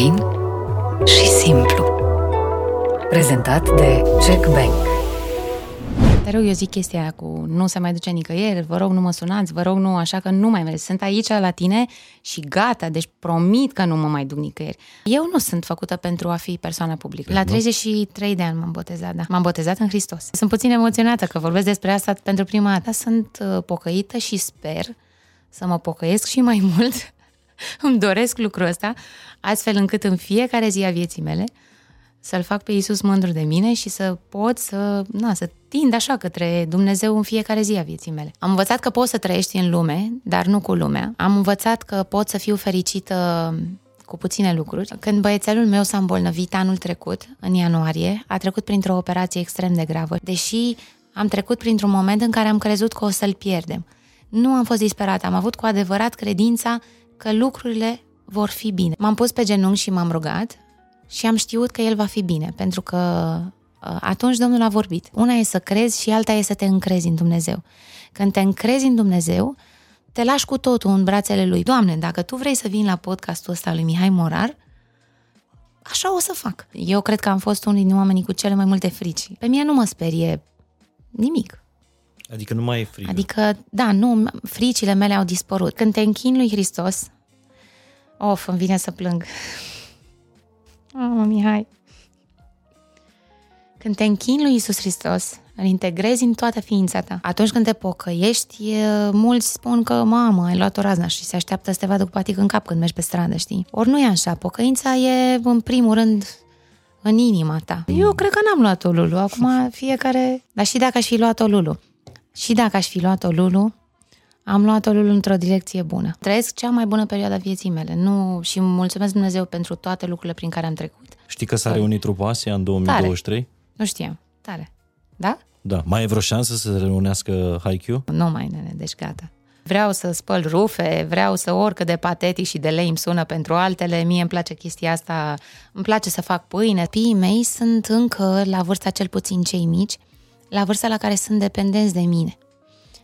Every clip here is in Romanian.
Fain și simplu. Prezentat de Check Bank. Mereu eu zic chestia aia cu nu se mai duce nicăieri, vă rog nu mă sunați, vă rog nu, așa că nu mai merg. Sunt aici la tine și gata, deci promit că nu mă mai duc nicăieri. Eu nu sunt făcută pentru a fi persoană publică. La 33 de ani m-am botezat, da. M-am botezat în Hristos. Sunt puțin emoționată că vorbesc despre asta pentru prima dată. Sunt uh, pocăită și sper să mă pocăiesc și mai mult. Îmi doresc lucrul ăsta, astfel încât în fiecare zi a vieții mele să-L fac pe Iisus mândru de mine și să pot să, na, să tind așa către Dumnezeu în fiecare zi a vieții mele. Am învățat că poți să trăiești în lume, dar nu cu lumea. Am învățat că pot să fiu fericită cu puține lucruri. Când băiețelul meu s-a îmbolnăvit anul trecut, în ianuarie, a trecut printr-o operație extrem de gravă, deși am trecut printr-un moment în care am crezut că o să-l pierdem. Nu am fost disperată, am avut cu adevărat credința că lucrurile vor fi bine. M-am pus pe genunchi și m-am rugat și am știut că el va fi bine, pentru că uh, atunci Domnul a vorbit. Una e să crezi și alta e să te încrezi în Dumnezeu. Când te încrezi în Dumnezeu, te lași cu totul în brațele lui. Doamne, dacă tu vrei să vii la podcastul ăsta lui Mihai Morar, așa o să fac. Eu cred că am fost unul din oamenii cu cele mai multe frici. Pe mine nu mă sperie nimic. Adică nu mai e frică. Adică, da, nu, fricile mele au dispărut. Când te închini lui Hristos, of, îmi vine să plâng. Oh, Mihai. Când te închini lui Isus Hristos, îl integrezi în toată ființa ta. Atunci când te pocăiești, mulți spun că, mamă, ai luat o razna și se așteaptă să te vadă cu patic în cap când mergi pe stradă, știi? Ori nu e așa. Pocăința e, în primul rând, în inima ta. Eu cred că n-am luat-o Lulu. Acum fiecare... Dar și dacă aș fi luat-o Lulu, și dacă aș fi luat-o Lulu, am luat-o Lulu într-o direcție bună. Trăiesc cea mai bună perioadă a vieții mele nu, și mulțumesc Dumnezeu pentru toate lucrurile prin care am trecut. Știi că s-a reunit trupa Asia în 2023? Tare. Nu știam. Tare. Da? Da. Mai e vreo șansă să se reunească Haikyuu? Nu mai, nene, deci gata. Vreau să spăl rufe, vreau să oricât de patetic și de lei îmi sună pentru altele. Mie îmi place chestia asta, îmi place să fac pâine. Piii mei sunt încă la vârsta cel puțin cei mici, la vârsta la care sunt dependenți de mine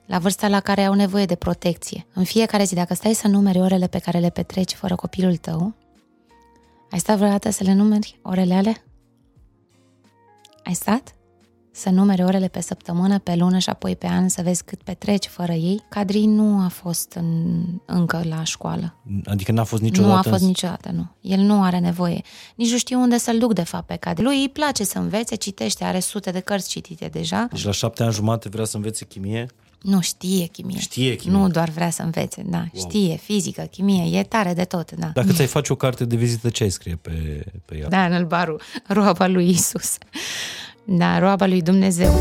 la vârsta la care au nevoie de protecție. În fiecare zi, dacă stai să numeri orele pe care le petreci fără copilul tău, ai stat vreodată să le numeri orele ale? Ai stat? Să numeri orele pe săptămână, pe lună și apoi pe an să vezi cât petreci fără ei? Cadri nu a fost în, încă la școală. Adică n-a fost niciodată? Nu a fost niciodată, nu. El nu are nevoie. Nici nu știu unde să-l duc, de fapt, pe Cadri. Lui îi place să învețe, citește, are sute de cărți citite deja. Deci la șapte ani jumate vrea să învețe chimie? Nu, știe chimie. Știe chimie. Nu doar vrea să învețe, da. Wow. Știe fizică, chimie, e tare de tot, da. Dacă ți-ai face o carte de vizită, ce ai scrie pe, pe ea? Da, în albaru. Roaba lui Isus. Da, roaba lui Dumnezeu.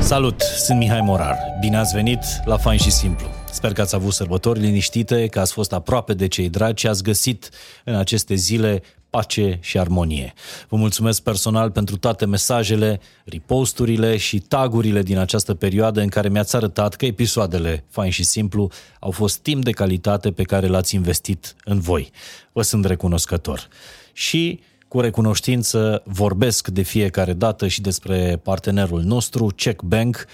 Salut, sunt Mihai Morar. Bine ați venit la Fain și Simplu. Sper că ați avut sărbători liniștite, că ați fost aproape de cei dragi și ați găsit în aceste zile pace și armonie. Vă mulțumesc personal pentru toate mesajele, reposturile și tagurile din această perioadă în care mi-ați arătat că episoadele Fain și Simplu au fost timp de calitate pe care l-ați investit în voi. Vă sunt recunoscător. Și cu recunoștință vorbesc de fiecare dată și despre partenerul nostru, Check Bank,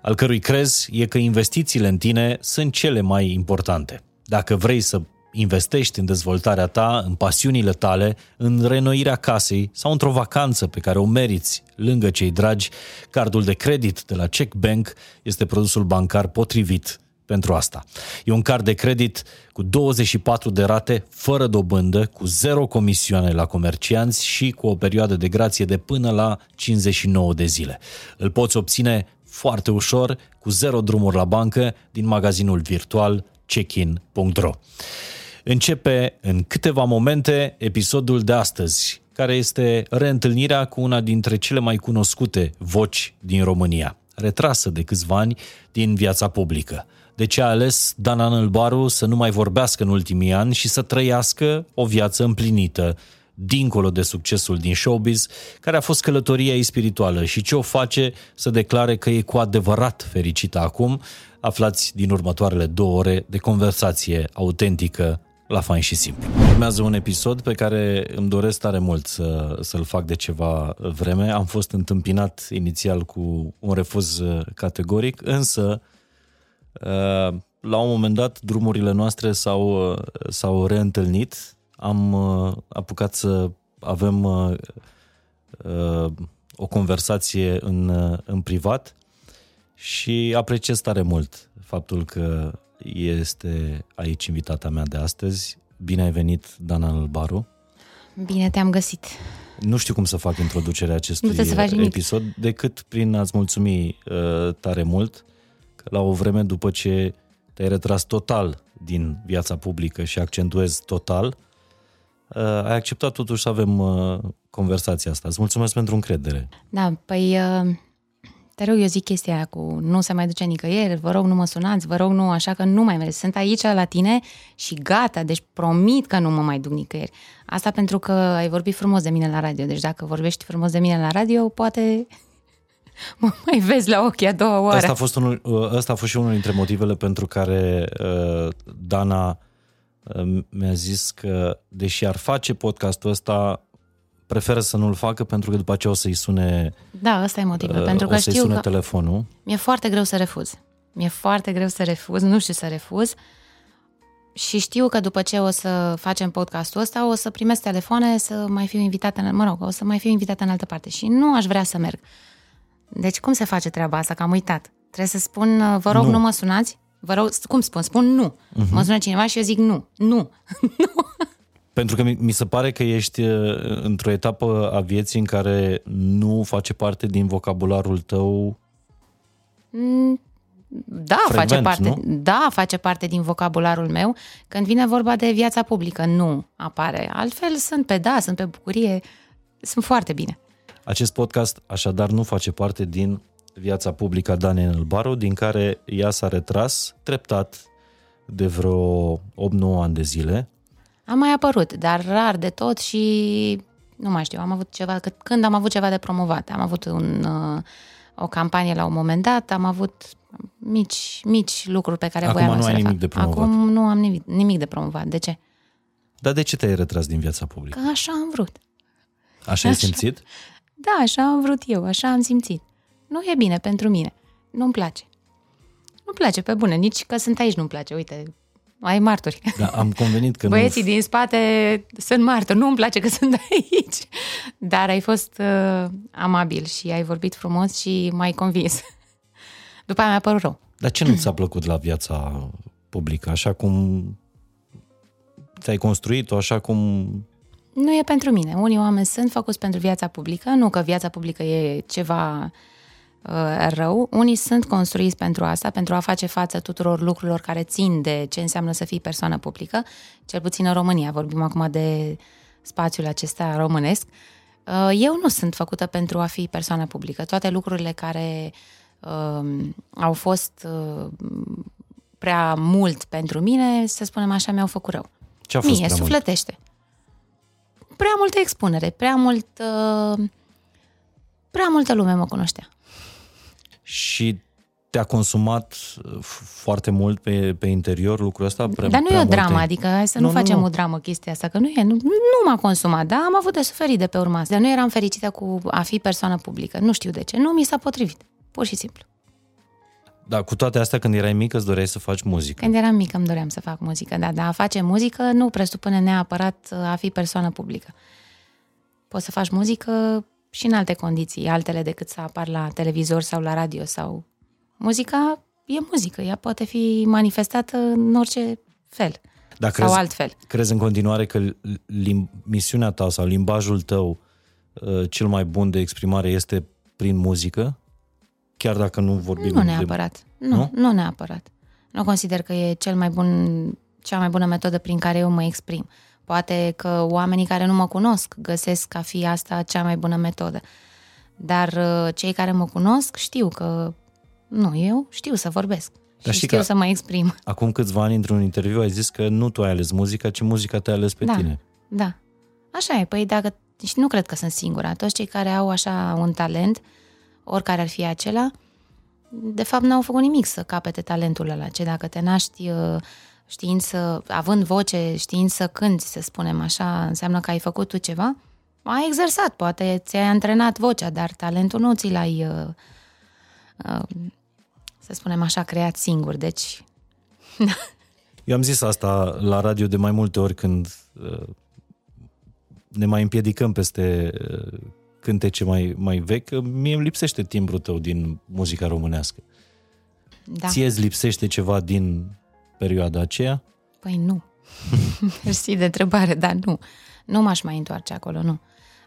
al cărui crez e că investițiile în tine sunt cele mai importante. Dacă vrei să investești în dezvoltarea ta, în pasiunile tale, în renoirea casei sau într-o vacanță pe care o meriți lângă cei dragi, cardul de credit de la Check Bank este produsul bancar potrivit pentru asta. E un card de credit cu 24 de rate, fără dobândă, cu zero comisioane la comercianți și cu o perioadă de grație de până la 59 de zile. Îl poți obține foarte ușor, cu zero drumuri la bancă, din magazinul virtual checkin.ro. Începe în câteva momente episodul de astăzi, care este reîntâlnirea cu una dintre cele mai cunoscute voci din România, retrasă de câțiva ani din viața publică. De ce a ales Dan Anălbaru să nu mai vorbească în ultimii ani și să trăiască o viață împlinită, dincolo de succesul din showbiz, care a fost călătoria ei spirituală și ce o face să declare că e cu adevărat fericită acum, aflați din următoarele două ore de conversație autentică la fain și simplu. Urmează un episod pe care îmi doresc tare mult să, să-l fac de ceva vreme. Am fost întâmpinat inițial cu un refuz categoric, însă uh, la un moment dat drumurile noastre s-au, s-au reîntâlnit. Am uh, apucat să avem uh, uh, o conversație în, în privat și apreciez tare mult faptul că este aici invitata mea de astăzi. Bine ai venit, Dana Albaru. Bine te-am găsit. Nu știu cum să fac introducerea acestui episod, decât prin a-ți mulțumi uh, tare mult că la o vreme după ce te-ai retras total din viața publică și accentuezi total, uh, ai acceptat totuși să avem uh, conversația asta. Îți mulțumesc pentru încredere. Da, păi uh, te rog, eu zic chestia aia cu nu se mai duce nicăieri, vă rog nu mă sunați, vă rog nu, așa că nu mai merg. Sunt aici la tine și gata, deci promit că nu mă mai duc nicăieri. Asta pentru că ai vorbit frumos de mine la radio, deci dacă vorbești frumos de mine la radio, poate mă mai vezi la ochi a doua oară. Asta a fost, unul, asta a fost și unul dintre motivele pentru care uh, Dana uh, mi-a zis că, deși ar face podcastul ăsta, preferă să nu-l facă pentru că după aceea o să-i sune Da, ăsta e motivul. Uh, pentru că o să-i știu sune că telefonul. Mi-e foarte greu să refuz. Mi-e foarte greu să refuz, nu știu să refuz. Și știu că după ce o să facem podcastul ăsta, o să primesc telefoane să mai fiu invitată, în, mă rog, o să mai fiu invitată în altă parte. Și nu aș vrea să merg. Deci cum se face treaba asta? Că am uitat. Trebuie să spun, vă rog, nu, nu mă sunați? Vă rog, cum spun? Spun nu. Uh-huh. Mă sună cineva și eu zic nu. Nu. nu. Pentru că mi se pare că ești uh, într-o etapă a vieții în care nu face parte din vocabularul tău mm, da, frecvent, face parte, nu? da, face parte din vocabularul meu. Când vine vorba de viața publică, nu apare. Altfel sunt pe da, sunt pe bucurie, sunt foarte bine. Acest podcast așadar nu face parte din viața publică a Daniel Elbaru, din care ea s-a retras treptat de vreo 8-9 ani de zile. Am mai apărut, dar rar de tot și nu mai știu, am avut ceva, când am avut ceva de promovat. Am avut un, uh, o campanie la un moment dat, am avut mici, mici lucruri pe care Acum voiam nu să ai le nimic fac. de promovat. Acum nu am nimic, nimic de promovat. De ce? Dar de ce te-ai retras din viața publică? Că așa am vrut. Așa ai simțit? Da, așa am vrut eu, așa am simțit. Nu e bine pentru mine. Nu-mi place. Nu-mi place, pe bune, nici că sunt aici nu-mi place. Uite, ai martori. Da, am convenit că Băieții nu... din spate sunt martori. Nu-mi place că sunt aici. Dar ai fost uh, amabil și ai vorbit frumos și m-ai convins. După aia mi-a părut rău. Dar ce nu ți-a plăcut la viața publică? Așa cum ți-ai construit-o, așa cum... Nu e pentru mine. Unii oameni sunt făcuți pentru viața publică, nu că viața publică e ceva uh, rău. Unii sunt construiți pentru asta, pentru a face față tuturor lucrurilor care țin de ce înseamnă să fii persoană publică, cel puțin în România. Vorbim acum de spațiul acesta românesc. Uh, eu nu sunt făcută pentru a fi persoană publică. Toate lucrurile care uh, au fost uh, prea mult pentru mine, să spunem așa, mi-au făcut rău. Ce a fost Mie, prea sufletește. Mult? Prea multă expunere, prea mult... Uh, prea multă lume mă cunoștea. Și te-a consumat uh, foarte mult pe, pe interior lucrul ăsta? Prea, Dar nu prea e o multe... dramă, adică hai să nu, nu facem nu. o dramă chestia asta, că nu e, nu, nu m-a consumat, da, am avut de suferit de pe urma asta. Dar nu eram fericită cu a fi persoană publică, nu știu de ce, nu mi s-a potrivit, pur și simplu. Da, cu toate astea, când erai mică, îți doreai să faci muzică. Când eram mică îmi doream să fac muzică, da, dar a face muzică nu presupune neapărat a fi persoană publică. Poți să faci muzică și în alte condiții, altele decât să apar la televizor sau la radio sau... Muzica e muzică, ea poate fi manifestată în orice fel Dar sau crezi, altfel. crezi în continuare că lim, misiunea ta sau limbajul tău uh, cel mai bun de exprimare este prin muzică? Chiar dacă nu vorbim Nu de... neapărat. Nu, Nu? nu neapărat. Nu consider că e cel mai bun, cea mai bună metodă prin care eu mă exprim. Poate că oamenii care nu mă cunosc găsesc ca fi asta cea mai bună metodă. Dar uh, cei care mă cunosc știu că nu, eu știu să vorbesc. Dar și știi știu că- să mă exprim. Acum câțiva ani, într-un interviu, ai zis că nu tu ai ales muzica, ci muzica te-a ales pe da, tine. da. Așa e. Păi dacă... Și nu cred că sunt singura. Toți cei care au așa un talent, oricare ar fi acela, de fapt n-au făcut nimic să capete talentul ăla. Ce dacă te naști uh, știind să, având voce, știind să cânti, să spunem așa, înseamnă că ai făcut tu ceva? Ai exersat, poate ți-ai antrenat vocea, dar talentul nu ți l-ai, uh, uh, să spunem așa, creat singur. Deci Eu am zis asta la radio de mai multe ori când uh, ne mai împiedicăm peste uh, cântece mai, mai vechi, că mie îmi lipsește timbrul tău din muzica românească. Da. Ție îți lipsește ceva din perioada aceea? Păi nu. Mersi de întrebare, dar nu. Nu m-aș mai întoarce acolo, nu.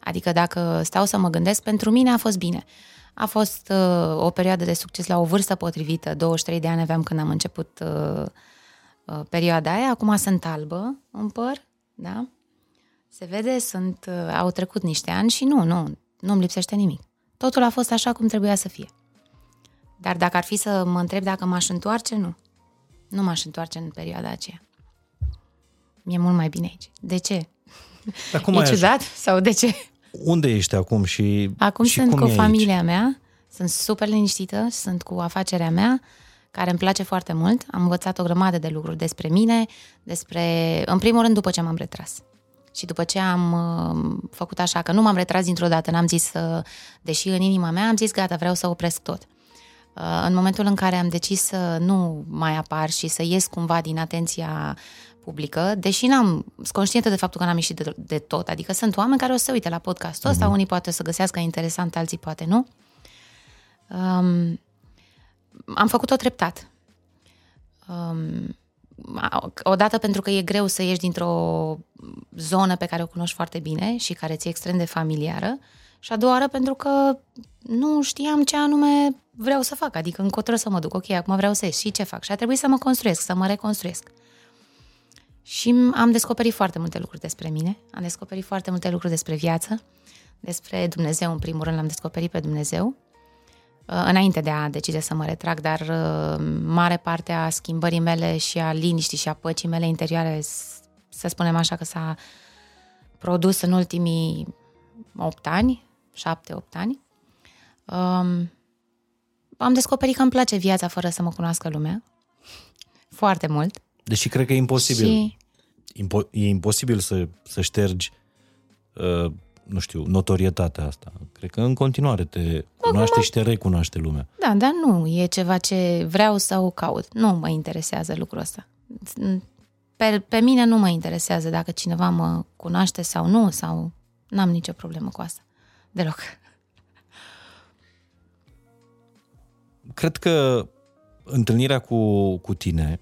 Adică dacă stau să mă gândesc, pentru mine a fost bine. A fost uh, o perioadă de succes la o vârstă potrivită, 23 de ani aveam când am început uh, uh, perioada aia, acum sunt albă în păr, da? Se vede, sunt, uh, au trecut niște ani și nu, nu, nu-mi lipsește nimic. Totul a fost așa cum trebuia să fie. Dar dacă ar fi să mă întreb dacă m-aș întoarce, nu. Nu m-aș întoarce în perioada aceea. Mi-e mult mai bine aici. De ce? Dar cum e ai ciudat? Sau de ce? Unde ești acum și Acum și sunt cum cu e aici? familia mea, sunt super liniștită, sunt cu afacerea mea, care îmi place foarte mult. Am învățat o grămadă de lucruri despre mine, despre, în primul rând, după ce m-am retras. Și după ce am uh, făcut așa, că nu m-am retras dintr-o dată, n-am zis, uh, deși în inima mea am zis, gata, vreau să opresc tot. Uh, în momentul în care am decis să nu mai apar și să ies cumva din atenția publică, deși n-am, sunt conștientă de faptul că n-am ieșit de, de tot, adică sunt oameni care o să se uite la podcastul ăsta, unii poate să găsească interesant, alții poate nu. Um, am făcut-o treptat. Um, odată pentru că e greu să ieși dintr-o zonă pe care o cunoști foarte bine și care ți-e extrem de familiară și a doua oară pentru că nu știam ce anume vreau să fac, adică încotro să mă duc, ok, acum vreau să ies și ce fac și a trebuit să mă construiesc, să mă reconstruiesc. Și am descoperit foarte multe lucruri despre mine, am descoperit foarte multe lucruri despre viață, despre Dumnezeu, în primul rând l-am descoperit pe Dumnezeu, uh, înainte de a decide să mă retrag, dar uh, mare parte a schimbării mele și a liniștii și a păcii mele interioare, s- să spunem așa că s-a produs în ultimii 8 ani, 7-8 ani. Um, am descoperit că îmi place viața fără să mă cunoască lumea. Foarte mult. Deși cred că e imposibil. Și Impo- e imposibil să, să ștergi, uh, nu știu, notorietatea asta. Cred că în continuare te cunoaște și te recunoaște lumea. Da, dar nu e ceva ce vreau sau caut. Nu mă interesează lucrul ăsta. Pe, pe mine nu mă interesează dacă cineva mă cunoaște sau nu, sau n-am nicio problemă cu asta. Deloc. Cred că întâlnirea cu, cu tine,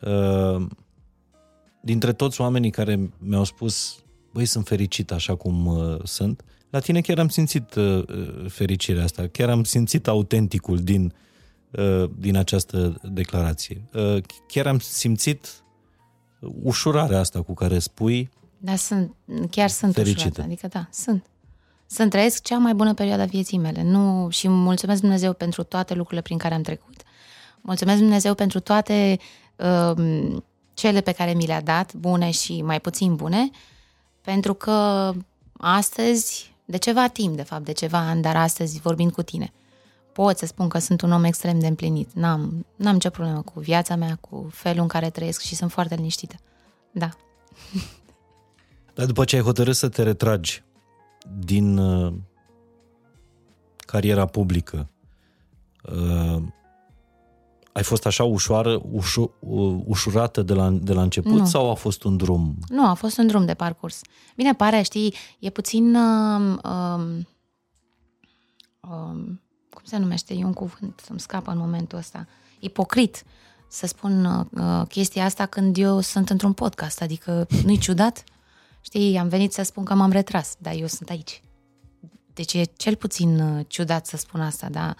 uh, dintre toți oamenii care mi-au spus, băi, sunt fericit așa cum uh, sunt, la tine chiar am simțit uh, fericirea asta, chiar am simțit autenticul din, uh, din această declarație. Uh, chiar am simțit ușurarea asta cu care spui, Dar sunt, chiar sunt Fericită. ușurată. Adică da, sunt. Sunt trăiesc cea mai bună perioadă a vieții mele. Nu, și mulțumesc Dumnezeu pentru toate lucrurile prin care am trecut. Mulțumesc Dumnezeu pentru toate uh, cele pe care mi le-a dat, bune și mai puțin bune, pentru că astăzi, de ceva timp, de fapt, de ceva ani, dar astăzi, vorbind cu tine, pot să spun că sunt un om extrem de împlinit. N-am, n-am nicio problemă cu viața mea, cu felul în care trăiesc și sunt foarte liniștită. Da. Dar după ce ai hotărât să te retragi din uh, cariera publică, uh, ai fost așa ușoară, ușu, uh, ușurată de la, de la început Nu. sau a fost un drum? Nu, a fost un drum de parcurs. Bine, pare, știi, e puțin... Um, um, um, cum se numește? E un cuvânt, îmi scapă în momentul ăsta. Ipocrit să spun uh, chestia asta când eu sunt într-un podcast, adică nu-i ciudat? Știi, am venit să spun că m-am retras, dar eu sunt aici. Deci e cel puțin uh, ciudat să spun asta, dar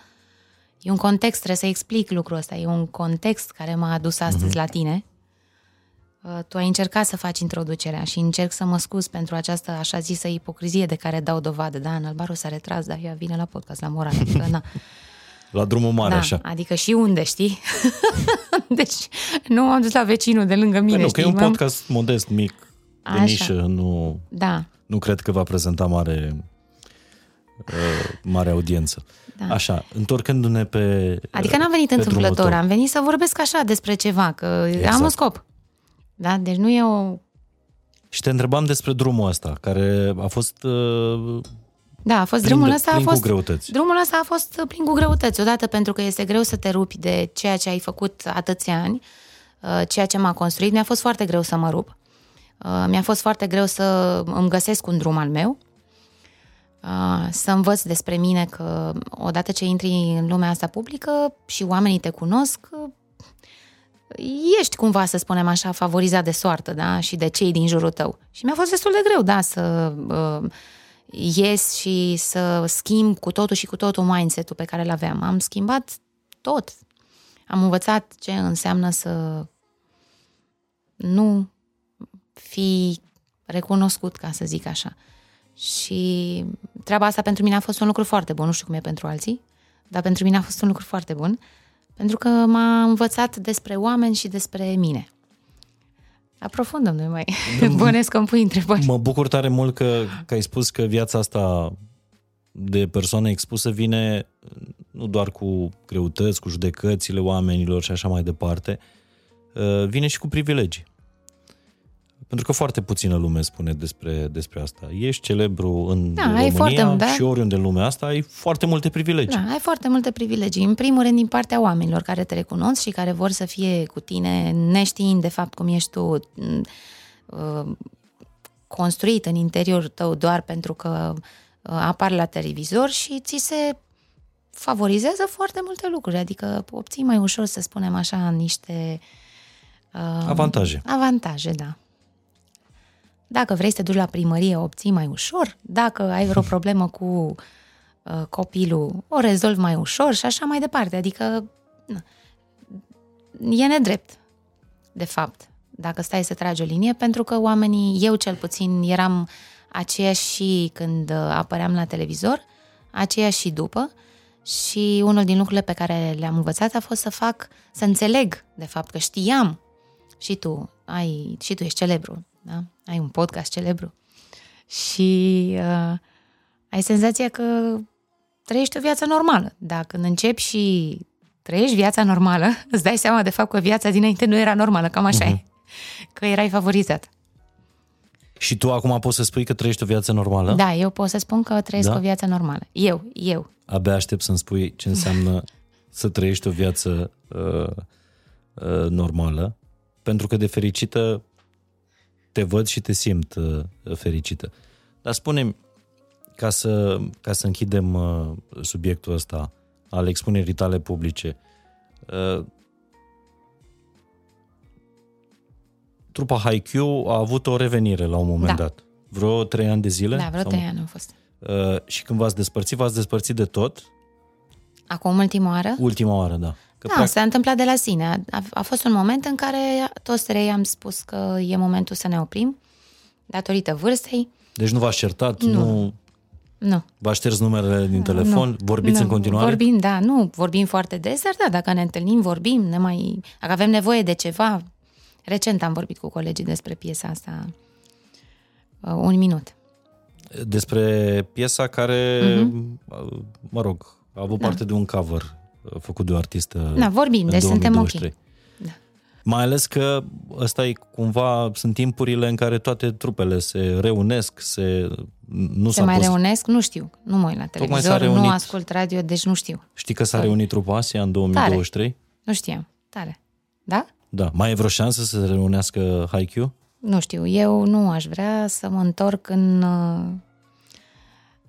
e un context, trebuie să explic lucrul ăsta, e un context care m-a adus astăzi Mhm. la tine. Uh, Tu ai încercat să faci introducerea și încerc să mă scuz pentru această așa zisă ipocrizie de care dau dovadă. Da, în Albaru s-a retras, dar ea vine la podcast, la moral. Adică, na. La drumul mare, da, așa. adică și unde, știi? deci nu m-am dus la vecinul de lângă mine, Păi nu, că știi? e un M-am- podcast modest, mic, de Așa. nișă, nu, Da, nu cred că va prezenta mare, uh, mare audiență. Da. Așa, întorcându-ne pe adică n-am venit pe drumul întâmplător, tău. am venit să vorbesc așa despre ceva, că Exact. am un scop. Da, deci nu e o... Și te întrebam despre drumul ăsta, care a fost uh, Da, a fost Plin drumul de- ăsta a plin cu fost greutăți. Drumul ăsta a fost plin cu greutăți, odată pentru că este greu să te rupi de ceea ce ai făcut atâția ani, uh, ceea ce m-a construit. Mi-a fost foarte greu să mă rup. Uh, Mi-a fost foarte greu să îmi găsesc un drum al meu, uh, să învăț despre mine că odată ce intri în lumea asta publică și oamenii te cunosc, uh, ești cumva, să spunem așa, favorizat de soartă, da? Și de cei din jurul tău. Și mi-a fost destul de greu, da, să uh, ies și să schimb cu totul și cu totul mindset-ul pe care îl aveam. Am schimbat tot. Am învățat ce înseamnă să nu fi recunoscut, ca să zic așa. Și treaba asta pentru mine a fost un lucru foarte bun, nu știu cum e pentru alții, dar pentru mine a fost un lucru foarte bun, pentru că m-a învățat despre oameni și despre mine. Aprofundăm noi mai. Bănesc că îmi pui întrebări. Mă bucur tare mult că, că ai spus că viața asta de persoană expusă vine nu doar cu greutăți, cu judecățile oamenilor și așa mai departe, uh, vine și cu privilegii. Pentru că foarte puțină lume spune despre, despre asta. Ești celebru în Da, România ai foarte- da. și oriunde în lumea asta ai foarte multe privilegii. Da, ai foarte multe privilegii. În primul rând din partea oamenilor care te recunosc și care vor să fie cu tine, neștiind de fapt cum ești tu, m, uh, construit în interiorul tău doar pentru că uh, apar la televizor și ți se favorizează foarte multe lucruri. Adică obții mai ușor, să spunem așa, niște uh, Avantaje. Avantaje, da. Dacă vrei să te duci la primărie, o obții mai ușor. Dacă ai vreo problemă cu uh, copilul, o rezolvi mai ușor și așa mai departe. Adică na, e nedrept, de fapt, dacă stai să tragi o linie, pentru că oamenii, eu cel puțin, eram aceeași și când uh, apăream la televizor, aceeași și după. Și unul din lucrurile pe care le-am învățat a fost să fac, să înțeleg, de fapt, că știam și tu ai, și tu ești celebru, da? Ai un podcast celebru. Și uh, ai senzația că trăiești o viață normală. Dar când începi și trăiești viața normală, îți dai seama de fapt că viața dinainte nu era normală, cam așa uh-huh. e. Că erai favorizat. Și tu acum poți să spui că trăiești o viață normală? Da, eu pot să spun că trăiesc Da? o viață normală. Eu, eu. Abia aștept să-mi spui ce înseamnă să trăiești o viață uh, uh, normală, pentru că de fericită te văd și te simt uh, fericită. Dar spune ca să, ca să închidem uh, subiectul ăsta al expunerii tale publice, uh, trupa Haikyuu a avut o revenire la un moment Da. dat. Vreo trei ani de zile? Da, vreo Sau- trei ani au fost. Uh, și când v-ați despărțit, v-ați despărțit de tot? Acum, ultima oară? Ultima oară, da. Că Da, s-a întâmplat de la sine. A, a, a fost un moment în care toți trei am spus că e momentul să ne oprim, datorită vârstei. Deci nu v-ați certat, nu, nu Nu. v-ați șters numerele din telefon, nu, vorbiți nu. în continuare? Vorbim, da, nu vorbim foarte des, dar da, dacă ne întâlnim, vorbim, ne mai... Dacă avem nevoie de ceva... Recent am vorbit cu colegii despre piesa asta. Uh, un minut. Despre piesa care, Mhm. uh, mă rog, a avut parte de un cover uh, făcut de o artistă Da, vorbim, în deci suntem 2023. Da. Mai ales că ăsta e cumva, sunt timpurile în care toate trupele se reunesc, se, nu Se s-a mai pus, reunesc? Nu știu. Nu mă uit la s-a televizor, nu reunit. ascult radio, deci nu știu. Știi că s-a reunit trupa Asia în 2023? Nu știam. Tare. Da? Da. Mai e vreo șansă să se reunească Haikyuu? Nu știu, eu nu aș vrea să mă întorc în uh,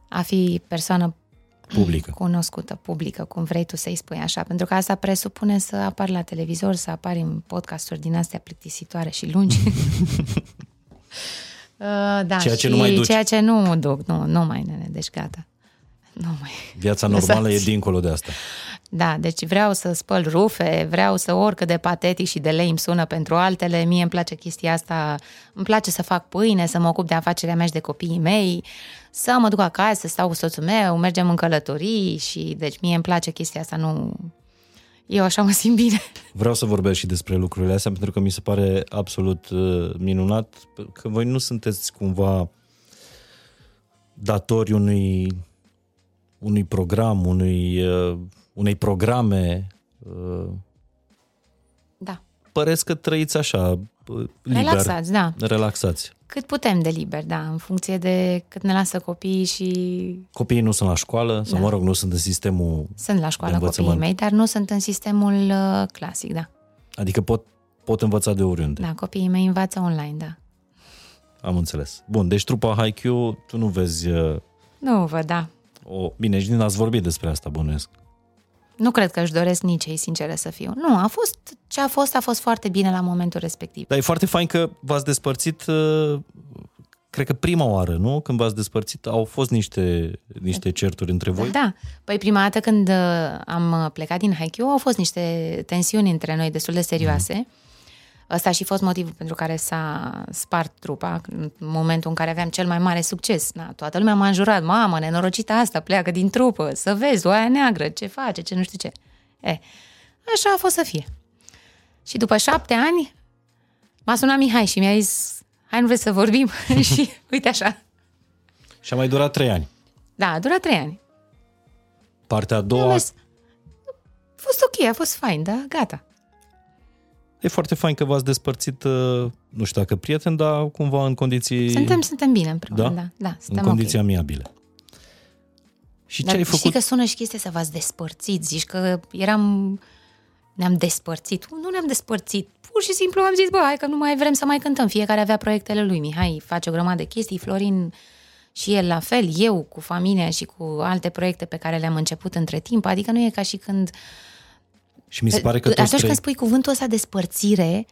a fi persoană Publică. cunoscută, publică, cum vrei tu să-i spui așa, pentru că asta presupune să apari la televizor, să apari în podcasturi din astea plictisitoare și lungi. Uh, da, Ceea ce și nu mai duci. Ceea ce nu duc, nu, nu mai, nene, deci gata. Nu mai. Viața normală Lăsați. e dincolo de asta. Da, deci vreau să spăl rufe, vreau să oricât de patetic și de lei îmi sună pentru altele, mie îmi place chestia asta, îmi place să fac pâine, să mă ocup de afacerea mea și de copiii mei, să mă duc acasă, să stau cu soțul meu, mergem în călătorii și deci mie îmi place chestia asta, nu... Eu așa mă simt bine. Vreau să vorbesc și despre lucrurile astea pentru că mi se pare absolut uh, minunat că voi nu sunteți cumva datori unui, unui program, unui, uh, unei programe. Uh, Da. păreți că trăiți așa, uh, liber, Relaxați, da. relaxați. Cât putem de liber, da, în funcție de cât ne lasă copiii și... Copiii nu sunt la școală, sau Da. mă rog, nu sunt în sistemul... Sunt la școală De copiii învățământ. mei, dar nu sunt în sistemul uh, clasic, da. Adică pot, pot învăța de oriunde. Da, copiii mei învață online, da. Am înțeles. Bun, deci trupa Haikyuu, tu nu vezi uh, Nu văd, da. o... Bine, și din ați vorbit despre asta, bănuiesc. Nu cred că își doresc nici ei, sinceră să fiu. Nu, a fost ce a fost, a fost foarte bine la momentul respectiv. Dar e foarte fain că v-ați despărțit, uh, cred că prima oară, nu? Când v-ați despărțit, au fost niște, niște certuri între voi. Da, păi prima dată când uh, am plecat din Haikyuu au fost niște tensiuni între noi destul de serioase. Mhm. Ăsta a și fost motivul pentru care s-a spart trupa, în momentul în care aveam cel mai mare succes. Da, toată lumea m-a înjurat, mamă, nenorocită asta, pleacă din trupă, să vezi, oaia neagră, ce face, ce nu știu ce. E, așa a fost să fie. Și după șapte ani m-a sunat Mihai și mi-a zis, hai nu vreți să vorbim? și uite așa. Și a mai durat trei ani. Da, a durat trei ani. Partea a doua Am mers- A fost ok, a fost fain, da, gata. E foarte fain că v-ați despărțit, uh, nu știu dacă prieten, dar cumva în condiții, Suntem, suntem bine împreună, Da? da, da, în suntem condiții ok. amiabile. Și ce Dar ai știi făcut? că sună și chestia să v-ați despărțit, zici că eram, ne-am despărțit. Nu ne-am despărțit, pur și simplu am zis, bă, hai că nu mai vrem să mai cântăm. Fiecare avea proiectele lui. Mihai face o grămadă de chestii, Florin și el la fel, eu cu familia și cu alte proiecte pe care le-am început între timp. Adică nu e ca și când Și mi se pare că toți Atunci trei... când spui cuvântul ăsta despărțire,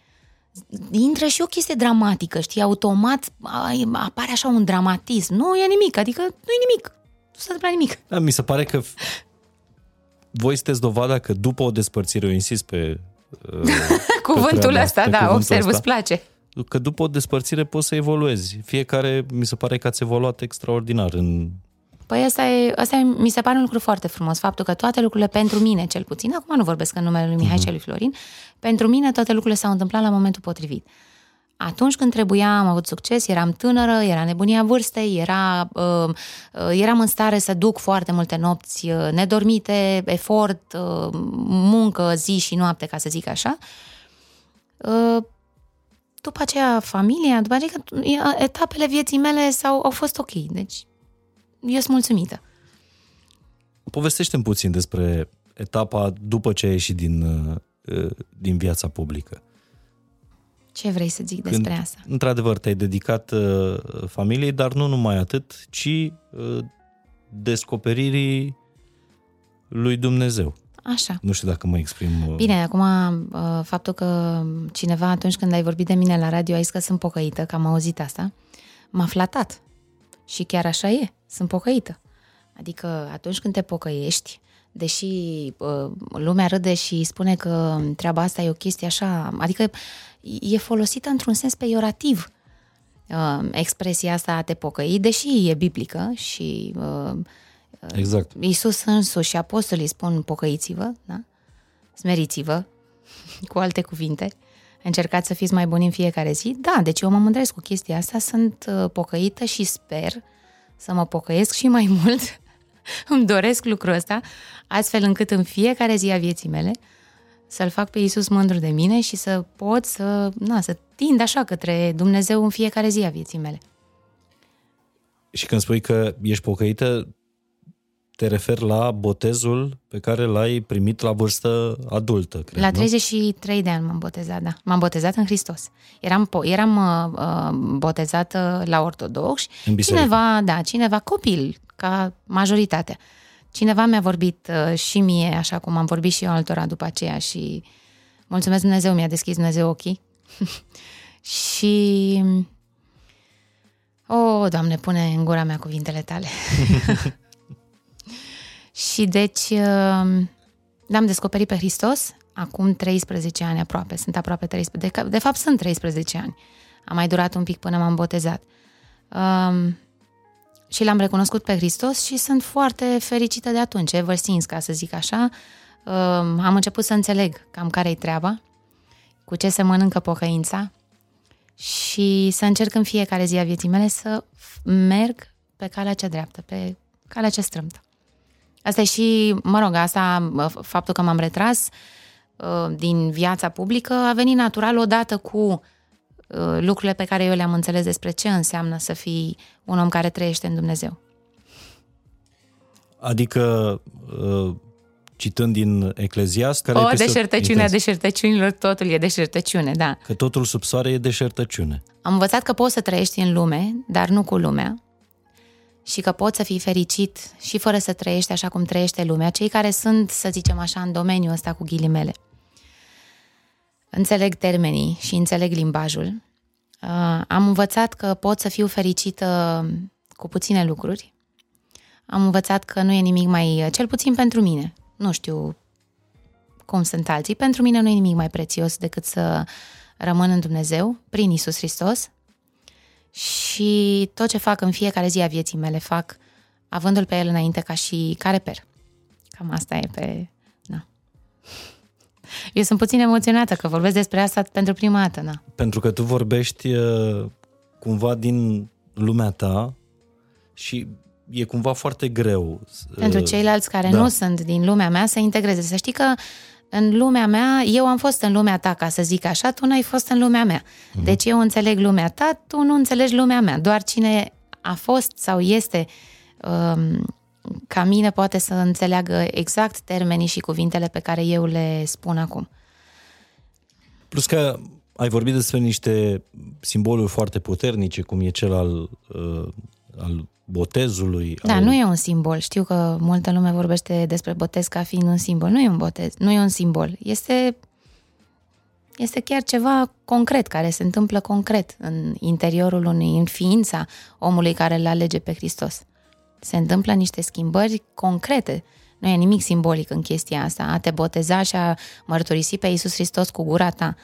intră și o chestie dramatică, știi? Automat ai, apare așa un dramatism. Nu e nimic, adică nu e nimic. Nu s-a întâmplat nimic. Da, mi se pare că f- voi sunteți dovada că după o despărțire, eu insist pe... uh, Cuvântul treaba ăsta, asta, da, cuvântul observ, ăsta. îți place. că după o despărțire poți să evoluezi. Fiecare, mi se pare că ați evoluat extraordinar în... Păi ăsta, e, ăsta e, mi se pare un lucru foarte frumos, faptul că toate lucrurile pentru mine, cel puțin, acum nu vorbesc în numele lui Mihai și al lui Florin, pentru mine toate lucrurile s-au întâmplat la momentul potrivit. Atunci când trebuia, am avut succes, eram tânără, era nebunia vârstei, era, uh, uh, eram în stare să duc foarte multe nopți uh, nedormite, efort, uh, muncă zi și noapte, ca să zic așa. Uh, după aceea familia, după aceea uh, etapele vieții mele s-au, au fost ok, deci eu sunt mulțumită. Povestește-mi puțin despre etapa după ce ai ieșit din, uh, din viața publică. Ce vrei să zic despre Când, asta? într-adevăr, te-ai dedicat uh, familiei, dar nu numai atât, ci uh, descoperirii lui Dumnezeu. Așa. Nu știu dacă mă exprim... uh, Bine, acum uh, faptul că cineva atunci când ai vorbit de mine la radio a zis că sunt pocăită, că am auzit asta, m-a flatat. Și chiar așa e, sunt pocăită. Adică atunci când te pocăiești, deși uh, lumea râde și spune că treaba asta e o chestie așa, adică e folosită într-un sens peiorativ uh, expresia asta a te pocăi, deși e biblică și uh, Exact. Iisus însuși și apostolii spun pocăiți-vă, da? smeriți-vă, cu alte cuvinte, încercați să fiți mai buni în fiecare zi. Da, deci eu mă mândresc cu chestia asta, sunt uh, pocăită și sper să mă pocăiesc și mai mult. Îmi doresc lucrul ăsta, astfel încât în fiecare zi a vieții mele să-L fac pe Iisus mândru de mine și să pot să, na, să tind așa către Dumnezeu în fiecare zi a vieții mele. Și când spui că ești pocăită, te referi la botezul pe care l-ai primit la vârstă adultă, cred, La nu? 33 de ani m-am botezat, da. M-am botezat în Hristos. Eram, po- eram uh, uh, botezată la ortodoxi. În biserică. Cineva, da, cineva, copil, ca majoritatea. Cineva mi-a vorbit uh, și mie, așa cum am vorbit și eu altora după aceea și mulțumesc Dumnezeu, mi-a deschis Dumnezeu ochii. și... O, Doamne, pune în gura mea cuvintele tale. și deci uh, l-am descoperit pe Hristos acum 13 ani aproape, sunt aproape 13, de, de fapt sunt 13 ani. A mai durat un pic până m-am botezat. Um, și l-am recunoscut pe Hristos și sunt foarte fericită de atunci, ever since, ca să zic așa. Um, am început să înțeleg cam care-i treaba, cu ce se mănâncă pocăința și să încerc în fiecare zi a vieții mele să f- merg pe calea cea dreaptă, pe calea cea strâmtă. Asta e și, mă rog, asta, faptul că m-am retras uh, din viața publică a venit natural odată cu uh, lucrurile pe care eu le-am înțeles despre ce înseamnă să fii un om care trăiește în Dumnezeu. Adică, uh, citând din Ecleziast, care O este deșertăciune a deșertăciunilor, totul e deșertăciune, da. Că totul sub soare e deșertăciune. Am învățat că poți să trăiești în lume, dar nu cu lumea, și că poți să fii fericit și fără să trăiești așa cum trăiește lumea, cei care sunt, să zicem așa, în domeniul ăsta cu ghilimele. Înțeleg termenii și înțeleg limbajul. Uh, am învățat că pot să fiu fericită cu puține lucruri. Am învățat că nu e nimic mai, cel puțin pentru mine, nu știu cum sunt alții, pentru mine nu e nimic mai prețios decât să rămân în Dumnezeu, prin Isus Hristos, și tot ce fac în fiecare zi a vieții mele fac avându-l pe el înainte ca și ca reper. Cam asta e pe... Na. Eu sunt puțin emoționată că vorbesc despre asta pentru prima dată, na. Pentru că tu vorbești uh, cumva din lumea ta și e cumva foarte greu. Pentru uh, ceilalți care da. nu sunt din lumea mea să integreze. Să știi că în lumea mea, eu am fost în lumea ta, ca să zic așa, tu n-ai fost în lumea mea. Mm-hmm. Deci eu înțeleg lumea ta, tu nu înțelegi lumea mea. Doar cine a fost sau este um, ca mine poate să înțeleagă exact termenii și cuvintele pe care eu le spun acum. Plus că ai vorbit despre niște simboluri foarte puternice, cum e cel al, uh, al botezului. Da, al... nu e un simbol. Știu că multă lume vorbește despre botez ca fiind un simbol. Nu e un botez, nu e un simbol. Este, este chiar ceva concret, care se întâmplă concret în interiorul unui, în ființa omului care îl alege pe Hristos. Se întâmplă niște schimbări concrete. Nu e nimic simbolic în chestia asta. A te boteza și a mărturisi pe Iisus Hristos cu gura ta,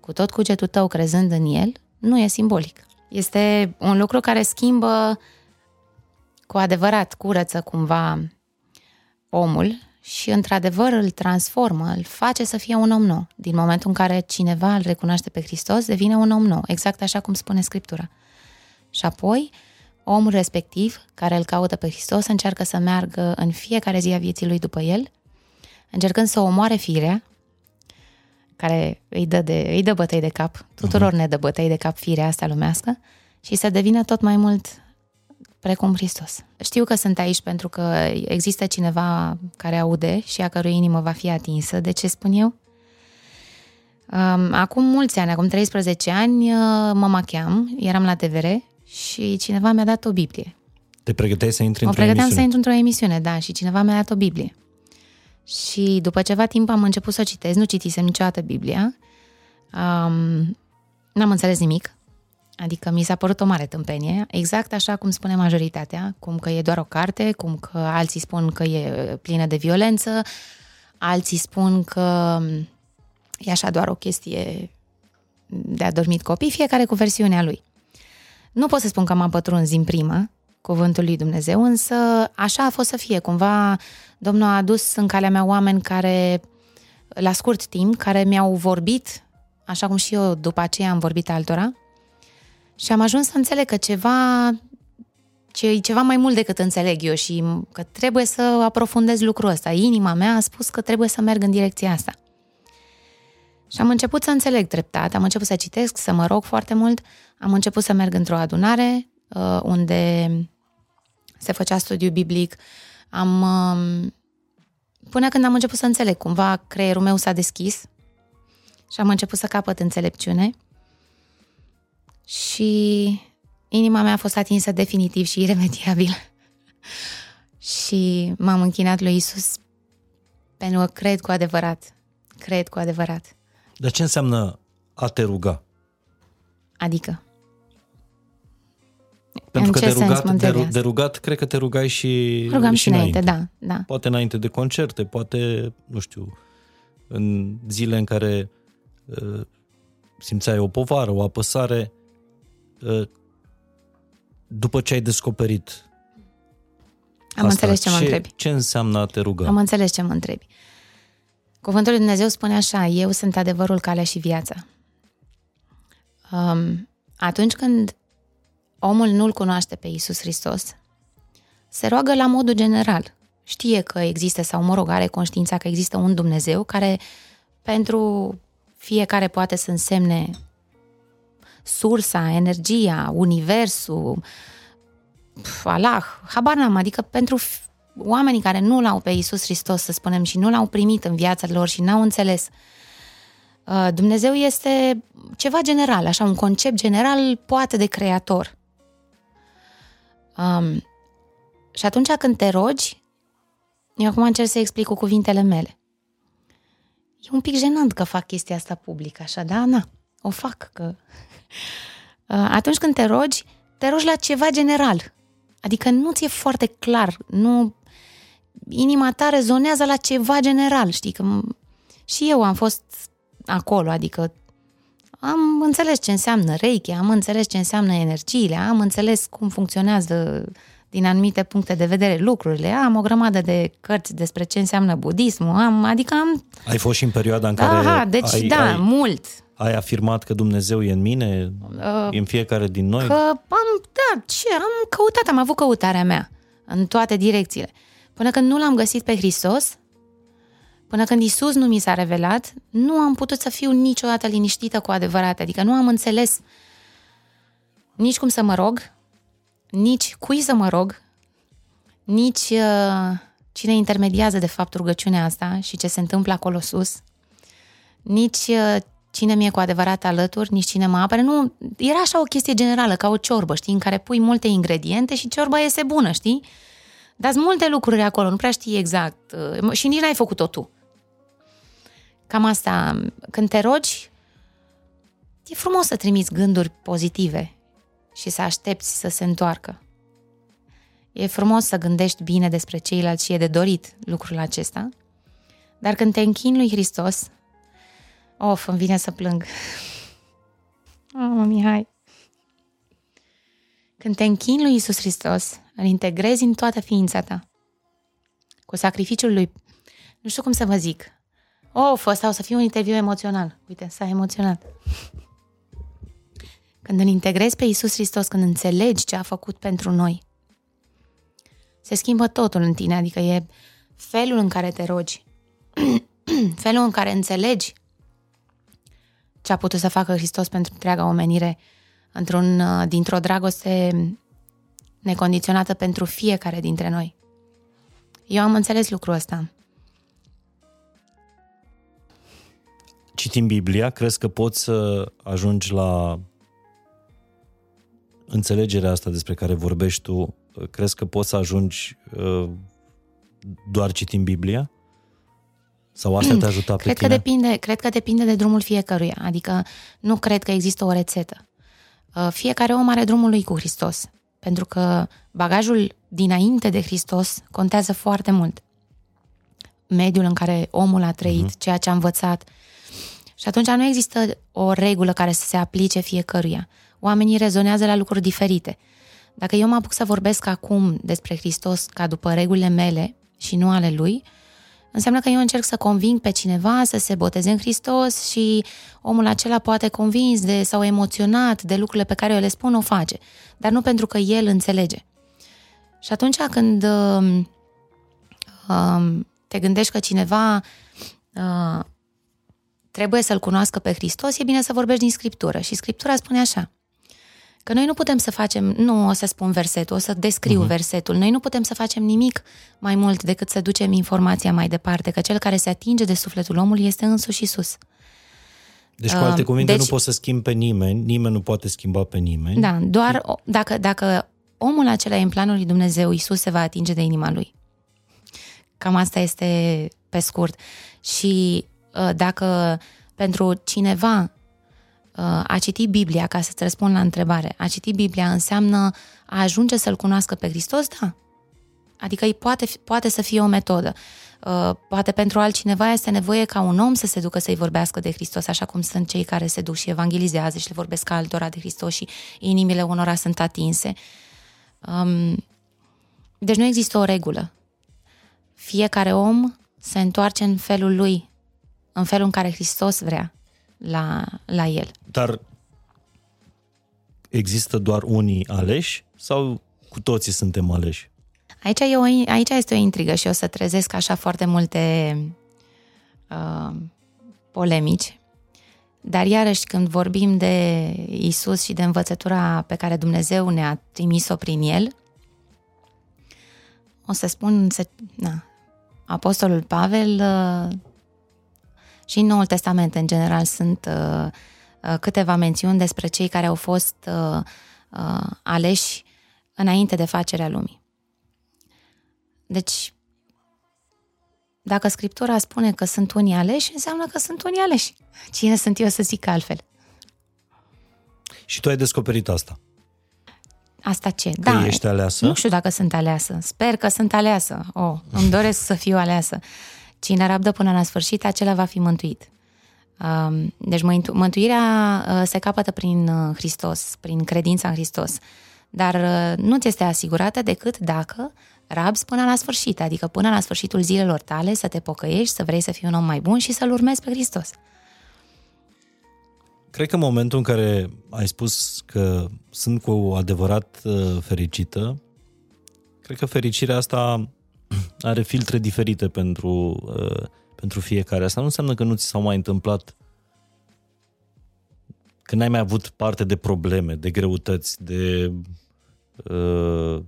cu tot cugetul tău crezând în El, nu e simbolic. Este un lucru care schimbă cu adevărat curăță cumva omul și într-adevăr îl transformă, îl face să fie un om nou. Din momentul în care cineva îl recunoaște pe Hristos, devine un om nou, exact așa cum spune Scriptura. Și apoi, omul respectiv, care îl caută pe Hristos, încearcă să meargă în fiecare zi a vieții lui după el, încercând să omoare firea, care îi dă, de, îi dă bătăi de cap, tuturor uh-huh. ne dă bătăi de cap firea asta lumească, și să devină tot mai mult precum Hristos. Știu că sunt aici pentru că există cineva care aude și a cărui inimă va fi atinsă. De ce spun eu? Acum mulți ani, acum 13 ani, uh, mă macheam, eram la TVR și cineva mi-a dat o Biblie. Te pregăteai să intri într-o emisiune? să intru într-o emisiune, da, și cineva mi-a dat o Biblie. Și după ceva timp am început să citesc, nu citisem niciodată Biblia, um, n-am înțeles nimic, Adică mi s-a părut o mare tâmpenie, exact așa cum spune majoritatea, cum că e doar o carte, cum că alții spun că e plină de violență, alții spun că e așa doar o chestie de a dormit copii, fiecare cu versiunea lui. Nu pot să spun că m-am pătruns din prima cuvântul lui Dumnezeu, însă așa a fost să fie. Cumva Domnul a adus în calea mea oameni care, la scurt timp, care mi-au vorbit, așa cum și eu după aceea am vorbit altora, și am ajuns să înțeleg că ceva ce e ceva mai mult decât înțeleg eu și că trebuie să aprofundez lucrul ăsta. Inima mea a spus că trebuie să merg în direcția asta. Și am început să înțeleg treptat, am început să citesc, să mă rog foarte mult, am început să merg într-o adunare uh, unde se făcea studiu biblic, am, uh, până când am început să înțeleg, cumva creierul meu s-a deschis și am început să capăt înțelepciune și inima mea a fost atinsă definitiv și iremediabil. și m-am închinat lui Isus pentru că cred cu adevărat. Cred cu adevărat. Dar ce înseamnă a te ruga? Adică? Pentru în că de rugat, de, de rugat, cred că te rugai și, Rugam și, și înainte, înainte, da, da. Poate înainte de concerte, poate, nu știu, în zile în care uh, simțeai o povară, o apăsare, Ă, după ce ai descoperit Am asta, înțeles ce mă întrebi. Ce înseamnă a te ruga? Am înțeles ce mă întrebi. Cuvântul lui Dumnezeu spune așa, eu sunt adevărul, calea și viața. Um, atunci când omul nu-L cunoaște pe Iisus Hristos, se roagă la modul general. Știe că există, sau mă rog, are conștiința că există un Dumnezeu care pentru fiecare poate să însemne sursa, energia, universul, Allah, habar n-am, adică pentru oamenii care nu l-au pe Iisus Hristos, să spunem, și nu l-au primit în viața lor și n-au înțeles, uh, Dumnezeu este ceva general, așa, un concept general, poate de creator. Um, și atunci când te rogi, eu acum încerc să explic cu cuvintele mele. E un pic jenant că fac chestia asta public, așa, da? Na, o fac, că... Uh, atunci când te rogi, te rogi la ceva general. Adică nu ți-e foarte clar, nu... Inima ta rezonează la ceva general, știi? Că și eu am fost acolo, adică am înțeles ce înseamnă reiki, am înțeles ce înseamnă energiile, am înțeles cum funcționează din anumite puncte de vedere lucrurile. Am o grămadă de cărți despre ce înseamnă budismul, am, adică am... Ai fost și în perioada în care... Aha, deci ai, da, ai, mult. Ai afirmat că Dumnezeu e în mine, uh, în fiecare din noi? Că am, da, ce, am căutat, am avut căutarea mea în toate direcțiile. Până când nu l-am găsit pe Hristos, până când Isus nu mi s-a revelat, nu am putut să fiu niciodată liniștită cu adevărat. Adică nu am înțeles nici cum să mă rog, nici cui să mă rog, nici uh, cine intermediază de fapt rugăciunea asta și ce se întâmplă acolo sus, nici uh, cine mi-e cu adevărat alături, nici cine mă apere. Nu, era așa o chestie generală, ca o ciorbă, știi, în care pui multe ingrediente și ciorba iese bună, știi? Dar sunt multe lucruri acolo, nu prea știi exact uh, și nici n-ai făcut-o tu. Cam asta, când te rogi, e frumos să trimiți gânduri pozitive și să aștepți să se întoarcă. E frumos să gândești bine despre ceilalți și e de dorit lucrul acesta, dar când te închini lui Hristos, of, îmi vine să plâng. Oh, mă, Mihai. Când te închini lui Isus Hristos, îl integrezi în toată ființa ta. Cu sacrificiul lui, nu știu cum să vă zic. Of, ăsta o să fie un interviu emoțional. Uite, s-a emoționat. Când îl integrezi pe Isus Hristos, când înțelegi ce a făcut pentru noi, se schimbă totul în tine, adică e felul în care te rogi, felul în care înțelegi ce a putut să facă Hristos pentru întreaga omenire, într-un, uh, dintr-o dragoste necondiționată pentru fiecare dintre noi. Eu am înțeles lucrul ăsta. Citim Biblia, crezi că poți să ajungi la înțelegerea asta despre care vorbești tu, crezi că poți să ajungi uh, doar citind Biblia? Sau asta te-a ajutat cred pe tine? Că depinde, cred că depinde de drumul fiecăruia, adică nu cred că există o rețetă. Uh, fiecare om are drumul lui cu Hristos, pentru că bagajul dinainte de Hristos contează foarte mult. Mediul în care omul a trăit, uh-huh. ceea ce a învățat. Și atunci nu există o regulă care să se aplice fiecăruia oamenii rezonează la lucruri diferite. Dacă eu mă apuc să vorbesc acum despre Hristos ca după regulile mele și nu ale lui, înseamnă că eu încerc să conving pe cineva să se boteze în Hristos și omul acela poate convins de sau emoționat de lucrurile pe care eu le spun, o face, dar nu pentru că el înțelege. Și atunci când uh, uh, te gândești că cineva uh, trebuie să-L cunoască pe Hristos, e bine să vorbești din Scriptură. Și Scriptura spune așa, Că noi nu putem să facem, nu o să spun versetul, o să descriu uh-huh. versetul. Noi nu putem să facem nimic mai mult decât să ducem informația mai departe, că cel care se atinge de sufletul omului este însuși Isus. Deci, cu alte cuvinte, deci, nu poți să schimbi pe nimeni, nimeni nu poate schimba pe nimeni. Da, doar dacă, dacă omul acela e în planul lui Dumnezeu, Isus se va atinge de inima lui. Cam asta este pe scurt. Și uh, dacă pentru cineva a citi Biblia, ca să-ți răspund la întrebare, a citi Biblia înseamnă a ajunge să-L cunoască pe Hristos? Da. Adică poate, poate să fie o metodă. Uh, poate pentru altcineva este nevoie ca un om să se ducă să-i vorbească de Hristos, așa cum sunt cei care se duc și evangelizează și le vorbesc altora de Hristos și inimile unora sunt atinse. Um, deci nu există o regulă. Fiecare om se întoarce în felul lui, în felul în care Hristos vrea la, la el. Dar există doar unii aleși sau cu toții suntem aleși? Aici, e o, aici este o intrigă și o să trezesc așa foarte multe uh, polemici. Dar iarăși când vorbim de Isus și de învățătura pe care Dumnezeu ne-a trimis-o prin El, o să spun, să, na, Apostolul Pavel uh, și în Noul Testament în general sunt uh, uh, câteva mențiuni despre cei care au fost aleși înainte de facerea lumii. Deci, dacă Scriptura spune că sunt unii aleși, înseamnă că sunt unii aleși. Cine sunt eu să zic altfel? Și tu ai descoperit asta. Asta ce? Că da. ești aleasă? Nu știu dacă sunt aleasă. Sper că sunt aleasă. Oh, îmi doresc să fiu aleasă. Cine rabdă până la sfârșit, acela va fi mântuit. Um, deci mântuirea uh, se capătă prin uh, Hristos, prin credința în Hristos. Dar uh, nu ți este asigurată decât dacă rabzi până la sfârșit, adică până la sfârșitul zilelor tale să te pocăiești, să vrei să fii un om mai bun și să-L urmezi pe Hristos. Cred că în momentul în care ai spus că sunt cu adevărat uh, fericită, cred că fericirea asta are filtre diferite pentru, uh, pentru fiecare. Asta nu înseamnă că nu ți s-au mai întâmplat că n-ai mai avut parte de probleme, de greutăți, de uh,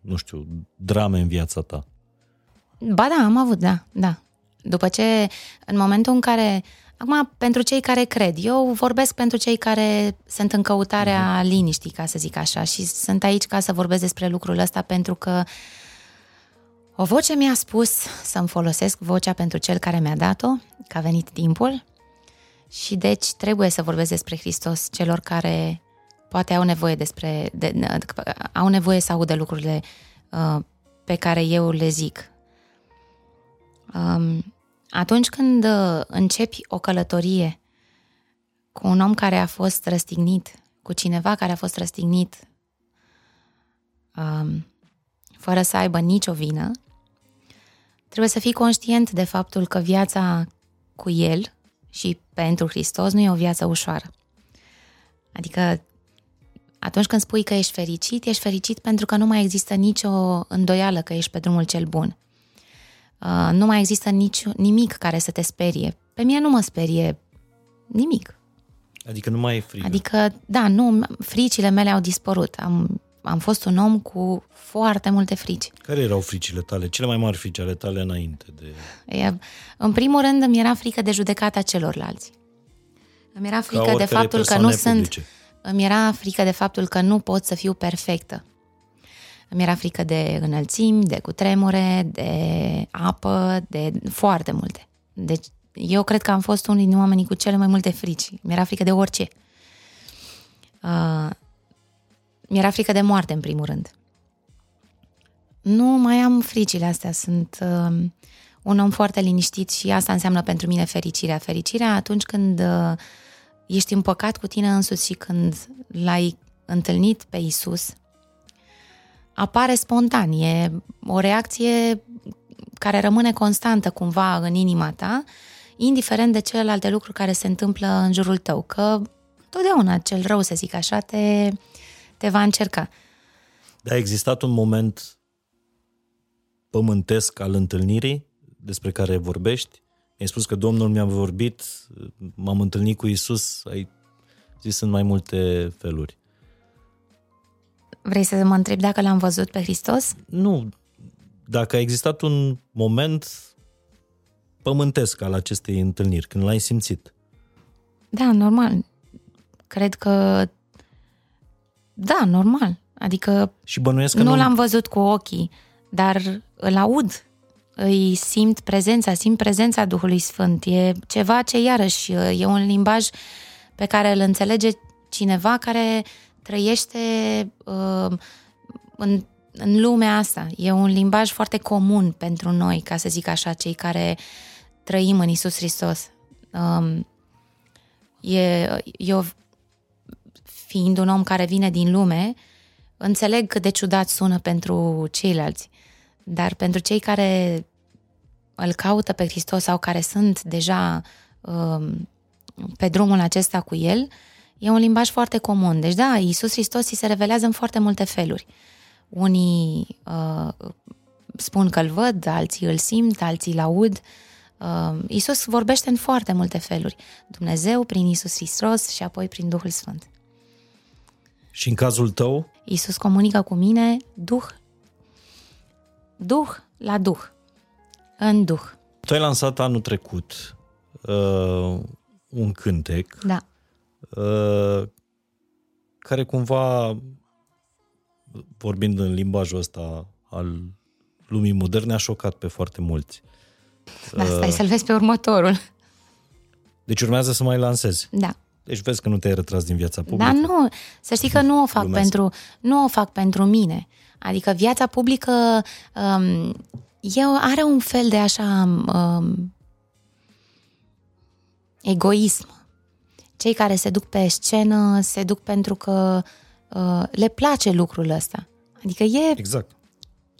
nu știu, drame în viața ta. Ba da, am avut, da, da. După ce, în momentul în care Acum, pentru cei care cred, eu vorbesc pentru cei care sunt în căutarea uh-huh. liniștii, ca să zic așa, și sunt aici ca să vorbesc despre lucrul ăsta pentru că o voce mi-a spus să-mi folosesc vocea pentru cel care mi-a dat-o, că a venit timpul și deci trebuie să vorbesc despre Hristos celor care poate au nevoie despre, de, au nevoie să audă lucrurile uh, pe care eu le zic. Um, atunci când uh, începi o călătorie cu un om care a fost răstignit, cu cineva care a fost răstignit um, fără să aibă nicio vină, trebuie să fii conștient de faptul că viața cu el și pentru Hristos nu e o viață ușoară. Adică atunci când spui că ești fericit, ești fericit pentru că nu mai există nicio îndoială că ești pe drumul cel bun. Uh, nu mai există nici, nimic care să te sperie. Pe mine nu mă sperie nimic. Adică nu mai e frică. Adică, da, nu, fricile mele au dispărut. Am, am fost un om cu foarte multe frici. Care erau fricile tale? Cele mai mari frici ale tale înainte de... E, în primul rând îmi era frică de judecata celorlalți. Îmi era frică de faptul că nu publice. sunt... Îmi era frică de faptul că nu pot să fiu perfectă. Îmi era frică de înălțimi, de cutremure, de apă, de foarte multe. Deci eu cred că am fost unul din oamenii cu cele mai multe frici. Mi-era frică de orice. Uh, mi-era frică de moarte, în primul rând. Nu mai am fricile astea. Sunt uh, un om foarte liniștit și asta înseamnă pentru mine fericirea. Fericirea atunci când uh, ești împăcat cu tine însuți și când l-ai întâlnit pe Isus apare spontan, e o reacție care rămâne constantă cumva în inima ta, indiferent de celelalte lucruri care se întâmplă în jurul tău, că totdeauna cel rău, să zic așa, te, te va încerca. Dar a existat un moment pământesc al întâlnirii despre care vorbești? Ai spus că Domnul mi-a vorbit, m-am întâlnit cu Isus, ai zis în mai multe feluri. Vrei să mă întreb dacă l-am văzut pe Hristos? Nu. Dacă a existat un moment pământesc al acestei întâlniri, când l-ai simțit. Da, normal. Cred că da, normal. Adică și bănuiesc că nu, nu l-am văzut cu ochii, dar îl aud. Îi simt prezența, simt prezența Duhului Sfânt. E ceva ce iarăși e un limbaj pe care îl înțelege cineva care trăiește uh, în, în lumea asta. E un limbaj foarte comun pentru noi, ca să zic așa, cei care trăim în Isus Hristos. Um, e, eu, fiind un om care vine din lume, înțeleg cât de ciudat sună pentru ceilalți, dar pentru cei care îl caută pe Hristos sau care sunt deja um, pe drumul acesta cu el, uh, E un limbaj foarte comun. Deci da, Iisus Hristos îi se revelează în foarte multe feluri. Unii uh, spun că îl văd, alții îl simt, alții îl aud. Uh, Isus vorbește în foarte multe feluri. Dumnezeu prin Isus Hristos și apoi prin Duhul Sfânt. Și în cazul tău? Isus comunică cu mine Duh, Duh la Duh, în Duh. Tu ai lansat anul trecut uh, un cântec Da. uh, care cumva, vorbind în limbajul ăsta al lumii moderne, a șocat pe foarte mulți. Da, stai să-l vezi pe următorul. Deci urmează să mai lansezi. Da. Deci vezi că nu te-ai retras din viața publică. Dar nu, să știi că nu o fac, Glumesc. pentru, nu o fac pentru mine. Adică viața publică um, eu are un fel de așa um, egoism. Cei care se duc pe scenă se duc pentru că uh, le place lucrul ăsta. Adică e, Exact.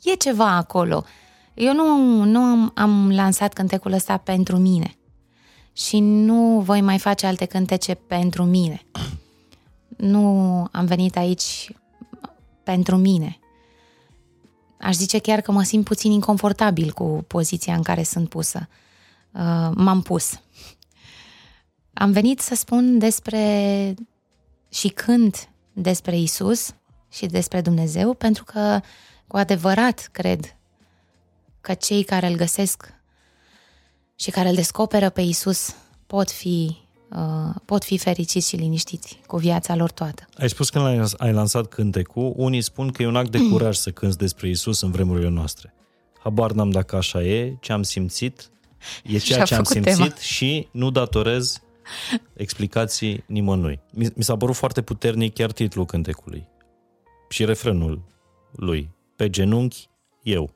e ceva acolo. Eu nu, nu am, am lansat cântecul ăsta pentru mine. Și nu voi mai face alte cântece pentru mine. Nu am venit aici pentru mine. Aș zice chiar că mă simt puțin inconfortabil cu poziția în care sunt pusă. Uh, m-am pus. Am venit să spun despre și cânt despre Isus și despre Dumnezeu, pentru că cu adevărat cred că cei care îl găsesc și care îl descoperă pe Isus pot fi, uh, pot fi fericiți și liniștiți cu viața lor toată. Ai spus că ai, ai lansat cântecul, unii spun că e un act de curaj să cânți despre Isus în vremurile noastre. Habar n-am dacă așa e, ce am simțit, e ceea Și-a ce am făcut simțit tema. și nu datorez explicații nimănui. Mi, mi s-a părut foarte puternic chiar titlul cântecului și refrenul lui. Pe genunchi, eu.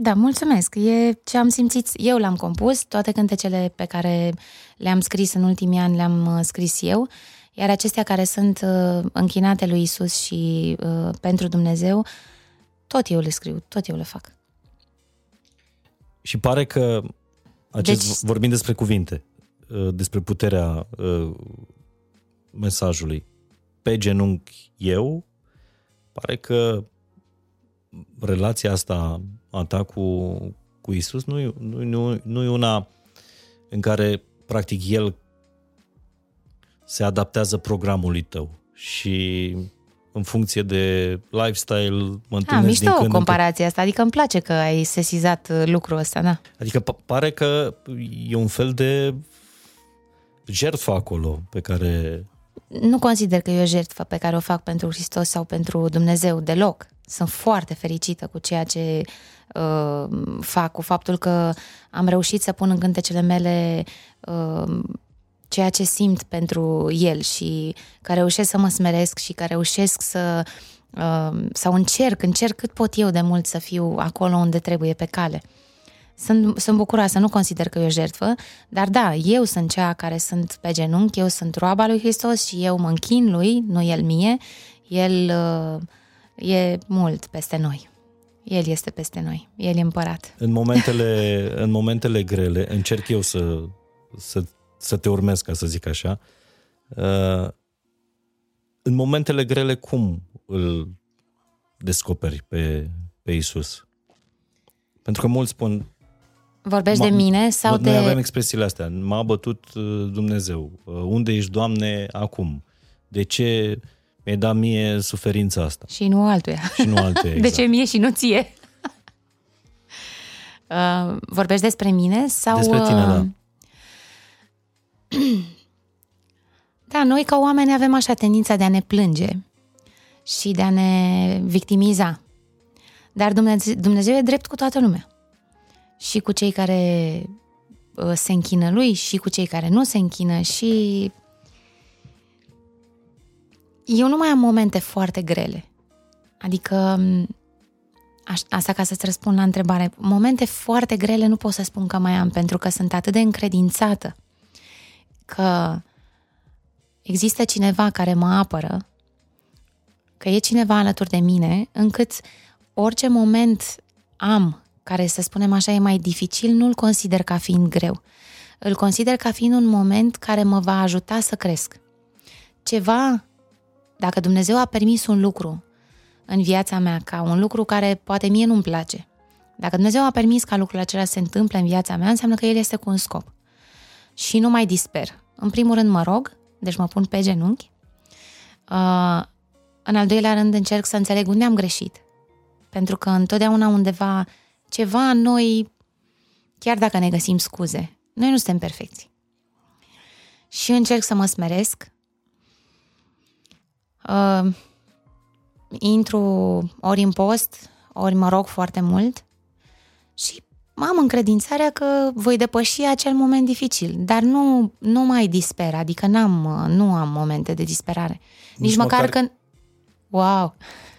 Da, mulțumesc. E ce am simțit, eu l-am compus, toate cântecele pe care le-am scris în ultimii ani le-am uh, scris eu, iar acestea care sunt uh, închinate lui Isus și uh, pentru Dumnezeu, tot eu le scriu, tot eu le fac. Și pare că, acest, Deci- vorbind despre cuvinte, uh, despre puterea uh, mesajului, pe genunchi eu, pare că relația asta a ta cu, cu Isus nu e, nu, nu, nu e una în care practic El se adaptează programului tău și în funcție de lifestyle mă Ah, întâlnesc mișto din când în când. comparația asta, adică îmi place că ai sesizat uh, lucrul ăsta, da. Adică pa- pare că e un fel de jertfă acolo pe care... Nu consider că e o jertfă pe care o fac pentru Hristos sau pentru Dumnezeu deloc. Sunt foarte fericită cu ceea ce uh, fac, cu faptul că am reușit să pun în cântecele mele uh, ceea ce simt pentru El și că reușesc să mă smeresc și că reușesc să uh, sau încerc, încerc cât pot eu de mult să fiu acolo unde trebuie pe cale. Sunt, sunt bucuroasă, nu consider că e o jertfă, dar da, eu sunt cea care sunt pe genunchi, eu sunt roaba lui Hristos și eu mă închin lui, nu el mie, el uh, e mult peste noi. El este peste noi, el e împărat. În momentele, în momentele grele, încerc eu să, să, să te urmez, ca să zic așa. Uh, În momentele grele, cum îl descoperi pe, pe Isus? Pentru că mulți spun, Vorbești M-a- de mine sau Noi de... avem expresiile astea. M-a bătut uh, Dumnezeu. Uh, Unde ești, Doamne, acum? De ce mi-ai dat mie suferința asta? Și nu altuia. Și nu alte, exact. De ce mie și nu ție? Uh, vorbești despre mine sau... Despre tine, uh, da. Da, noi ca oameni avem așa tendința de a ne plânge și de a ne victimiza. Dar Dumnezeu, Dumnezeu e drept cu toată lumea. Și cu cei care uh, se închină lui și cu cei care nu se închină și eu nu mai am momente foarte grele. Adică m, aș, asta ca să-ți răspund la întrebare. Momente foarte grele nu pot să spun că mai am, pentru că sunt atât de încredințată că există cineva care mă apără, că e cineva alături de mine, încât orice moment am care, să spunem așa, e mai dificil, nu-l consider ca fiind greu. Îl consider ca fiind un moment care mă va ajuta să cresc. Ceva, dacă Dumnezeu a permis un lucru în viața mea, ca un lucru care poate mie nu-mi place, Dacă Dumnezeu a permis ca lucrul acela să se întâmple în viața mea, înseamnă că El este cu un scop. Și nu mai disper. În primul rând mă rog, deci mă pun pe genunchi. Uh, în al doilea rând încerc să înțeleg unde am greșit. Pentru că întotdeauna undeva ceva în noi, chiar dacă ne găsim scuze, noi nu suntem perfecți. Și încerc să mă smeresc. Uh, intru ori în post, ori mă rog foarte mult și am încredințarea că voi depăși acel moment dificil, dar nu, nu mai disper, adică n-am, nu am momente de disperare. Nici, Nici măcar, măcar când... Wow!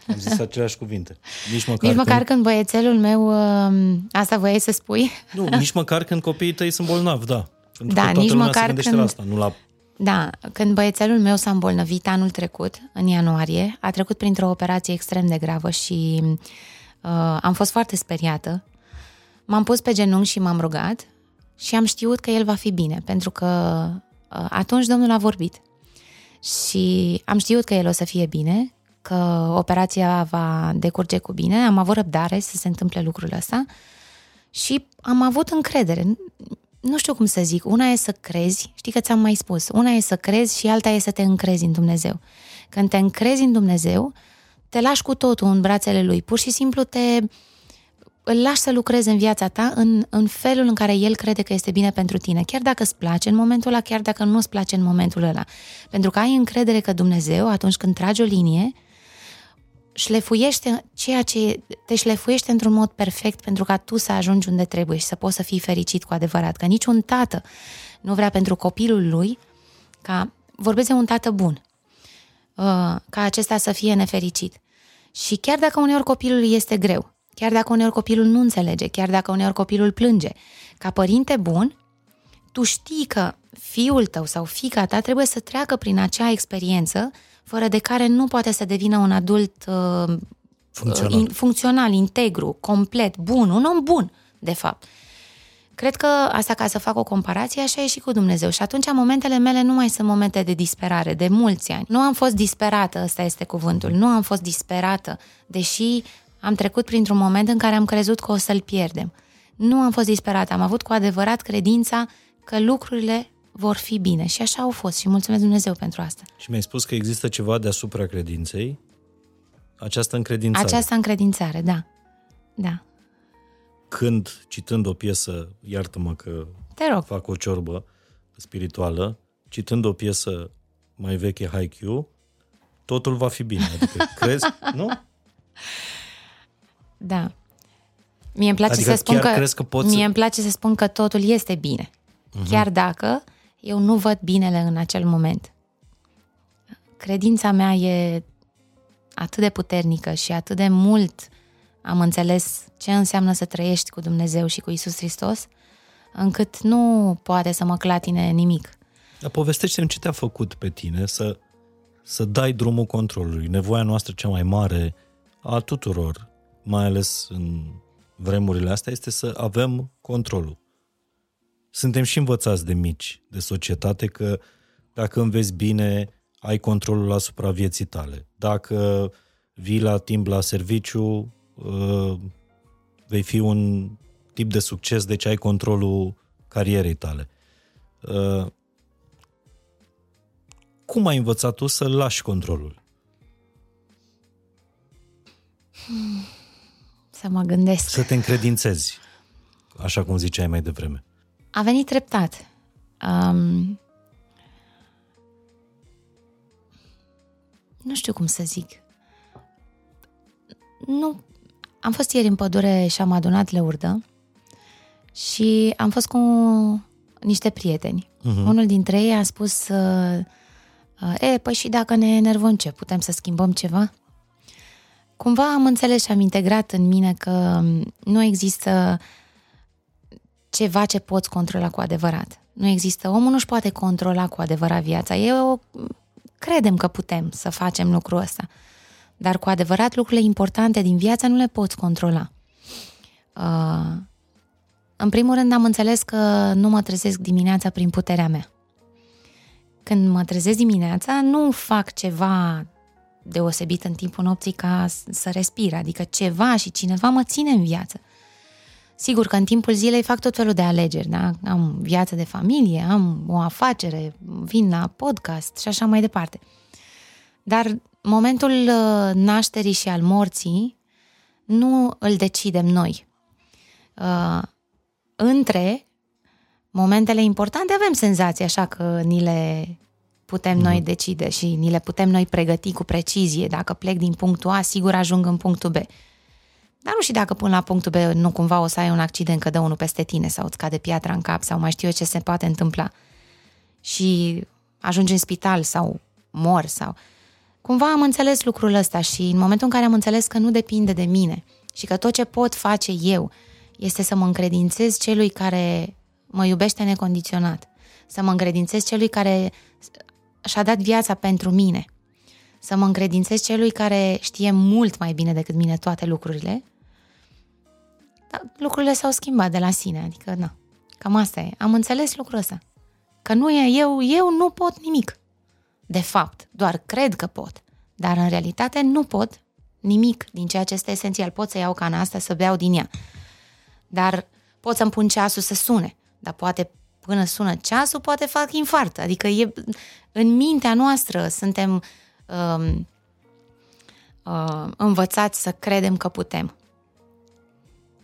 Am zis aceleași cuvinte. Nici măcar, nici măcar când... când băiețelul meu, um, asta voiai să spui? Nu, nici măcar când copiii tăi sunt bolnavi, da. Pentru da, nici măcar când... la asta, nu la da, când băiețelul meu s-a îmbolnăvit anul trecut, în ianuarie, a trecut printr-o operație extrem de gravă și uh, am fost foarte speriată. M-am pus pe genunchi și m-am rugat și am știut că el va fi bine, pentru că uh, atunci Domnul a vorbit. Și am știut că el o să fie bine, că operația va decurge cu bine, am avut răbdare să se întâmple lucrul ăsta și am avut încredere nu știu cum să zic, una e să crezi, știi că ți-am mai spus, una e să crezi și alta e să te încrezi în Dumnezeu. Când te încrezi în Dumnezeu, te lași cu totul în brațele Lui, pur și simplu te îl lași să lucreze în viața ta în, în felul în care El crede că este bine pentru tine, chiar dacă îți place în momentul ăla, chiar dacă nu îți place în momentul ăla. Pentru că ai încredere că Dumnezeu, atunci când tragi o linie, șlefuiește ceea ce te șlefuiește într-un mod perfect pentru ca tu să ajungi unde trebuie și să poți să fii fericit cu adevărat. Că niciun tată nu vrea pentru copilul lui ca, vorbesc de un tată bun, uh, ca acesta să fie nefericit. Și chiar dacă uneori copilul este greu, chiar dacă uneori copilul nu înțelege, chiar dacă uneori copilul plânge, ca părinte bun, tu știi că fiul tău sau fica ta trebuie să treacă prin acea experiență fără de care nu poate să devină un adult uh, funcțional. In, funcțional, integru, complet, bun, un om bun, de fapt. Cred că asta ca să fac o comparație, așa e și cu Dumnezeu. Și atunci momentele mele nu mai sunt momente de disperare, de mulți ani. Nu am fost disperată, ăsta este cuvântul, nu am fost disperată, deși am trecut printr-un moment în care am crezut că o să-l pierdem. Nu am fost disperată, am avut cu adevărat credința că lucrurile vor fi bine. Și așa au fost și mulțumesc Dumnezeu pentru asta. Și mi-ai spus că există ceva deasupra credinței? Această încredințare. Această încredințare, da. Da. Când, citând o piesă, iartă-mă că Te rog. fac o ciorbă spirituală, citând o piesă mai veche, Haikyuu, totul va fi bine. Adică, crezi? Nu? Da. Mie îmi place adică să spun că, că poți mie îmi place să spun că totul este bine uh-huh. chiar dacă eu nu văd binele în acel moment. Credința mea e atât de puternică și atât de mult am înțeles ce înseamnă să trăiești cu Dumnezeu și cu Isus Hristos, încât nu poate să mă clatine nimic. Dar povestește-mi ce te-a făcut pe tine să, să dai drumul controlului. Nevoia noastră cea mai mare a tuturor, mai ales în vremurile astea, este să avem controlul suntem și învățați de mici, de societate, că dacă înveți bine, ai controlul asupra vieții tale. Dacă vii la timp la serviciu, uh, vei fi un tip de succes, deci ai controlul carierei tale. Uh, cum ai învățat tu să lași controlul? Să mă gândesc. Să te încredințezi, așa cum ziceai mai devreme. A venit treptat. Um, nu știu cum să zic. Nu. Am fost ieri în pădure și am adunat leurdă și am fost cu niște prieteni. Uh-huh. Unul dintre ei a spus uh, E, păi și dacă ne enervăm ce? Putem să schimbăm ceva? Cumva am înțeles și am integrat în mine că nu există ceva ce poți controla cu adevărat. Nu există. Omul nu-și poate controla cu adevărat viața. Eu credem că putem să facem lucrul ăsta. Dar cu adevărat lucrurile importante din viață nu le poți controla. Uh, în primul rând am înțeles că nu mă trezesc dimineața prin puterea mea. Când mă trezesc dimineața, nu fac ceva deosebit în timpul nopții ca să respir, adică ceva și cineva mă ține în viață. Sigur că în timpul zilei fac tot felul de alegeri, da? Am viață de familie, am o afacere, vin la podcast și așa mai departe. Dar momentul uh, nașterii și al morții nu îl decidem noi. Uh, între momentele importante avem senzația așa că ni le putem mm. noi mhm. decide și ni le putem noi pregăti cu precizie. Dacă plec din punctul A, sigur ajung în punctul B. Dar nu și dacă până la punctul B nu cumva o să ai un accident că dă unul peste tine sau îți cade piatra în cap sau mai știu eu ce se poate întâmpla. Și ajungi în spital sau mor sau... Cumva am înțeles lucrul ăsta și în momentul în care am înțeles că nu depinde de mine și că tot ce pot face eu este să mă încredințez celui care mă iubește necondiționat, să mă încredințez celui care și-a dat viața pentru mine, să mă încredințez celui care știe mult mai bine decât mine toate lucrurile, dar lucrurile s-au schimbat de la sine, adică, na, cam asta e. Am înțeles lucrul ăsta. Că nu e eu, eu nu pot nimic. De fapt, doar cred că pot, dar în realitate nu pot nimic din ceea ce este esențial. Pot să iau cana asta, să beau din ea. Dar pot să-mi pun ceasul să sune, dar poate până sună ceasul, poate fac infart. Adică e, în mintea noastră suntem um, uh, învățați să credem că putem.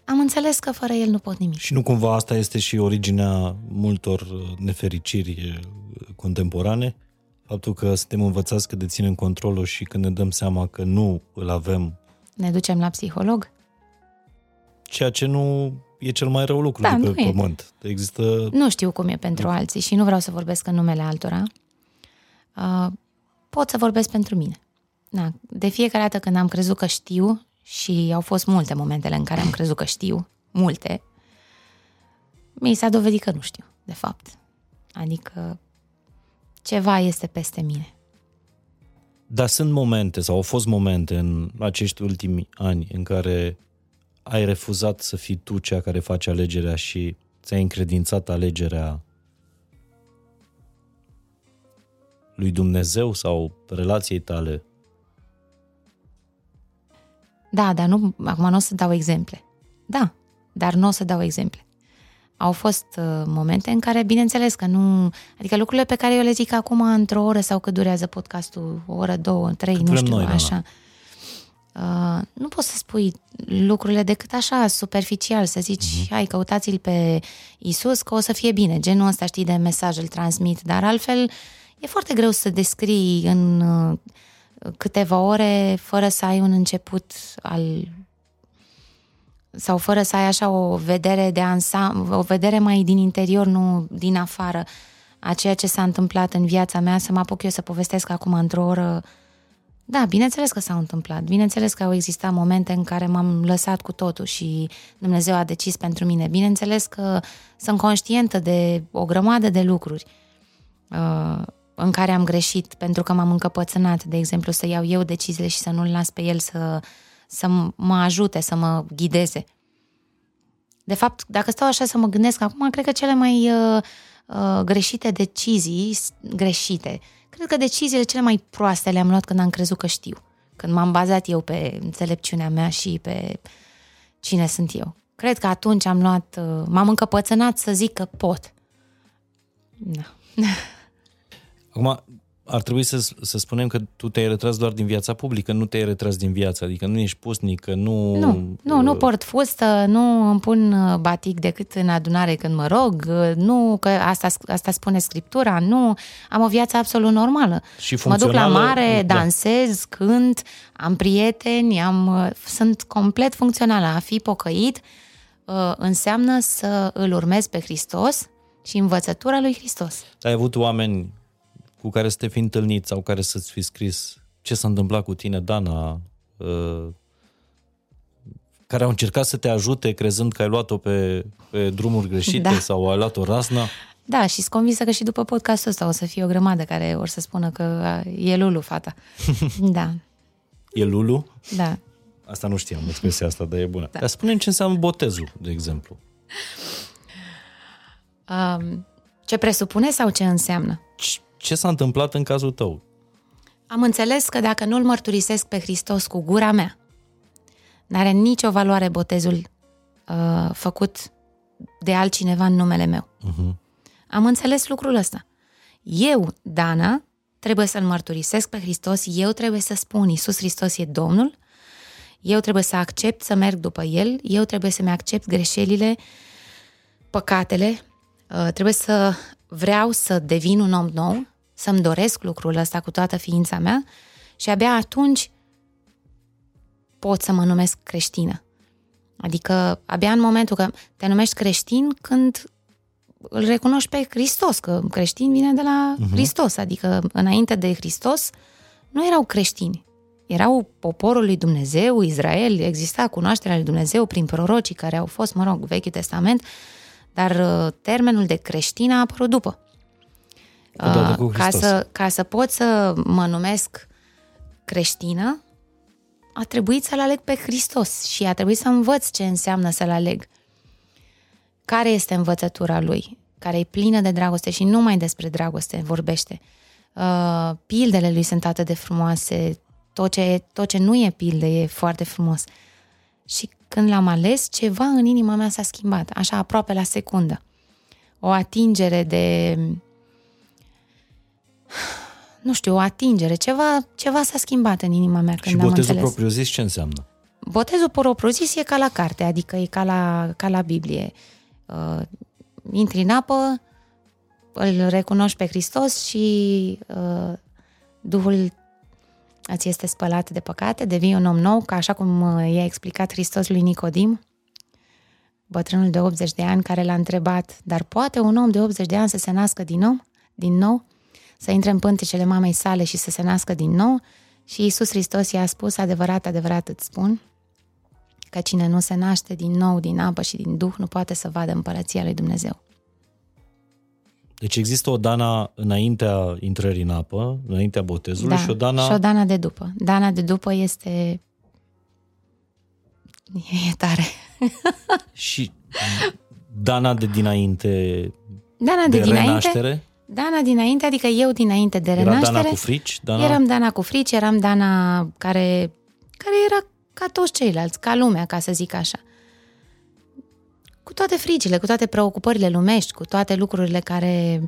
Am înțeles că fără el nu pot nimic. Și nu cumva asta este și originea multor uh, nefericiri uh, contemporane? Faptul că suntem învățați că deținem controlul și când ne dăm seama că nu îl avem... Ne ducem la psiholog? Ceea ce nu e cel mai rău lucru da, de pe e. pământ. Există... Nu știu cum e pentru alții și nu vreau să vorbesc în numele altora. Uh, pot să vorbesc pentru mine. Da. De fiecare dată când am crezut că știu, și au fost multe momentele în care am crezut că știu, multe, mi s-a dovedit că nu știu, de fapt. Adică ceva este peste mine. Dar sunt momente sau au fost momente în acești ultimi ani în care ai refuzat să fii tu cea care face alegerea și ți-ai încredințat alegerea lui Dumnezeu sau relației tale? Da, dar nu, acum nu o să dau exemple. Da, dar nu o să dau exemple. Au fost uh, momente în care, bineînțeles că nu... Adică lucrurile pe care eu le zic acum într-o oră sau cât durează podcastul, o oră, două, trei, cât nu știu, noi, așa. Uh, nu poți să spui lucrurile decât așa, superficial, să zici, uh-huh. hai, căutați-l pe Isus, că o să fie bine. Genul ăsta, știi, de mesaj îl transmit, dar altfel e foarte greu să descrii în uh, câteva ore fără să ai un început al sau fără să ai așa o vedere de ansamblu, o vedere mai din interior, nu din afară, a ceea ce s-a întâmplat în viața mea, să mă apuc eu să povestesc acum într-o oră. Da, bineînțeles că s-au întâmplat, bineînțeles că au existat momente în care m-am lăsat cu totul și Dumnezeu a decis pentru mine. Bineînțeles că sunt conștientă de o grămadă de lucruri uh, în care am greșit pentru că m-am încăpățânat, de exemplu, să iau eu deciziile și să nu-l las pe el să să mă ajute, să mă ghideze. De fapt, dacă stau așa să mă gândesc acum, cred că cele mai uh, uh, greșite decizii, greșite, cred că deciziile cele mai proaste le-am luat când am crezut că știu. Când m-am bazat eu pe înțelepciunea mea și pe cine sunt eu. Cred că atunci am luat, uh, m-am încăpățânat să zic că pot. Da. Acum, ar trebui să, să spunem că tu te-ai retras doar din viața publică, nu te-ai retras din viață, adică nu ești pusnică, nu... Nu, nu, nu port fustă, nu îmi pun uh, batic decât în adunare când mă rog, uh, nu, că asta, asta spune Scriptura, nu, am o viață absolut normală. Și mă duc la mare, da. dansez, cânt, am prieteni, am, uh, sunt complet funcțională. A fi pocăit înseamnă să îl urmez pe Hristos și învățătura lui Hristos. Ai avut oameni cu care să te fi întâlnit sau care să-ți fi scris ce s-a întâmplat cu tine, Dana, uh, care au încercat să te ajute crezând că ai luat-o pe, pe drumuri greșite da. sau ai luat-o rasna? Da, și sunt convinsă că și după podcastul ăsta o să fie o grămadă care or să spună că e Lulu, fata. da. E Lulu? Da. Asta nu știam, expresia asta, dar e bună. Da. Dar spune ce înseamnă botezul, de exemplu. Um, ce presupune sau ce înseamnă? Ce s-a întâmplat în cazul tău? Am înțeles că dacă nu-L mărturisesc pe Hristos cu gura mea, n-are nicio valoare botezul uh, făcut de altcineva în numele meu. Uh-huh. Am înțeles lucrul ăsta. Eu, Dana, trebuie să-L mărturisesc pe Hristos, eu trebuie să spun Iisus Hristos e Domnul, eu trebuie să accept să merg după El, eu trebuie să-mi accept greșelile, păcatele, uh, trebuie să vreau să devin un om nou, să-mi doresc lucrul ăsta cu toată ființa mea și abia atunci pot să mă numesc creștină. Adică abia în momentul că te numești creștin când îl recunoști pe Hristos, că creștin vine de la uh-huh. Hristos, adică înainte de Hristos nu erau creștini. Erau poporul lui Dumnezeu, Israel, exista cunoașterea lui Dumnezeu prin prorocii care au fost, mă rog, Vechiul Testament, dar uh, termenul de creștin a apărut după. Uh, ca, să, ca să pot să mă numesc creștină, a trebuit să-L aleg pe Hristos și a trebuit să învăț ce înseamnă să-L aleg. Care este învățătura Lui? Care e plină de dragoste și numai despre dragoste vorbește. Uh, pildele Lui sunt atât de frumoase, tot ce, tot ce nu e pilde e foarte frumos. Și când l-am ales, ceva în inima mea s-a schimbat, așa aproape la secundă. O atingere de nu știu, o atingere, ceva, ceva s-a schimbat în inima mea când și am botezul înțeles. propriu-zis ce înseamnă? Botezul propriu-zis e ca la carte, adică e ca la, ca la Biblie. Uh, intri în apă, îl recunoști pe Hristos și uh, Duhul îți este spălat de păcate, devii un om nou, ca așa cum uh, i-a explicat Hristos lui Nicodim, bătrânul de 80 de ani care l-a întrebat, dar poate un om de 80 de ani să se nască din nou? Din nou? Să intre în pântecele mamei sale și să se nască din nou și Iisus Hristos i-a spus, adevărat, adevărat îți spun, că cine nu se naște din nou din apă și din Duh nu poate să vadă împărăția lui Dumnezeu. Deci există o dana înaintea intrării în apă, înaintea botezului da, și o dana... și o dana de după. Dana de după este... E tare. și dana de dinainte... Dana de, de dinainte... renaștere? Dana dinainte, adică eu dinainte de renaștere. Era Dana cu frici? Dana... Eram Dana cu frici, eram Dana care, care era ca toți ceilalți, ca lumea, ca să zic așa. Cu toate fricile, cu toate preocupările lumești, cu toate lucrurile care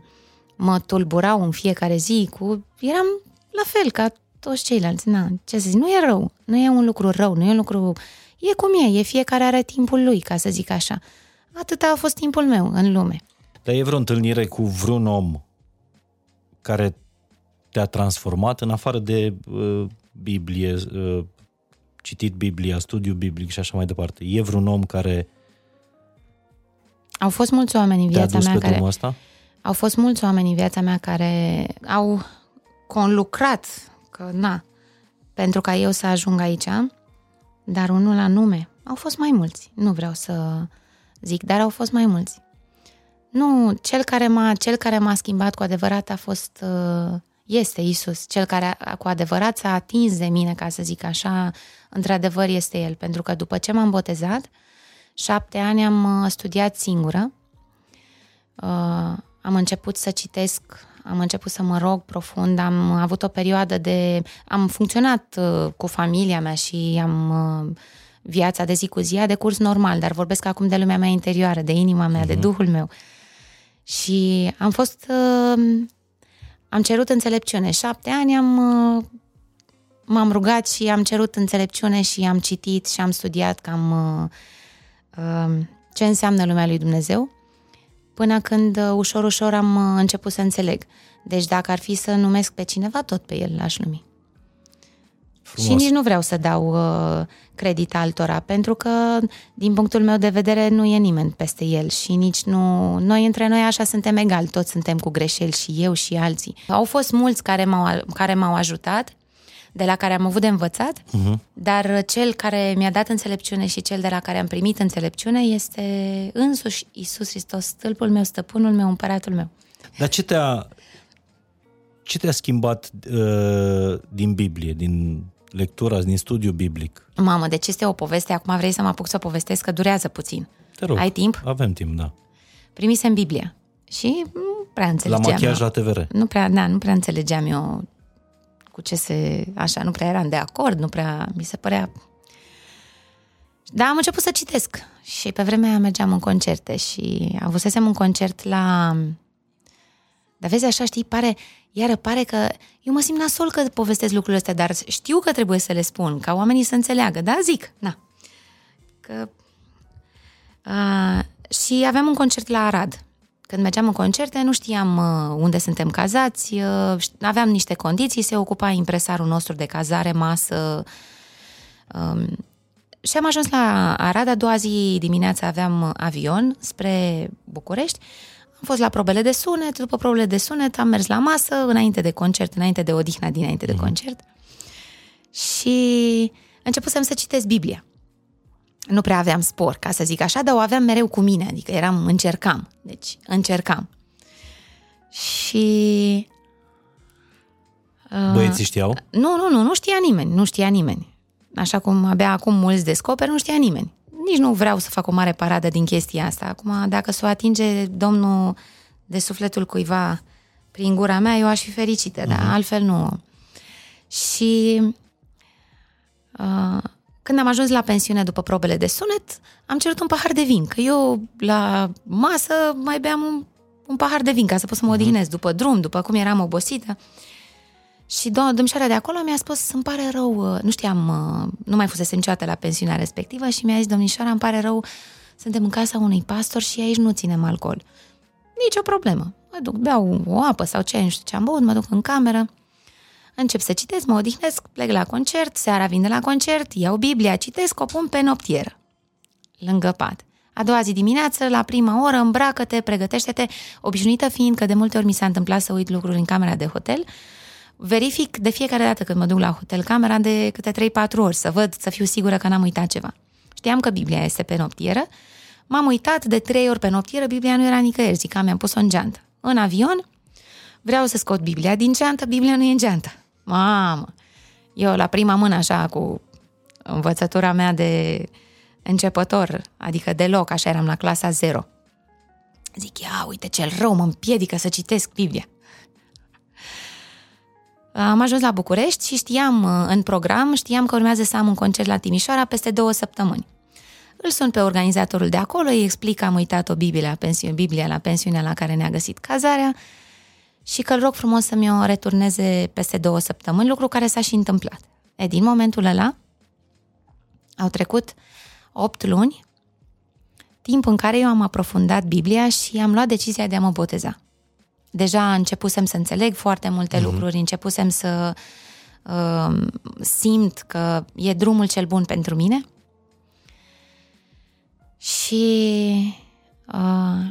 mă tulburau în fiecare zi, cu... eram la fel ca toți ceilalți. Na, ce să zic, nu e rău, nu e un lucru rău, nu e un lucru... E cum e, e fiecare are timpul lui, ca să zic așa. Atâta a fost timpul meu în lume. Dar e vreo întâlnire cu vreun om care te-a transformat în afară de uh, Biblie, uh, citit Biblia, studiu biblic și așa mai departe? E vreun om care au fost mulți oameni în viața mea care asta? au fost mulți oameni în viața mea care au conlucrat că na, pentru ca eu să ajung aici, dar unul la nume. Au fost mai mulți, nu vreau să zic, dar au fost mai mulți. Nu, cel care m-a, cel care m-a schimbat cu adevărat a fost, uh, este Isus. Cel care a, cu adevărat s-a atins de mine, ca să zic așa, într-adevăr este El. Pentru că după ce m-am botezat, șapte ani am uh, studiat singură, uh, am început să citesc, am început să mă rog profund, am avut o perioadă de... am funcționat cu familia mea și am viața de zi cu zi de curs normal, dar vorbesc acum de lumea mea interioară, de inima mea, uh-huh. de mhm. Duhul meu. Și am fost, uh, am cerut înțelepciune. Șapte ani am, uh, m-am rugat și am cerut înțelepciune și am citit și am studiat cam uh, ce înseamnă lumea lui Dumnezeu, până când ușor, ușor am început să înțeleg. Deci dacă ar fi să numesc pe cineva, tot pe el l-aș numi. Frumos. Și nici nu vreau să dau uh, credit altora, pentru că, din punctul meu de vedere, nu e nimeni peste el și nici nu... Noi între noi așa suntem egali, toți suntem cu greșeli și eu și alții. Au fost mulți care m-au, care m-au ajutat, de la care am avut de învățat, uh-huh. dar cel care mi-a dat înțelepciune și cel de la care am primit înțelepciune este însuși Isus Hristos, stâlpul meu, stăpânul meu, împăratul meu. Dar ce te-a, ce te-a schimbat uh, din Biblie, din lectura, din studiu biblic. Mamă, deci este o poveste, acum vrei să mă apuc să o povestesc, că durează puțin. Te rog. Ai timp? Avem timp, da. Primisem Biblia și nu prea înțelegeam. La machiaj eu. la TVR. Nu prea, da, nu prea înțelegeam eu cu ce se... Așa, nu prea eram de acord, nu prea... Mi se părea... Da, am început să citesc și pe vremea aia mergeam în concerte și avusesem un concert la... Dar vezi, așa știi, pare, iară pare că eu mă simt nasol că povestesc lucrurile astea, dar știu că trebuie să le spun, ca oamenii să înțeleagă. Da, zic, na. Că... A, și aveam un concert la Arad. Când mergeam în concerte, nu știam uh, unde suntem cazați, uh, aveam niște condiții, se ocupa impresarul nostru de cazare, masă, um, și am ajuns la Arad, a doua zi dimineața aveam avion spre București. Am fost la probele de sunet, după probele de sunet am mers la masă înainte de concert, înainte de odihna dinainte de mhm. concert. Și începusem să citesc Biblia. Nu prea aveam spor, ca să zic așa, dar o aveam mereu cu mine, adică eram, încercam. Deci, încercam. Și... Băieții știau? Nu, nu, nu, nu știa nimeni, nu știa nimeni așa cum abia acum mulți descoperă, nu știa nimeni. Nici nu vreau să fac o mare paradă din chestia asta. Acum, dacă s-o atinge domnul de sufletul cuiva prin gura mea, eu aș fi fericită, uh-huh. dar mhm. altfel nu. Și uh, când am ajuns la pensiune după probele de sunet, am cerut un pahar de vin, că eu la masă mai beam un, un pahar de vin ca să pot să mă mhm. odihnesc uh-huh. după drum, după cum eram obosită. Și doamna domnișoara de acolo mi-a spus, îmi pare rău, uh, nu știam, uh, nu mai fusese niciodată la pensiunea respectivă și mi-a zis, domnișoara, îmi pare rău, suntem în casa unui pastor și aici nu ținem alcool. Nici o problemă. Mă duc, beau o apă sau ce, nu știu ce am băut, mă duc în cameră, încep să citesc, mă odihnesc, plec la concert, seara vin de la concert, iau Biblia, citesc, o pun pe noptieră, lângă pat. A doua zi dimineață, la prima oră, îmbracă-te, pregătește-te, obișnuită fiind că de multe ori mi s-a întâmplat să uit lucruri în camera de hotel, verific de fiecare dată când mă duc la hotel camera de câte 3-4 ori să văd, să fiu sigură că n-am uitat ceva. Știam că Biblia este pe noptieră, m-am uitat de 3 ori pe noptieră, Biblia nu era nicăieri, zic că mi-am pus-o în geantă. În avion, vreau să scot Biblia din geantă, Biblia nu e în geantă. Mamă! Eu la prima mână așa cu învățătura mea de începător, adică deloc, așa eram la clasa 0. Zic, ia uite cel rău mă împiedică să citesc Biblia. Am ajuns la București și știam uh, în program, știam că urmează să am un concert la Timișoara peste două săptămâni. Îl sun pe organizatorul de acolo, îi explic că am uitat o Biblie la pensiune, Biblia la pensiunea la care ne-a găsit cazarea și că îl rog frumos să mi-o returneze peste două săptămâni, lucru care s-a și întâmplat. E, din momentul ăla au trecut opt luni, timp în care eu am aprofundat Biblia și am luat decizia de a mă boteza deja începusem să înțeleg foarte multe mm-hmm. lucruri, începusem să uh, simt că e drumul cel bun pentru mine. Și uh,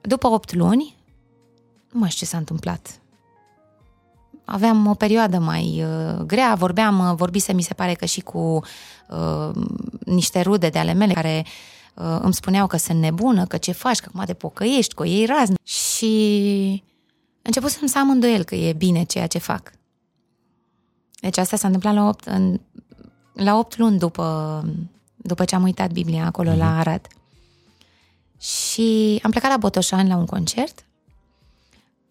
după 8 luni, nu mai știu ce s-a întâmplat. Aveam o perioadă mai uh, grea, vorbeam, uh, vorbise mi se pare că și cu uh, niște rude de ale mele care uh, îmi spuneau că sunt nebună, că ce faci, că acum te pocăiești, că o iei razne. Și începusem să am îndoiel că e bine ceea ce fac. Deci asta s-a întâmplat la 8, în, la 8 luni după, după ce am uitat Biblia acolo uh-huh. la mhm. Arad. Și am plecat la Botoșani la un concert.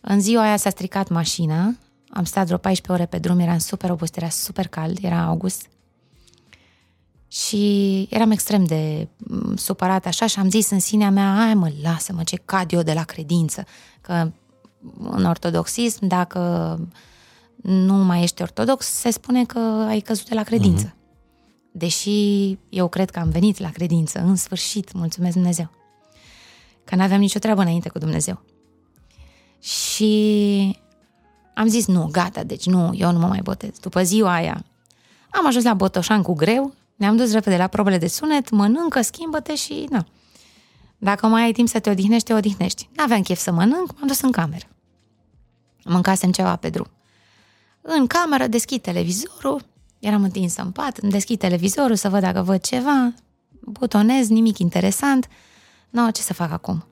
În ziua aia s-a stricat mașina. Am stat vreo 14 ore pe drum, eram super obosit, era super cald, era august. Și eram extrem de mm, supărat așa și am zis în sinea mea, ai mă, lasă-mă, ce cad eu de la credință, că în ortodoxism, dacă nu mai ești ortodox, se spune că ai căzut de la credință. Uh-huh. Deși eu cred că am venit la credință, în sfârșit, mulțumesc Dumnezeu. Că n-aveam nicio treabă înainte cu Dumnezeu. Și am zis, nu, gata, deci nu, eu nu mă mai botez. După ziua aia, am ajuns la Botoșan cu greu, ne-am dus repede la probele de sunet, mănâncă, schimbă-te și na. Dacă mai ai timp să te odihnești, te odihnești. N-aveam chef să mănânc, m-am dus în cameră. Mâncasem ceva pe drum. În cameră deschid televizorul, eram întinsă în pat, îmi deschid televizorul să văd dacă văd ceva, butonez, nimic interesant. Nu, ce să fac acum?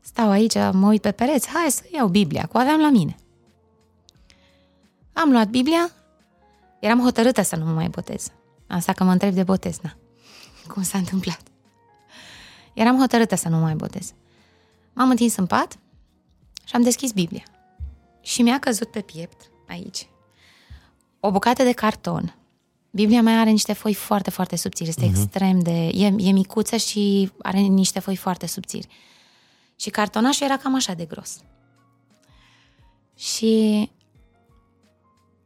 Stau aici, mă uit pe pereți, hai să iau Biblia, cu aveam la mine. Am luat Biblia, eram hotărâtă să nu mă mai botez. Asta că mă întreb de botez, na. Cum s-a întâmplat? Eram hotărâtă să nu mai botez. M-am întins în pat și am deschis Biblia. Și mi-a căzut pe piept, aici, o bucată de carton. Biblia mea are niște foi foarte, foarte subțiri. Este uh-huh. extrem de... E, e micuță și are niște foi foarte subțiri. Și cartonașul era cam așa de gros. Și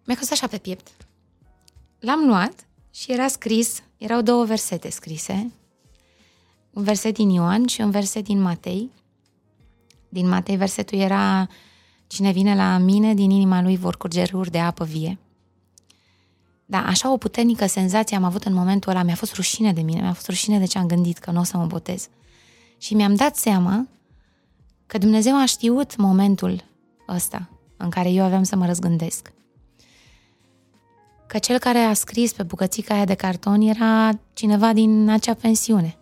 mi-a căzut așa pe piept. L-am luat și era scris, erau două versete scrise, un verset din Ioan și un verset din Matei. Din Matei versetul era Cine vine la mine, din inima lui vor curge râuri de apă vie. Da, așa o puternică senzație am avut în momentul ăla, mi-a fost rușine de mine, mi-a fost rușine de ce am gândit că nu o să mă botez. Și mi-am dat seama că Dumnezeu a știut momentul ăsta în care eu aveam să mă răzgândesc. Că cel care a scris pe bucățica aia de carton era cineva din acea pensiune.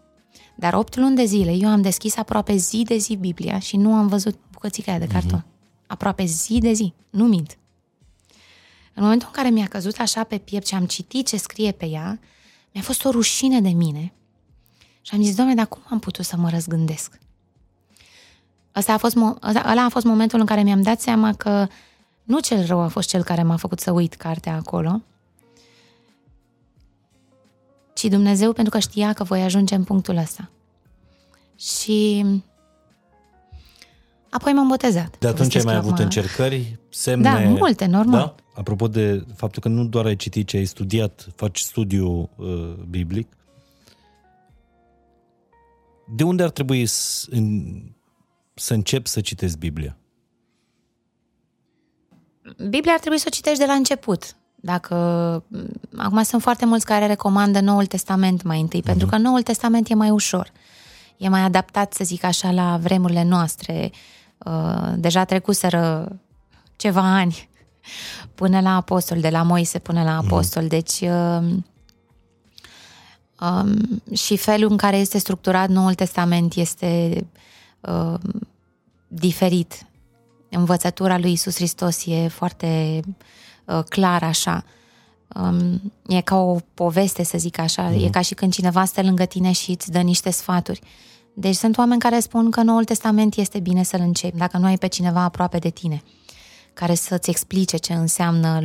Dar opt luni de zile eu am deschis aproape zi de zi Biblia și nu am văzut bucățica aia de carton. Mm-hmm. Aproape zi de zi, nu mint. În momentul în care mi-a căzut așa pe piept și am citit ce scrie pe ea, mi-a fost o rușine de mine. Și am zis, Doamne, dar cum am putut să mă răzgândesc? Asta a fost, ăla a fost momentul în care mi-am dat seama că nu cel rău a fost cel care m-a făcut să uit cartea acolo, ci Dumnezeu pentru că știa că voi ajunge în punctul ăsta. Și apoi m-am botezat. De atunci ai mai avut mă... încercări, semne... Da, multe, normal. Da? Apropo de faptul că nu doar ai citit, ci ai studiat, faci studiu uh, biblic, de unde ar trebui să, în, să încep să citesc Biblia? Biblia ar trebui să o citești de la început. Dacă acum sunt foarte mulți care recomandă Noul Testament mai întâi, uh-huh. pentru că Noul Testament e mai ușor. E mai adaptat, să zic așa, la vremurile noastre. Uh, deja trecuseră ceva ani până la apostol, de la Moise până la mhm. apostol. Uh-huh. Deci uh, um, și felul în care este structurat Noul Testament este uh, diferit. Învățătura lui Isus Hristos e foarte uh, clar așa. Um, e ca o poveste, să zic așa. Mm. E ca și când cineva stă lângă tine și îți dă niște sfaturi. Deci sunt oameni care spun că Noul Testament este bine să-l începi, dacă nu ai pe cineva aproape de tine, care să-ți explice ce înseamnă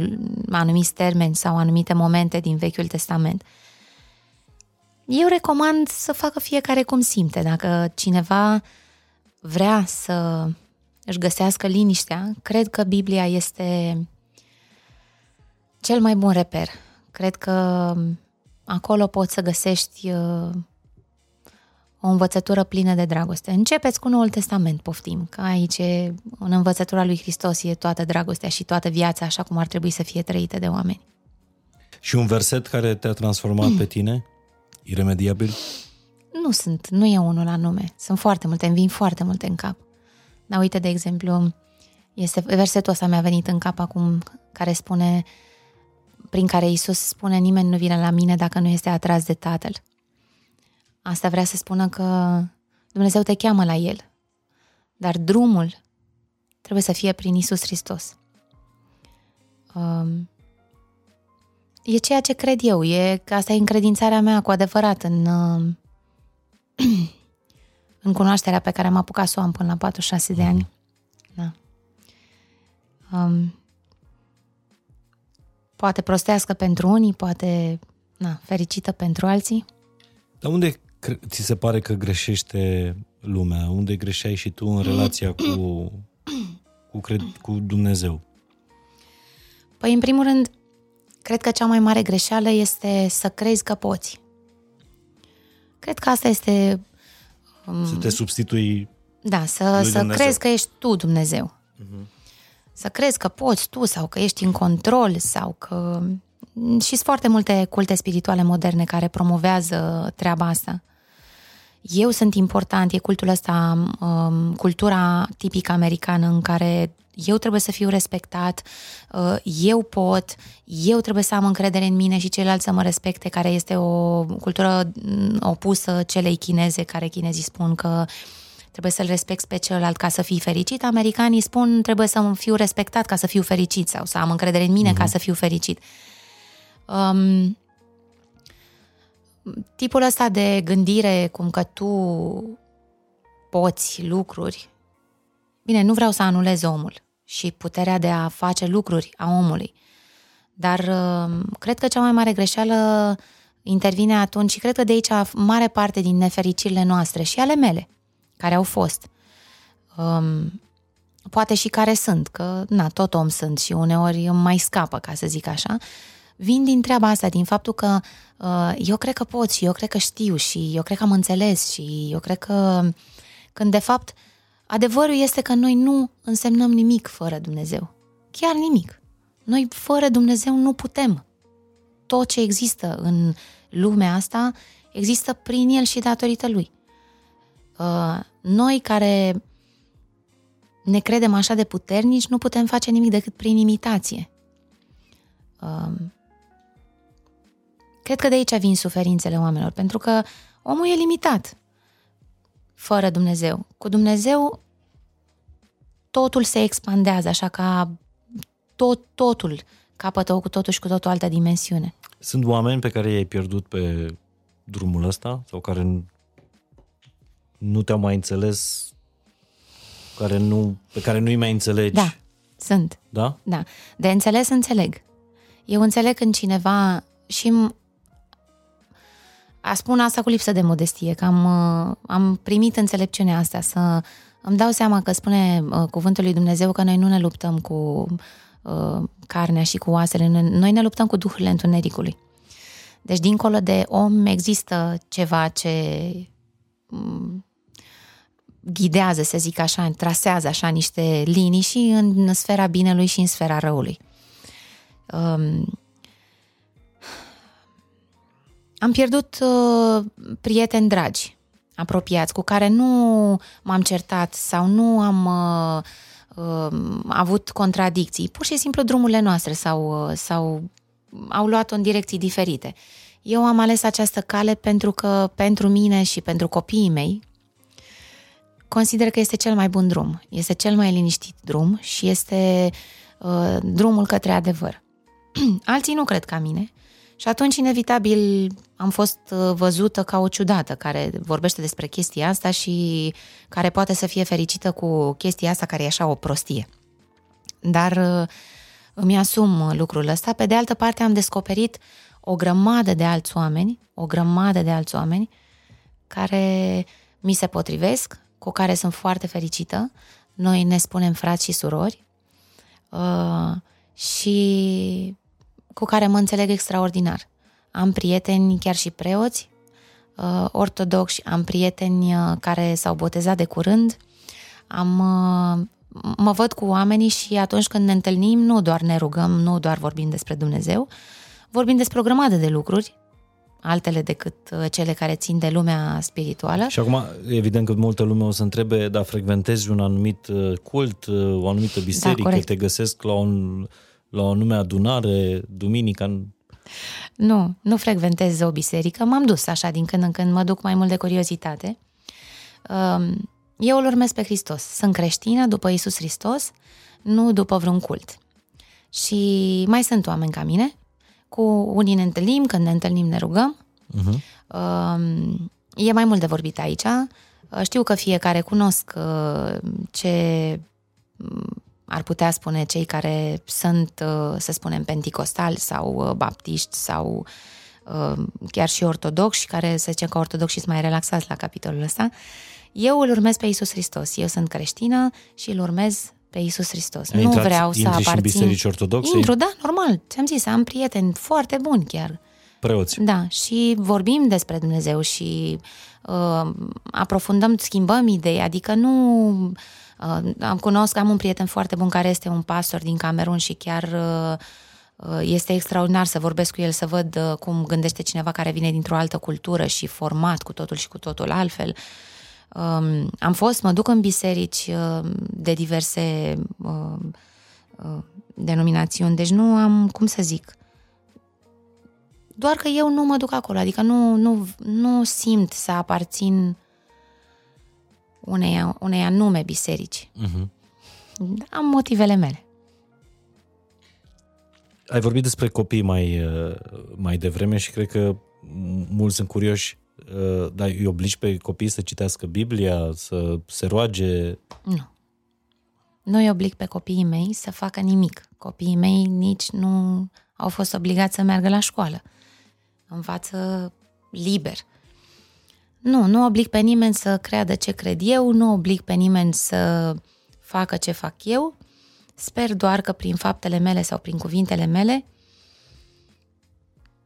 anumiți termeni sau anumite momente din Vechiul Testament. Eu recomand să facă fiecare cum simte. Dacă cineva vrea să își găsească liniștea, cred că Biblia este cel mai bun reper. Cred că acolo poți să găsești uh, o învățătură plină de dragoste. Începeți cu Noul Testament, poftim, că aici e, în învățătura lui Hristos e toată dragostea și toată viața așa cum ar trebui să fie trăită de oameni. Și un verset care te-a transformat pe tine? Iremediabil? Nu sunt, nu e unul la nume. Sunt foarte multe, îmi vin foarte multe în cap. Dar uite, de exemplu, este versetul ăsta mi-a venit în cap acum, care spune, prin care Isus spune, nimeni nu vine la mine dacă nu este atras de Tatăl. Asta vrea să spună că Dumnezeu te cheamă la El, dar drumul trebuie să fie prin Isus Hristos. Um, e ceea ce cred eu, e că asta e încredințarea mea cu adevărat în, uh, în cunoașterea pe care am apucat să o am până la 46 de ani. Da. Um, poate prostească pentru unii, poate na, fericită pentru alții. Dar unde ți se pare că greșește lumea? Unde greșeai și tu în relația cu, cu, cred, cu Dumnezeu? Păi, în primul rând, cred că cea mai mare greșeală este să crezi că poți. Cred că asta este... Um, să te substitui Da, să, să crezi că ești tu Dumnezeu. Uh-huh. Să crezi că poți tu sau că ești în control sau că... Și sunt foarte multe culte spirituale moderne care promovează treaba asta. Eu sunt important, e cultul ăsta, um, cultura tipică americană în care eu trebuie să fiu respectat, uh, eu pot, eu trebuie să am încredere în mine și ceilalți să mă respecte, care este o cultură mm, opusă celei chineze, care chinezii spun că trebuie să-l respecti pe celălalt ca să fii fericit. Americanii spun trebuie să fiu respectat ca să fiu fericit sau să am încredere în mine uh-huh. ca mhm. să fiu fericit. Um, tipul ăsta de gândire, cum că tu poți lucruri, bine, nu vreau să anulez omul și puterea de a face lucruri a omului, Dar uh, cred că cea mai mare greșeală intervine atunci și cred că de aici mare parte din nefericirile noastre și ale mele, care au fost. Um, poate și care sunt, că na, tot om sunt și uneori îmi mai scapă, ca să zic așa, vin din treaba asta, din faptul că uh, eu cred că pot și eu cred că știu și eu cred că am înțeles și eu cred că când de fapt adevărul este că noi nu însemnăm nimic fără Dumnezeu. Chiar nimic. Noi fără Dumnezeu nu putem. Tot ce există în lumea asta există prin El și datorită Lui. Uh, noi care ne credem așa de puternici, nu putem face nimic decât prin imitație. Um, cred că de aici vin suferințele oamenilor, pentru că omul e limitat fără Dumnezeu. Cu Dumnezeu totul se expandează, așa ca tot, totul capătă o cu totul și cu totul altă dimensiune. Sunt oameni pe care i-ai pierdut pe drumul ăsta sau care nu te-au mai înțeles care nu, pe care nu-i mai înțelegi. Da, sunt. Da? Da. De înțeles, înțeleg. Eu înțeleg când cineva și a spun asta cu lipsă de modestie, că am, uh, am primit înțelepciunea asta, să îmi dau seama că spune uh, cuvântul lui Dumnezeu că noi nu ne luptăm cu uh, carnea și cu oasele, noi ne luptăm cu duhurile întunericului. Deci, dincolo de om, există ceva ce um, ghidează, să zic așa, trasează așa niște linii și în sfera binelui și în sfera răului. Um, am pierdut uh, prieteni dragi, apropiați, cu care nu m-am certat sau nu am uh, uh, avut contradicții. Pur și simplu drumurile noastre s-au, uh, s-au, au luat în direcții diferite. Eu am ales această cale pentru că pentru mine și pentru copiii mei, consider că este cel mai bun drum, este cel mai liniștit drum și este uh, drumul către adevăr. Alții nu cred ca mine și atunci, inevitabil, am fost uh, văzută ca o ciudată care vorbește despre chestia asta și care poate să fie fericită cu chestia asta care e așa o prostie. Dar uh, îmi asum lucrul ăsta. Pe de altă parte, am descoperit o grămadă de alți oameni, o grămadă de alți oameni care mi se potrivesc, cu care sunt foarte fericită. Noi ne spunem frați și surori uh, și cu care mă înțeleg extraordinar. Am prieteni, chiar și preoți, uh, ortodoxi, am prieteni uh, care s-au botezat de curând, am, uh, mă văd cu oamenii și atunci când ne întâlnim, nu doar ne rugăm, nu doar vorbim despre Dumnezeu, vorbim despre o grămadă de lucruri altele decât uh, cele care țin de lumea spirituală. Și acum, evident că multă lume o să întrebe, dar frecventezi un anumit uh, cult, uh, o anumită biserică, da, te găsesc la, un, la o anume adunare, duminica? Nu, nu frecventez o biserică, m-am dus așa din când în când, mă duc mai mult de curiozitate. Um, eu îl urmez pe Hristos, sunt creștină după Isus Hristos, nu după vreun cult. Și mai sunt oameni ca mine cu unii ne întâlnim, când ne întâlnim ne rugăm. Uh-huh. E mai mult de vorbit aici. Uh, știu că fiecare cunosc uh, ce mm, ar putea spune cei care sunt, uh, să spunem, penticostali sau baptiști sau chiar și ortodoxi, care să zicem că ortodoxi sunt mai relaxați la capitolul ăsta. Eu îl urmez pe Isus Hristos. Eu sunt creștină și îl urmez pe Isus Hristos. Ai nu intrat, vreau să aparțin. în biserici ortodoxe? Intru, da, normal. Ți-am zis, am prieteni foarte buni chiar. Preoți. Da, și vorbim despre Dumnezeu și uh, aprofundăm, schimbăm idei, adică nu... Uh, am cunosc, am un prieten foarte bun care este un pastor din Camerun și chiar uh, uh, este extraordinar să vorbesc cu el, să văd uh, cum gândește cineva care vine dintr-o altă cultură și format cu totul și cu totul altfel. Uh, Um, am fost, mă duc în biserici uh, de diverse uh, uh, denominațiuni, deci nu am, cum să zic, doar că eu nu mă duc acolo, adică nu, nu, nu simt să aparțin unei, unei anume biserici. Uh-huh. Am motivele mele. Ai vorbit despre copii mai, uh, mai devreme și cred că mulți sunt curioși Uh, dar îi obligi pe copii să citească Biblia, să se roage? Nu. Nu îi oblig pe copiii mei să facă nimic. Copiii mei nici nu au fost obligați să meargă la școală. Învață liber. Nu, nu oblig pe nimeni să creadă ce cred eu, nu oblig pe nimeni să facă ce fac eu. Sper doar că prin faptele mele sau prin cuvintele mele,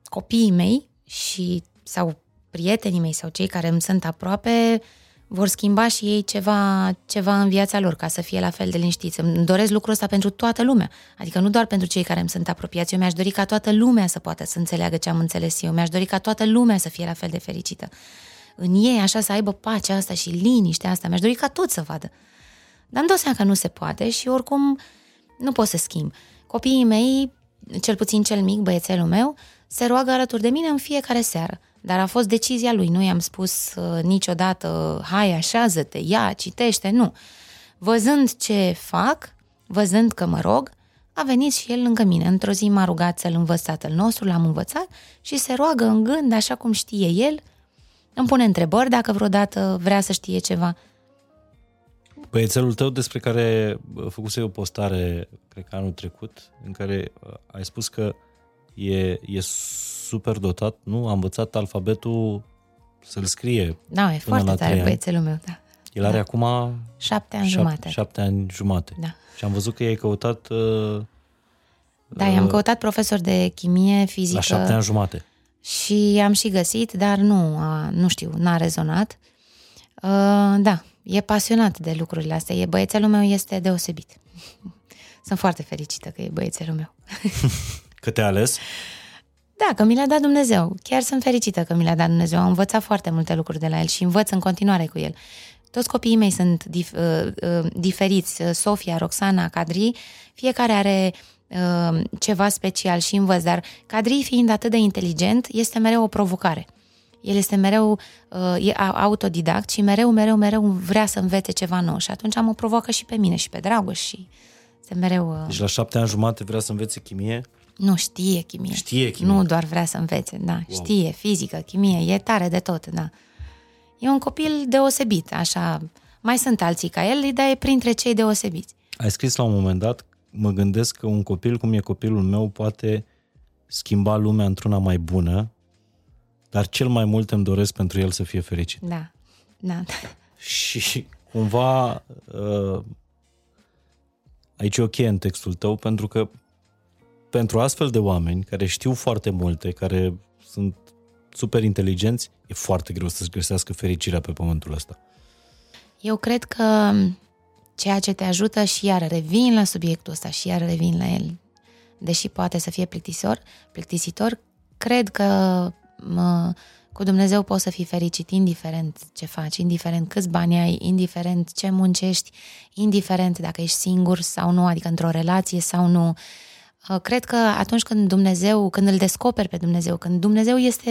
copiii mei și sau prietenii mei sau cei care îmi sunt aproape vor schimba și ei ceva, ceva în viața lor ca să fie la fel de liniștiți. Îmi doresc lucrul ăsta pentru toată lumea, adică nu doar pentru cei care îmi sunt apropiați. Eu mi-aș dori ca toată lumea să poată să înțeleagă ce am înțeles eu. Mi-aș dori ca toată lumea să fie la fel de fericită. În ei, așa, să aibă pacea asta și liniștea asta. Mi-aș dori ca tot să vadă. Dar îmi dau seama că nu se poate și oricum nu pot să schimb. Copiii mei, cel puțin cel mic, băiețelul meu, se roagă alături de mine în fiecare seară. Dar a fost decizia lui. Nu i-am spus uh, niciodată, hai, așează-te, ia, citește, nu. Văzând ce fac, văzând că mă rog, a venit și el lângă mine. Într-o zi m-a rugat să-l învăț tatăl nostru, l-am învățat și se roagă în gând, așa cum știe el. Îmi pune întrebări dacă vreodată vrea să știe ceva. Băiețelul tău despre care făcuse o postare, cred că anul trecut, în care uh, ai spus că e, e super dotat, nu? A învățat alfabetul să-l scrie. Da, e foarte tare băiețelul meu, da. El are da. acum... Șapte ani șapte, jumate. Șapte ani jumate. Da. Și am văzut că i-ai căutat... Uh, da, i-am uh, căutat profesor de chimie, fizică. La șapte ani jumate. Și am și găsit, dar nu, a, nu știu, n-a rezonat. Uh, da, e pasionat de lucrurile astea. E, băiețelul meu este deosebit. Sunt foarte fericită că e băiețelul meu. că te-a ales? Da, că mi l-a dat Dumnezeu. Chiar sunt fericită că mi l-a dat Dumnezeu. Am învățat foarte multe lucruri de la el și învăț în continuare cu el. Toți copiii mei sunt dif, uh, uh, diferiți. Sofia, Roxana, Cadri, fiecare are uh, ceva special și învăț, dar Cadri fiind atât de inteligent, este mereu o provocare. El este mereu uh, e autodidact și mereu, mereu, mereu vrea să învețe ceva nou și atunci am o provoacă și pe mine și pe Dragoș și este mereu... Uh... Deci la șapte ani jumate vrea să învețe chimie? Nu, știe chimie. Știe chimie. Nu doar vrea să învețe, da. Wow. Știe fizică, chimie, e tare de tot, da. E un copil deosebit, așa. Mai sunt alții ca el, dar e printre cei deosebiți. Ai scris la un moment dat, mă gândesc că un copil cum e copilul meu poate schimba lumea într-una mai bună, dar cel mai mult îmi doresc pentru el să fie fericit. Da, da. Și cumva uh, aici e ok în textul tău, pentru că pentru astfel de oameni care știu foarte multe, care sunt super inteligenți, e foarte greu să-și găsească fericirea pe pământul ăsta. Eu cred că ceea ce te ajută și iar revin la subiectul ăsta și iar revin la el, deși poate să fie plictisitor, plictisitor cred că mă, cu Dumnezeu poți să fii fericit indiferent ce faci, indiferent câți bani ai, indiferent ce muncești, indiferent dacă ești singur sau nu, adică într-o relație sau nu, Uh, cred că atunci când Dumnezeu, când îl descoperi pe Dumnezeu, când Dumnezeu este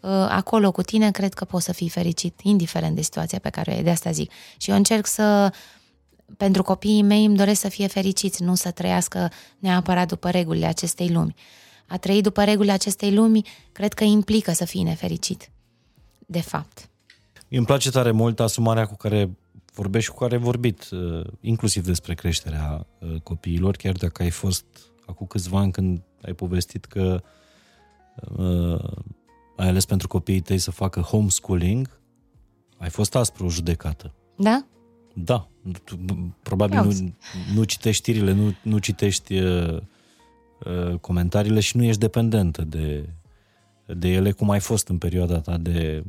uh, acolo cu tine, cred că poți să fii fericit, indiferent de situația pe care o ai. De asta zic. Și eu încerc să, pentru copiii mei, îmi doresc să fie fericiți, nu să trăiască neapărat după regulile acestei lumi. A trăi după regulile acestei lumi, cred că implică să fii nefericit. De fapt. Îmi place tare mult asumarea cu care vorbești și cu care ai vorbit, uh, inclusiv despre creșterea copiilor, chiar dacă ai fost acum câțiva ani când ai povestit că uh, ai ales pentru copiii tăi să facă homeschooling, ai fost aspru judecată. Da? Da. Probabil nu, nu citești știrile, nu, nu citești uh, uh, comentariile și nu ești dependentă de, de ele, cum ai fost în perioada ta de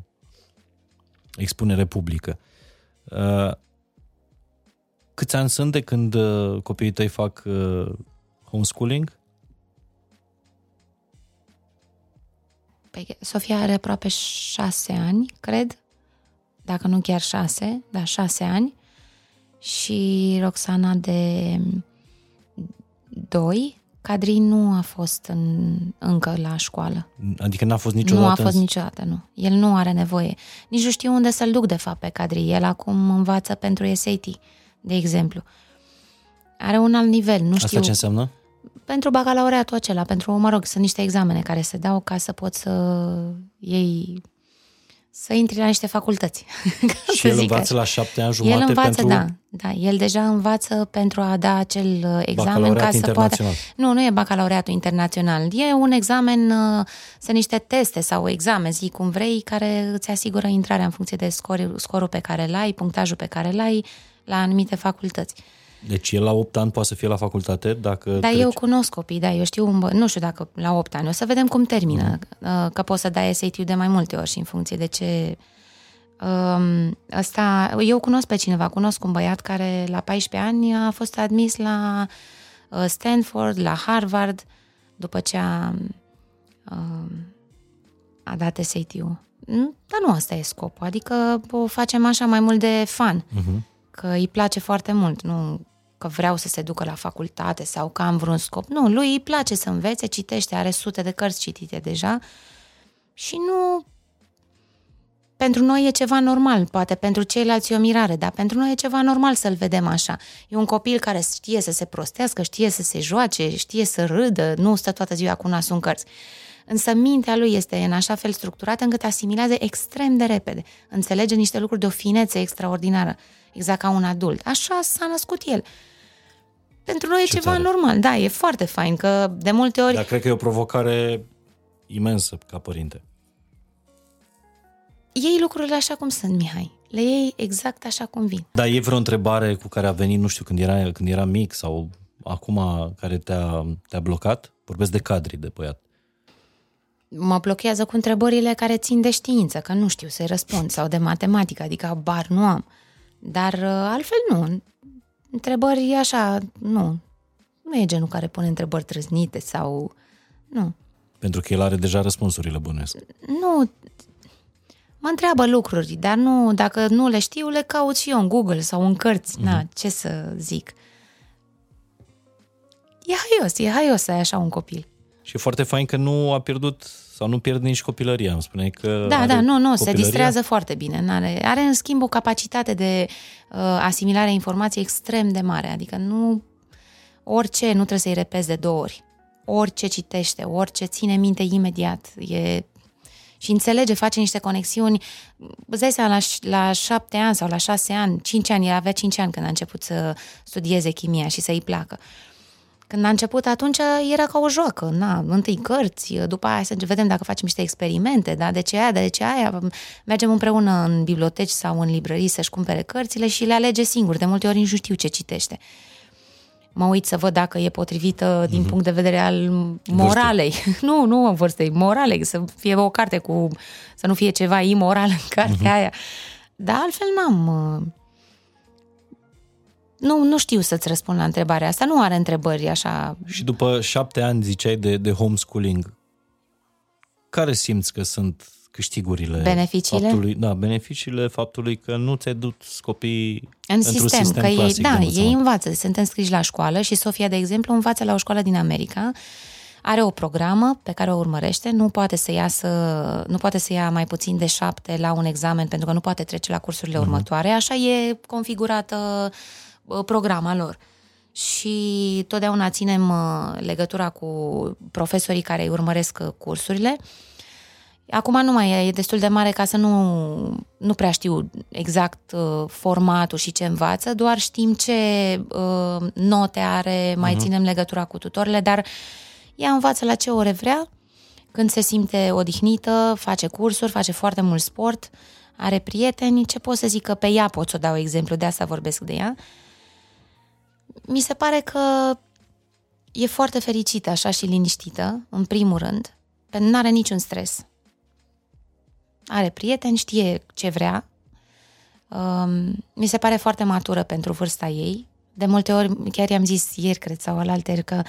expunere publică. Uh, câți ani sunt de când uh, copiii tăi fac uh, homeschooling? Păi, Sofia are aproape șase ani, cred, dacă nu chiar șase, da, șase ani, și Roxana de doi. Cadrin nu a fost în, încă la școală. Adică n-a fost niciodată? Nu a fost niciodată, nu. El nu are nevoie. Nici nu știu unde să-l duc, de fapt, pe Cadri. El acum învață pentru SAT, de exemplu. Are un alt nivel, nu știu. Asta ce înseamnă? pentru bacalaureatul acela, pentru, mă rog, sunt niște examene care se dau ca să poți să iei să intri la niște facultăți. și el învață la șapte ani jumate El învață, pentru... da, da. El deja învață pentru a da acel uh, examen ca să poată... Nu, nu e bacalaureatul internațional. E un examen, uh, sunt niște teste sau examen, zi cum vrei, care îți asigură intrarea în funcție de scor, scorul pe care l-ai, punctajul pe care l-ai la anumite facultăți. Deci el la 8 ani poate să fie la facultate dacă Da, treci... eu cunosc copii, da, eu știu, nu știu dacă la 8 ani, o să vedem cum termină, mm. că poți să dai SAT de mai multe ori și în funcție de ce... Um, asta, eu cunosc pe cineva, cunosc un băiat care la 14 ani a fost admis la uh, Stanford, la Harvard, după ce a, uh, a dat SAT-ul. Dar nu asta e scopul, adică o facem așa mai mult de fan. Uh-huh. Că îi place foarte mult, nu că vreau să se ducă la facultate sau că am vreun scop. Nu, lui îi place să învețe, citește, are sute de cărți citite deja și nu... Pentru noi e ceva normal, poate pentru ceilalți e o mirare, dar pentru noi e ceva normal să-l vedem așa. E un copil care știe să se prostească, știe să se joace, știe să râdă, nu stă toată ziua cu nasul în cărți. Însă mintea lui este în așa fel structurată încât asimilează extrem de repede. Înțelege niște lucruri de o finețe extraordinară, exact ca un adult. Așa s-a născut el. Pentru noi Ce e ceva tare. normal. Da, e foarte fain că de multe ori... Dar cred că e o provocare imensă ca părinte. Iei lucrurile așa cum sunt, Mihai. Le iei exact așa cum vin. Dar e vreo întrebare cu care a venit, nu știu, când era, când era mic sau acum care te-a, te-a blocat? Vorbesc de cadri de băiat. Mă blochează cu întrebările care țin de știință, că nu știu să-i răspund, sau de matematică, adică bar nu am. Dar uh, altfel nu. Întrebări așa, nu. Nu e genul care pune întrebări trăznite sau... Nu. Pentru că el are deja răspunsurile bune. Nu. Mă întreabă lucruri, dar nu, dacă nu le știu, le caut și eu în Google sau în cărți. Mm-hmm. Na, mhm. ce să zic. E haios, e haios să ai așa un copil. Și e foarte fain că nu a pierdut sau nu pierd nici copilăria, îmi spune că... Da, da, nu, nu, se distrează foarte bine. Are, are, în schimb, o capacitate de uh, asimilare a informației extrem de mare. Adică nu... Orice, nu trebuie să-i repezi de două ori. Orice citește, orice ține minte imediat. E și înțelege, face niște conexiuni. Îți dai seama, la, la șapte ani sau la șase ani, cinci ani, el avea cinci ani când a început să studieze chimia și să-i placă. Uh, când a început atunci era ca o joacă, na, întâi cărți, după aia să vedem dacă facem niște experimente, da, de ce aia, de ce aia, mergem împreună în biblioteci sau în librării să-și cumpere cărțile și le alege singur, de multe ori nici nu știu ce citește. Mă uit să văd dacă e potrivită din mm-hmm. punct de vedere al moralei. Vârste. nu, nu vârstei, moralei, să fie o carte cu, să nu fie ceva imoral în cartea mm-hmm. aia. Dar altfel n-am nu, nu știu să-ți răspund la întrebarea asta. Nu are întrebări așa. Și după șapte ani, ziceai, de, de homeschooling, care simți că sunt câștigurile? Beneficiile? Faptului, da, beneficiile faptului că nu ți-ai dus copiii în sistem, sistem că ei, da, ei învață, sunt înscriși la școală și Sofia, de exemplu, învață la o școală din America, are o programă pe care o urmărește, nu poate să iasă, nu poate să ia mai puțin de șapte la un examen pentru că nu poate trece la cursurile uh-huh. următoare, așa e configurată Uh, programa lor. Și totdeauna ținem uh, legătura cu profesorii care îi urmăresc uh, cursurile. Acum nu mai e, e destul de mare ca să nu, nu prea știu exact uh, formatul și ce învață, doar știm ce uh, note are, mai uh-huh. ținem legătura cu tutorile, dar ea învață la ce ore vrea, când se simte odihnită, face cursuri, face foarte mult sport, are prieteni, ce pot să zic că pe ea pot să o dau exemplu, de asta vorbesc de ea. Uh, mi se pare că e foarte fericită așa și liniștită, în primul rând, pentru că nu are niciun stres. Are prieteni, știe ce vrea. Um, mi se pare foarte matură pentru vârsta ei. De multe ori, chiar i-am zis ieri, cred, sau alalter, că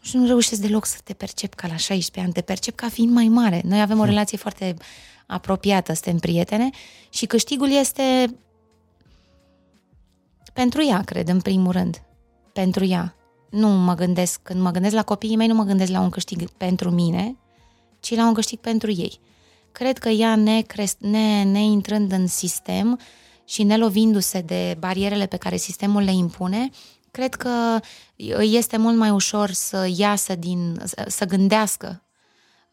și nu reușesc deloc să te percep ca la 16 ani, te percep ca fiind mai mare. Noi avem o hm. relație foarte apropiată, suntem prietene și câștigul este pentru ea, cred, în primul rând pentru ea. Nu mă gândesc, când mă gândesc la copiii mei, nu mă gândesc la un câștig pentru mine, ci la un câștig pentru ei. Cred că ea, ne, cresc, ne, ne intrând în sistem și ne lovindu-se de barierele pe care sistemul le impune, cred că este mult mai ușor să iasă din, să gândească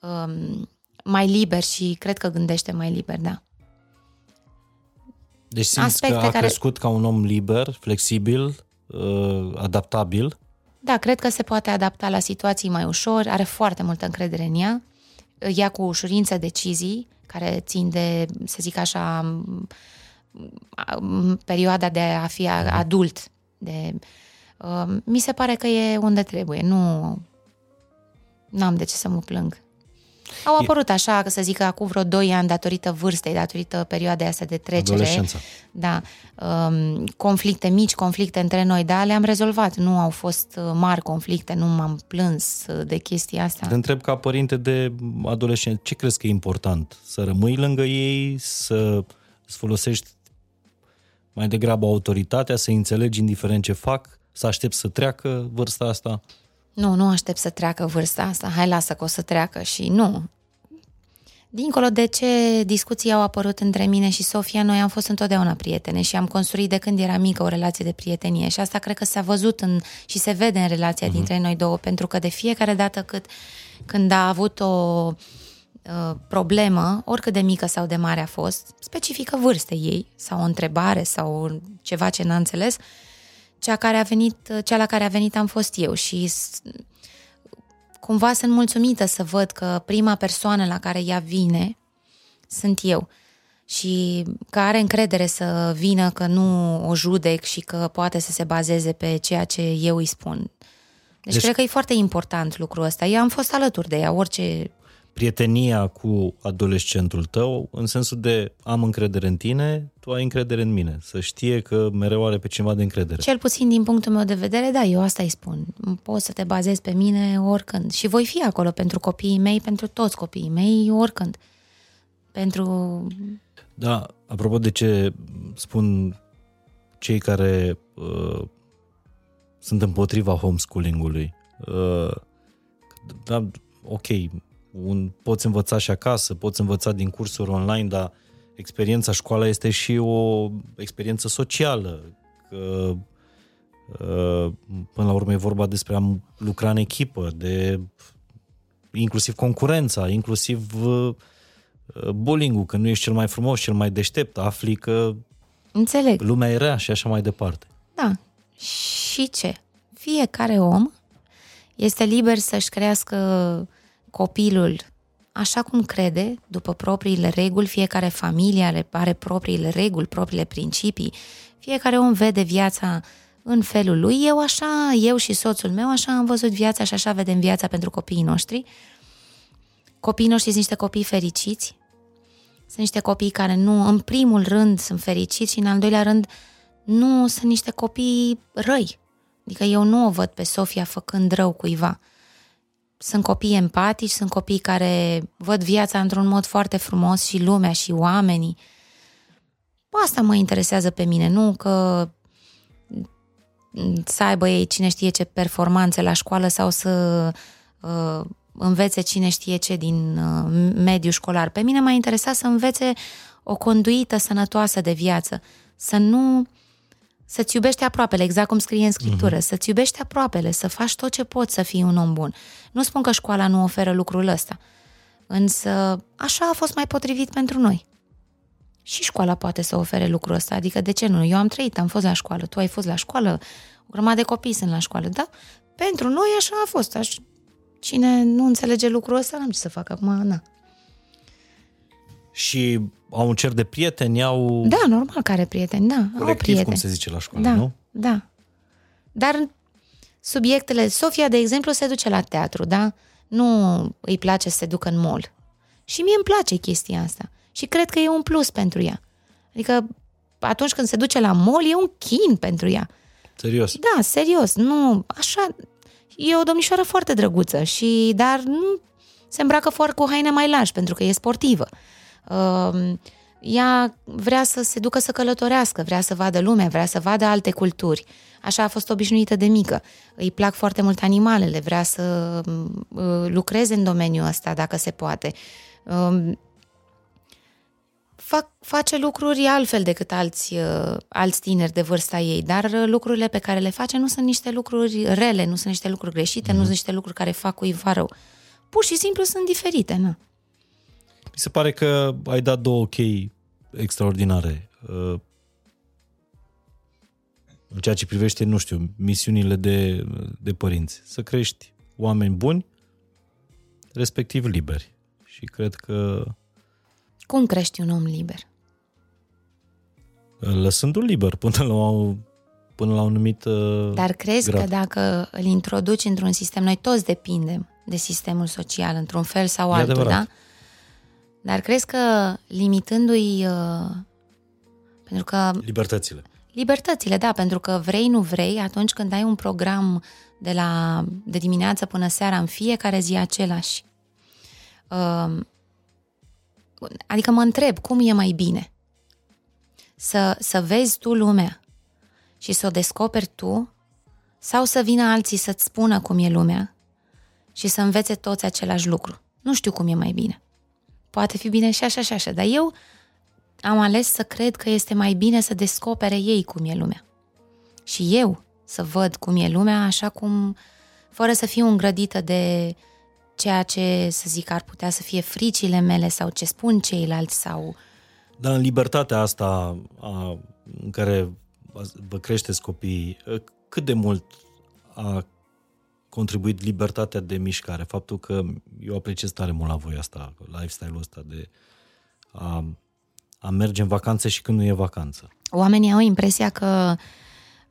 um, mai liber și cred că gândește mai liber, da. Deci simți aspecte că a care... crescut ca un om liber, flexibil, uh, adaptabil. Da, cred că se poate adapta la situații mai ușor, are foarte multă încredere în ea, ia cu ușurință decizii care țin de, să zic așa, m- m- perioada de a fi a- adult. De, uh, mi se pare că e unde trebuie, nu am de ce să mă plâng. Au apărut așa, că să zic, acum vreo 2 ani, datorită vârstei, datorită perioadei astea de trecere. Adolescența. Da. Um, conflicte mici, conflicte între noi, dar le-am rezolvat. Nu au fost uh, mari conflicte, nu m-am plâns uh, de chestia asta. Te întreb ca părinte de adolescent, ce crezi că e important? Să rămâi lângă ei, să îți folosești mai degrabă autoritatea, să înțelegi indiferent ce fac, să aștepți să treacă vârsta asta? Nu, nu aștept să treacă vârsta asta. Hai, lasă că o să treacă și nu. Dincolo de ce discuții au apărut între mine și Sofia, noi am fost întotdeauna prietene și am construit de când era mică o relație de prietenie și asta cred că s-a văzut în, și se vede în relația uh-huh. dintre noi două, pentru că de fiecare dată cât, când a avut o uh, problemă, oricât de mică sau de mare a fost, specifică vârstei ei sau o întrebare sau ceva ce n-a înțeles, cea, care a venit, cea la care a venit am fost eu și s- cumva sunt mulțumită să văd că prima persoană la care ea vine sunt eu și că are încredere să vină, că nu o judec și că poate să se bazeze pe ceea ce eu îi spun. Deci, Deci- deci cred că e foarte important lucrul ăsta. Eu am fost alături de ea, orice... Prietenia cu adolescentul tău, în sensul de am încredere în tine, tu ai încredere în mine. Să știe că mereu are pe cineva de încredere. Cel puțin din punctul meu de vedere, da, eu asta îi spun. Poți să te bazezi pe mine oricând. Și voi fi acolo pentru copiii mei, pentru toți copiii mei, oricând. Pentru Da, apropo de ce spun cei care uh, sunt împotriva homeschooling-ului. Uh, da, ok, un, poți învăța și acasă, poți învăța din cursuri online, dar experiența școala este și o experiență socială. Că, uh, până la urmă e vorba despre a lucra în echipă, de inclusiv concurența, inclusiv uh, bullying-ul, că nu ești cel mai frumos, cel mai deștept, afli că Înțeleg. lumea e rea și așa mai departe. Da. Și ce? Fiecare om este liber să-și crească copilul așa cum crede, după propriile reguli, fiecare familie are, are propriile reguli, propriile principii, fiecare om vede viața în felul lui. Eu așa, eu și soțul meu, așa am văzut viața și așa vedem viața pentru copiii noștri. Copiii noștri sunt niște copii fericiți, sunt niște copii care nu, în primul rând, sunt fericiți și în al doilea rând, nu sunt niște copii răi. Adică eu nu o văd pe Sofia făcând rău cuiva. Sunt copii empatici, sunt copii care văd viața într-un mod foarte frumos și lumea și oamenii. Asta mă interesează pe mine, nu că să aibă ei cine știe ce performanțe la școală sau să uh, învețe cine știe ce din uh, mediul școlar. Pe mine m-a interesat să învețe o conduită sănătoasă de viață, să nu să-ți iubești aproapele, exact cum scrie în scriptură, uh-huh. să-ți iubești aproapele, să faci tot ce poți să fii un om bun. Nu spun că școala nu oferă lucrul ăsta, însă așa a fost mai potrivit pentru noi. Și școala poate să ofere lucrul ăsta, adică de ce nu? Eu am trăit, am fost la școală, tu ai fost la școală, o grămadă de copii sunt la școală, da? Pentru noi așa a fost. Aș... Cine nu înțelege lucrul ăsta, n-am ce să fac acum, na. Și au un cer de prieteni, au Da, normal că are prieteni, da, au colectiv, prieteni. cum se zice la școală, da, nu? Da, Dar subiectele... Sofia, de exemplu, se duce la teatru, da? Nu îi place să se ducă în mall. Și mie îmi place chestia asta. Și cred că e un plus pentru ea. Adică atunci când se duce la mall, e un chin pentru ea. Serios. Da, serios, nu, așa, e o domnișoară foarte drăguță și, dar nu se îmbracă foarte cu haine mai lași, pentru că e sportivă. Uh, ea vrea să se ducă să călătorească, vrea să vadă lumea, vrea să vadă alte culturi. Așa a fost obișnuită de mică. Îi plac foarte mult animalele, vrea să uh, lucreze în domeniul ăsta, dacă se poate. Uh, fac, face lucruri altfel decât alți, uh, alți tineri de vârsta ei, dar uh, lucrurile pe care le face nu sunt niște lucruri rele, nu sunt niște lucruri greșite, mm-hmm. nu sunt niște lucruri care fac cuiva rău. Pur și simplu sunt diferite, na. Mi se pare că ai dat două chei extraordinare. Uh, în ceea ce privește, nu știu, misiunile de, de părinți. Să crești oameni buni, respectiv liberi. Și cred că... Cum crești un om liber? Lăsându-l liber până la, o, până la un anumit Dar crezi grad. că dacă îl introduci într-un sistem, noi toți depindem de sistemul social, într-un fel sau E altul, adevărat. da? Dar crezi că limitându-i... Uh, pentru că Libertățile. Libertățile, da, pentru că vrei, nu vrei, atunci când ai un program de, la, de dimineață până seara în fiecare zi același. Uh, Adică mă întreb, cum e mai bine? Să, să vezi tu lumea și să o descoperi tu sau să vină alții să-ți spună cum e lumea și să învețe toți același lucru. Nu știu cum e mai bine. Poate fi bine și așa și așa, dar eu am ales să cred că este mai bine să descopere ei cum e lumea. Și eu să văd cum e lumea așa cum, fără să fiu îngrădită de ceea ce, să zic, ar putea să fie fricile mele sau ce spun ceilalți sau... Dar în libertatea asta a, în care vă creșteți copiii, cât de mult a contribuit libertatea de mișcare? Faptul că eu apreciez tare mult la voi asta, lifestyle-ul ăsta de a, a merge în vacanță și când nu e vacanță. Oamenii au impresia că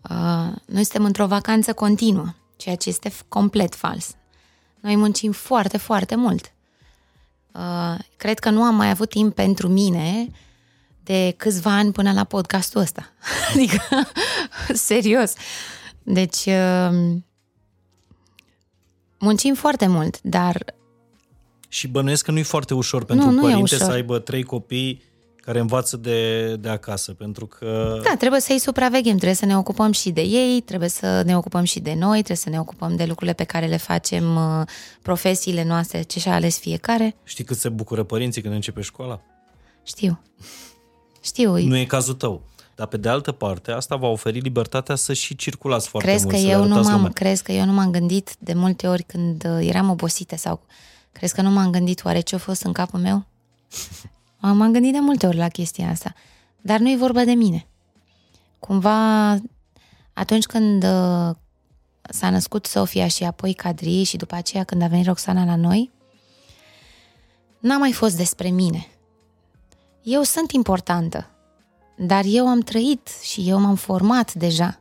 uh, noi suntem într-o vacanță continuă, ceea ce este f- complet fals. Noi muncim foarte, foarte mult. Uh, cred că nu am mai avut timp pentru mine de câțiva ani până la podcastul ăsta. Adică, serios. Deci, uh, muncim foarte mult, dar Și bănuiesc că nu e foarte ușor pentru Nu, nu e părinte ușor. să aibă trei copii care învață de, de acasă, pentru că... Da, trebuie să-i supraveghem, trebuie să ne ocupăm și de ei, trebuie să ne ocupăm și de noi, trebuie să ne ocupăm de lucrurile pe care le facem, uh, profesiile noastre, ce și-a ales fiecare. Știi cât se bucură părinții când începe școala? Știu. Știu. Nu e cazul tău. Dar pe de altă parte, asta va oferi libertatea să și circulați foarte crezi mult, că să le eu nu arătați m-am, lumea. crezi că eu nu m-am gândit de multe ori când uh, eram obosită sau crezi că nu m-am gândit oare ce a fost în capul meu? M-am gândit de multe ori la chestia asta. Dar nu e vorba de mine. Cumva, atunci când uh, s-a născut Sofia și apoi Cadri și după aceea când a venit Roxana la noi, n-a mai fost despre mine. Eu sunt importantă, dar eu am trăit și eu m-am format deja.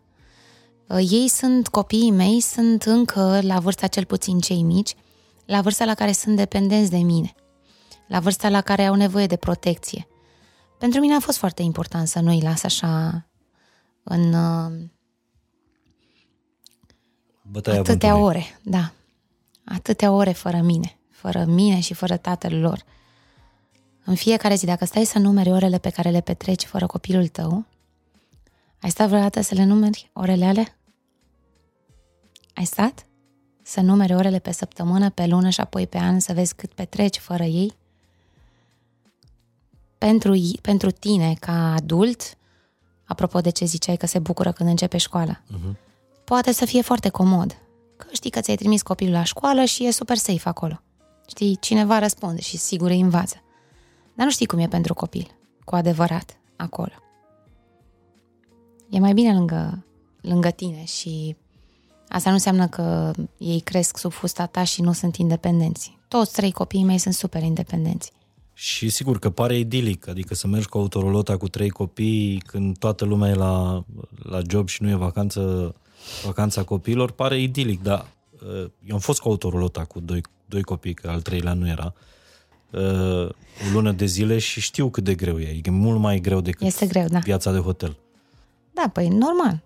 Uh, Ei sunt copiii mei, sunt încă la vârsta cel puțin cei mici, la vârsta la care sunt dependenți de mine, la vârsta la care au nevoie de protecție. Pentru mine a fost foarte important să nu-i las așa în uh, Bătaia atâtea vântului. ore, da. Atâtea ore fără mine, fără mine și fără tatăl lor. În fiecare zi, dacă stai să numeri orele pe care le petreci fără copilul tău, ai stat vreodată să le numeri orele alea? Ai stat? Să numeri orele pe săptămână, pe lună și apoi pe an să vezi cât petreci fără ei? Pentru, i- pentru tine, ca adult, apropo de ce ziceai că se bucură când începe școala, poate să fie foarte comod. Că știi că ți-ai trimis copilul la școală și e super safe acolo. Știi, cineva răspunde și sigur îi învață. Dar nu știi cum e pentru copil, cu adevărat, acolo. E mai bine lângă, lângă tine și asta nu înseamnă că ei cresc sub fusta ta și nu sunt independenți. Toți trei copiii mei sunt super independenți. Și sigur că pare idilic, adică să mergi cu autorolota cu trei copii când toată lumea e la, la job și nu e vacanță, vacanța copiilor, pare idilic, dar uh, eu am fost cu autorolota cu doi, doi copii, că al treilea nu era, uh, o lună de zile și știu cât de greu e, adică e mult mai greu decât Este greu, da. viața de hotel. Da, păi normal.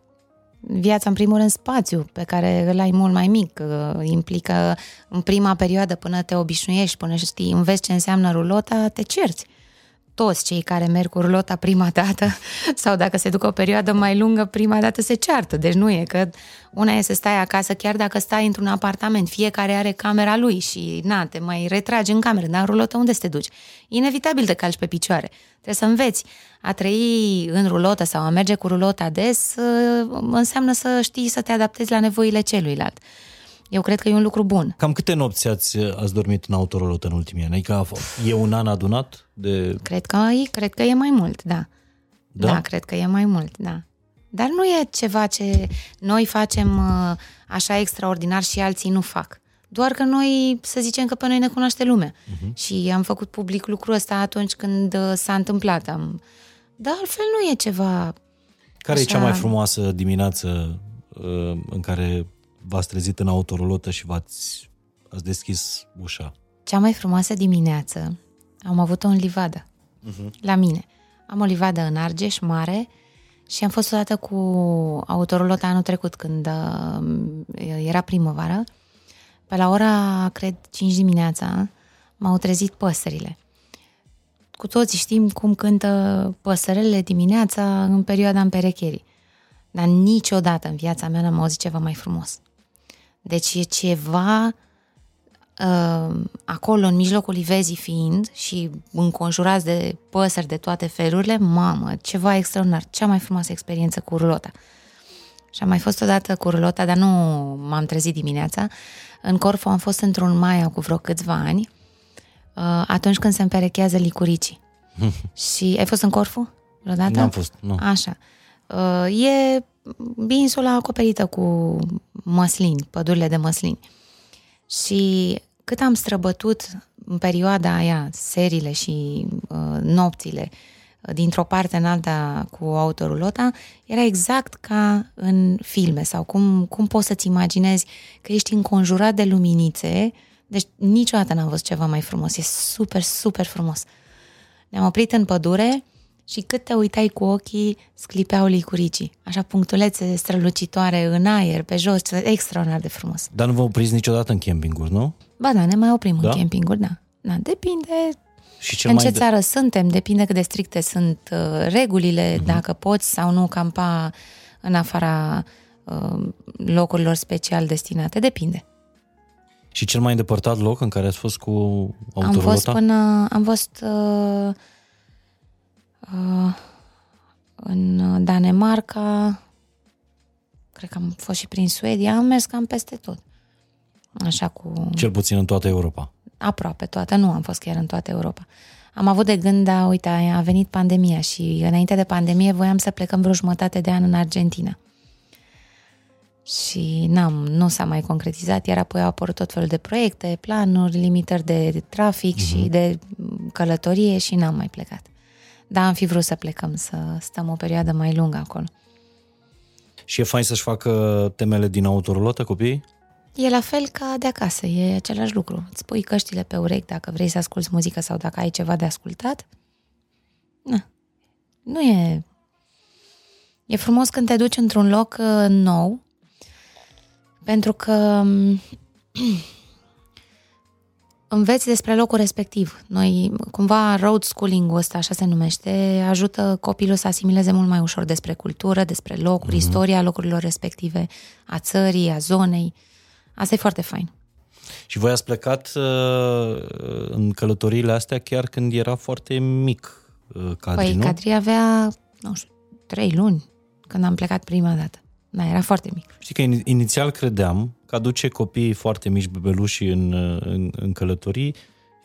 Viața, în primul rând, spațiu pe care îl ai mult mai mic. uh, Implică în prima perioadă până te obișnuiești, până știi, înveți ce înseamnă rulota, te cerți. Toți cei care merg cu rulota prima dată sau dacă se duc o perioadă mai lungă, prima dată se ceartă. Deci nu e că una e să stai acasă chiar dacă stai într-un apartament. Fiecare are camera lui și na, te mai retragi în cameră. Dar în rulotă unde să te duci? Inevitabil te calci pe picioare. Trebuie să înveți. A trăi în rulotă sau a merge cu rulota des uh, înseamnă să știi să te adaptezi la nevoile celuilalt. Eu cred că e un lucru bun. Cam câte nopți ați, ați dormit în autorolotă în ultimii ani? Adică a f- e un an adunat de... Cred că, e, cred că e mai mult, da. Da? da. Da, cred că e mai mult, da. Dar nu e ceva ce noi facem uh, așa extraordinar și alții nu fac. Doar că noi, să zicem că pe noi ne cunoaște lumea. Uh-huh. Și am făcut public lucrul ăsta atunci când uh, s-a întâmplat. Am... Dar altfel nu e ceva... Care așa... e cea mai frumoasă dimineață uh, în care v-ați trezit în autorulotă și v-ați ați deschis ușa? Cea mai frumoasă dimineață am avut-o în livadă, uh-huh. la mine. Am o livadă în Argeș, mare, și am fost odată cu autorulota anul trecut, când uh, era primăvară. Pe la ora, cred, 5 dimineața, m-au trezit păsările. Cu toții știm cum cântă păsărele dimineața în perioada împerecherii. Dar niciodată în viața mea n-am auzit ceva mai frumos. Deci e ceva uh, acolo, în mijlocul ivezii fiind și înconjurați de păsări de toate felurile, mamă, ceva extraordinar, cea mai frumoasă experiență cu rulota. Și am mai fost odată cu rulota, dar nu m-am trezit dimineața. În Corfu am fost într-un mai cu vreo câțiva ani, uh, atunci când se împerechează licuricii. și ai fost în Corfu vreodată? Nu am fost, nu. Așa. Uh, e insula acoperită cu măslini, pădurile de măslini. Și cât am străbătut în perioada aia serile și uh, nopțile uh, dintr-o parte în alta cu autorulota, era exact ca în filme sau cum, cum poți să-ți imaginezi că ești înconjurat de luminițe, deci niciodată n-am văzut ceva mai frumos, e super, super frumos. Ne-am oprit în pădure și cât te uitai cu ochii, sclipeau licuricii, așa punctulețe strălucitoare în aer, pe jos, extraordinar de frumos. Dar nu vă opriți niciodată în campinguri, nu? Ba da, ne mai oprim da? în campinguri, da. da. Depinde și cel în mai ce de... țară suntem, depinde cât de stricte sunt uh, regulile, uh-huh. dacă poți sau nu campa în afara uh, locurilor special destinate, depinde. Și cel mai îndepărtat loc în care ați fost cu autorulota? Am fost până, am fost uh, uh, în Danemarca, cred că am fost și prin Suedia, am mers cam peste tot. Așa cu... Cel puțin în toată Europa. Aproape toată, nu am fost chiar în toată Europa. Am avut de gând, dar uite, a venit pandemia și înainte de pandemie voiam să plecăm vreo jumătate de an în Argentina. Și n-am, nu s-a mai concretizat, iar apoi au apărut tot felul de proiecte, planuri, limitări de trafic uh-huh. și mhm. de călătorie și n-am mai plecat. Dar am fi vrut să plecăm, să stăm o perioadă mai lungă acolo. Și e fain să-și facă temele din autorulotă copiii? E la fel ca de acasă, e același lucru. Îți pui căștile pe urechi dacă vrei să asculți muzică sau dacă ai ceva de ascultat. Na. Nu e... E frumos când te duci într-un loc uh, nou, pentru că um, înveți despre locul respectiv. Noi, cumva, road schooling-ul ăsta, așa se numește, ajută copilul să asimileze mult mai ușor despre cultură, despre locuri, mm-hmm. istoria locurilor respective, a țării, a zonei. Asta e foarte fain. Și voi ați plecat uh, în călătoriile astea chiar când era foarte mic uh, Cadri, păi, nu? Cadri avea, nu știu, trei luni când am plecat prima dată. Da, era foarte mic. Știi că inițial credeam că aduce copiii foarte mici, bebeluși în, în, în călătorii,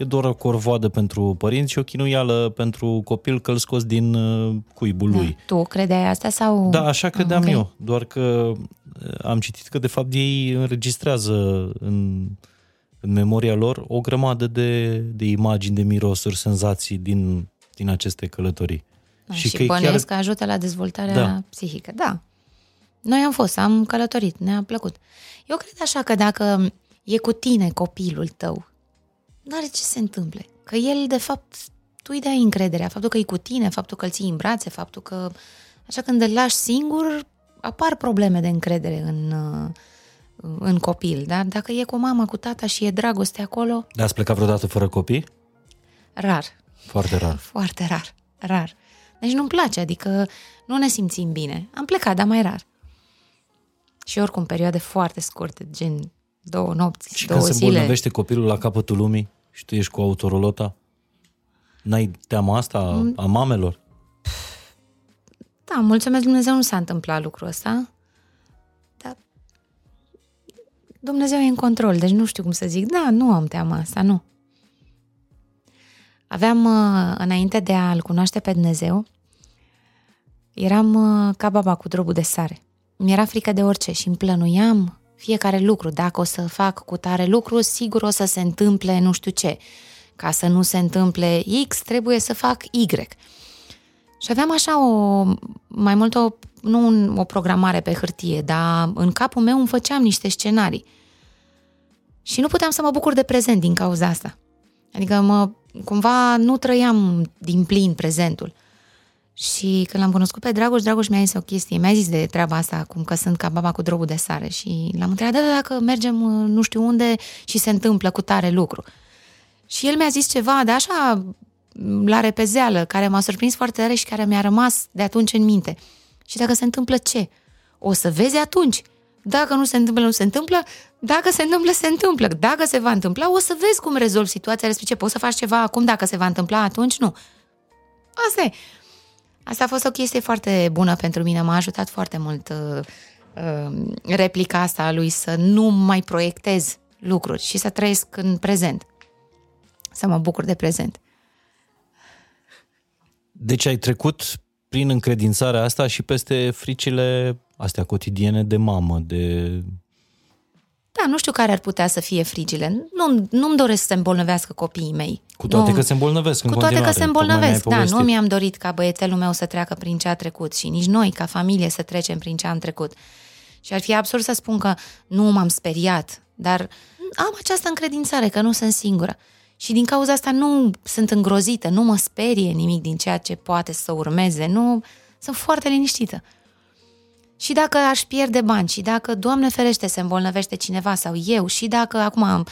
e doar o corvoadă pentru părinți și o chinuială pentru copil că îl scos din uh, cuibul da. lui. Tu credeai asta sau... Da, așa credeam okay. eu, doar că uh, am citit că de fapt ei înregistrează în, în memoria lor o grămadă de, de imagini, de mirosuri, senzații din, din aceste călătorii. Da, și, și că bănuiesc chiar... că ajută la dezvoltarea da. psihică. Da, noi am fost, am călătorit, ne-a plăcut. Eu cred așa că dacă e cu tine copilul tău, nu are ce se întâmple. Că el, de fapt, tu îi dai încrederea. Faptul că e cu tine, faptul că îl ții în brațe, faptul că... Așa când îl lași singur, apar probleme de încredere în, în copil. Dar dacă e cu mama, cu tata și e dragoste acolo... Dar ați plecat vreodată fără copii? Rar. Foarte rar. Foarte rar. Rar. Deci nu-mi place, adică nu ne simțim bine. Am plecat, dar mai rar. Și oricum perioade foarte scurte, gen două nopți, și două când zile. se îmbolnăvește copilul la capătul lumii și tu ești cu autorolota, n-ai teama asta a, mm. a mamelor? Da, mulțumesc Dumnezeu nu s-a întâmplat lucrul ăsta, dar Dumnezeu e în control, deci nu știu cum să zic. Da, nu am teama asta, nu. Aveam, uh, înainte de a-L cunoaște pe Dumnezeu, Eram uh, ca baba cu drobul de sare. Mi-era frică de orice și îmi plănuiam fiecare lucru. Dacă o să fac cu tare lucru, sigur o să se întâmple nu știu ce. Ca să nu se întâmple X, trebuie să fac Y. Și aveam așa o, mai mult o, nu un, o programare pe hârtie, dar în capul meu îmi făceam niște scenarii. Și nu puteam să mă bucur de prezent din cauza asta. Adică mă, cumva nu trăiam din plin prezentul. Și când l-am cunoscut pe Dragoș, Dragoș mi-a zis o chestie, mi-a zis de treaba asta, cum că sunt ca baba cu drobul de sare și l-am întrebat, da, da, dacă mergem uh, nu știu unde și se întâmplă cu tare lucru. Și el mi-a zis ceva de așa la repezeală, care m-a surprins foarte tare și care mi-a rămas de atunci în minte. Și dacă se întâmplă ce? O să vezi atunci. Dacă nu se întâmplă, nu se întâmplă. Dacă se întâmplă, se întâmplă. Dacă se va întâmpla, o să vezi cum rezolvi situația respectivă. Poți să faci ceva acum, dacă se va întâmpla, atunci nu. Asta e. Asta a fost o chestie foarte bună pentru mine, m-a ajutat foarte mult uh, uh, replica asta a lui să nu mai proiectez lucruri și să trăiesc în prezent. Să mă bucur de prezent. Deci ai trecut prin încredințarea asta și peste fricile astea cotidiene de mamă, de... Da, nu știu care ar putea să fie frigile. Nu, nu-mi doresc să se îmbolnăvească copiii mei. Cu toate nu, că se îmbolnăvesc în Cu toate continuare. că se îmbolnăvesc, da. Nu mi-am dorit ca băiețelul meu să treacă prin ce a trecut și nici noi, ca familie, să trecem prin ce am trecut. Și ar fi absurd să spun că nu m-am speriat, dar am această încredințare că nu sunt singură. Și din cauza asta nu sunt îngrozită, nu mă sperie nimic din ceea ce poate să urmeze, nu sunt foarte liniștită. Și dacă aș pierde bani, și dacă, Doamne ferește, se îmbolnăvește cineva sau eu, și dacă, acum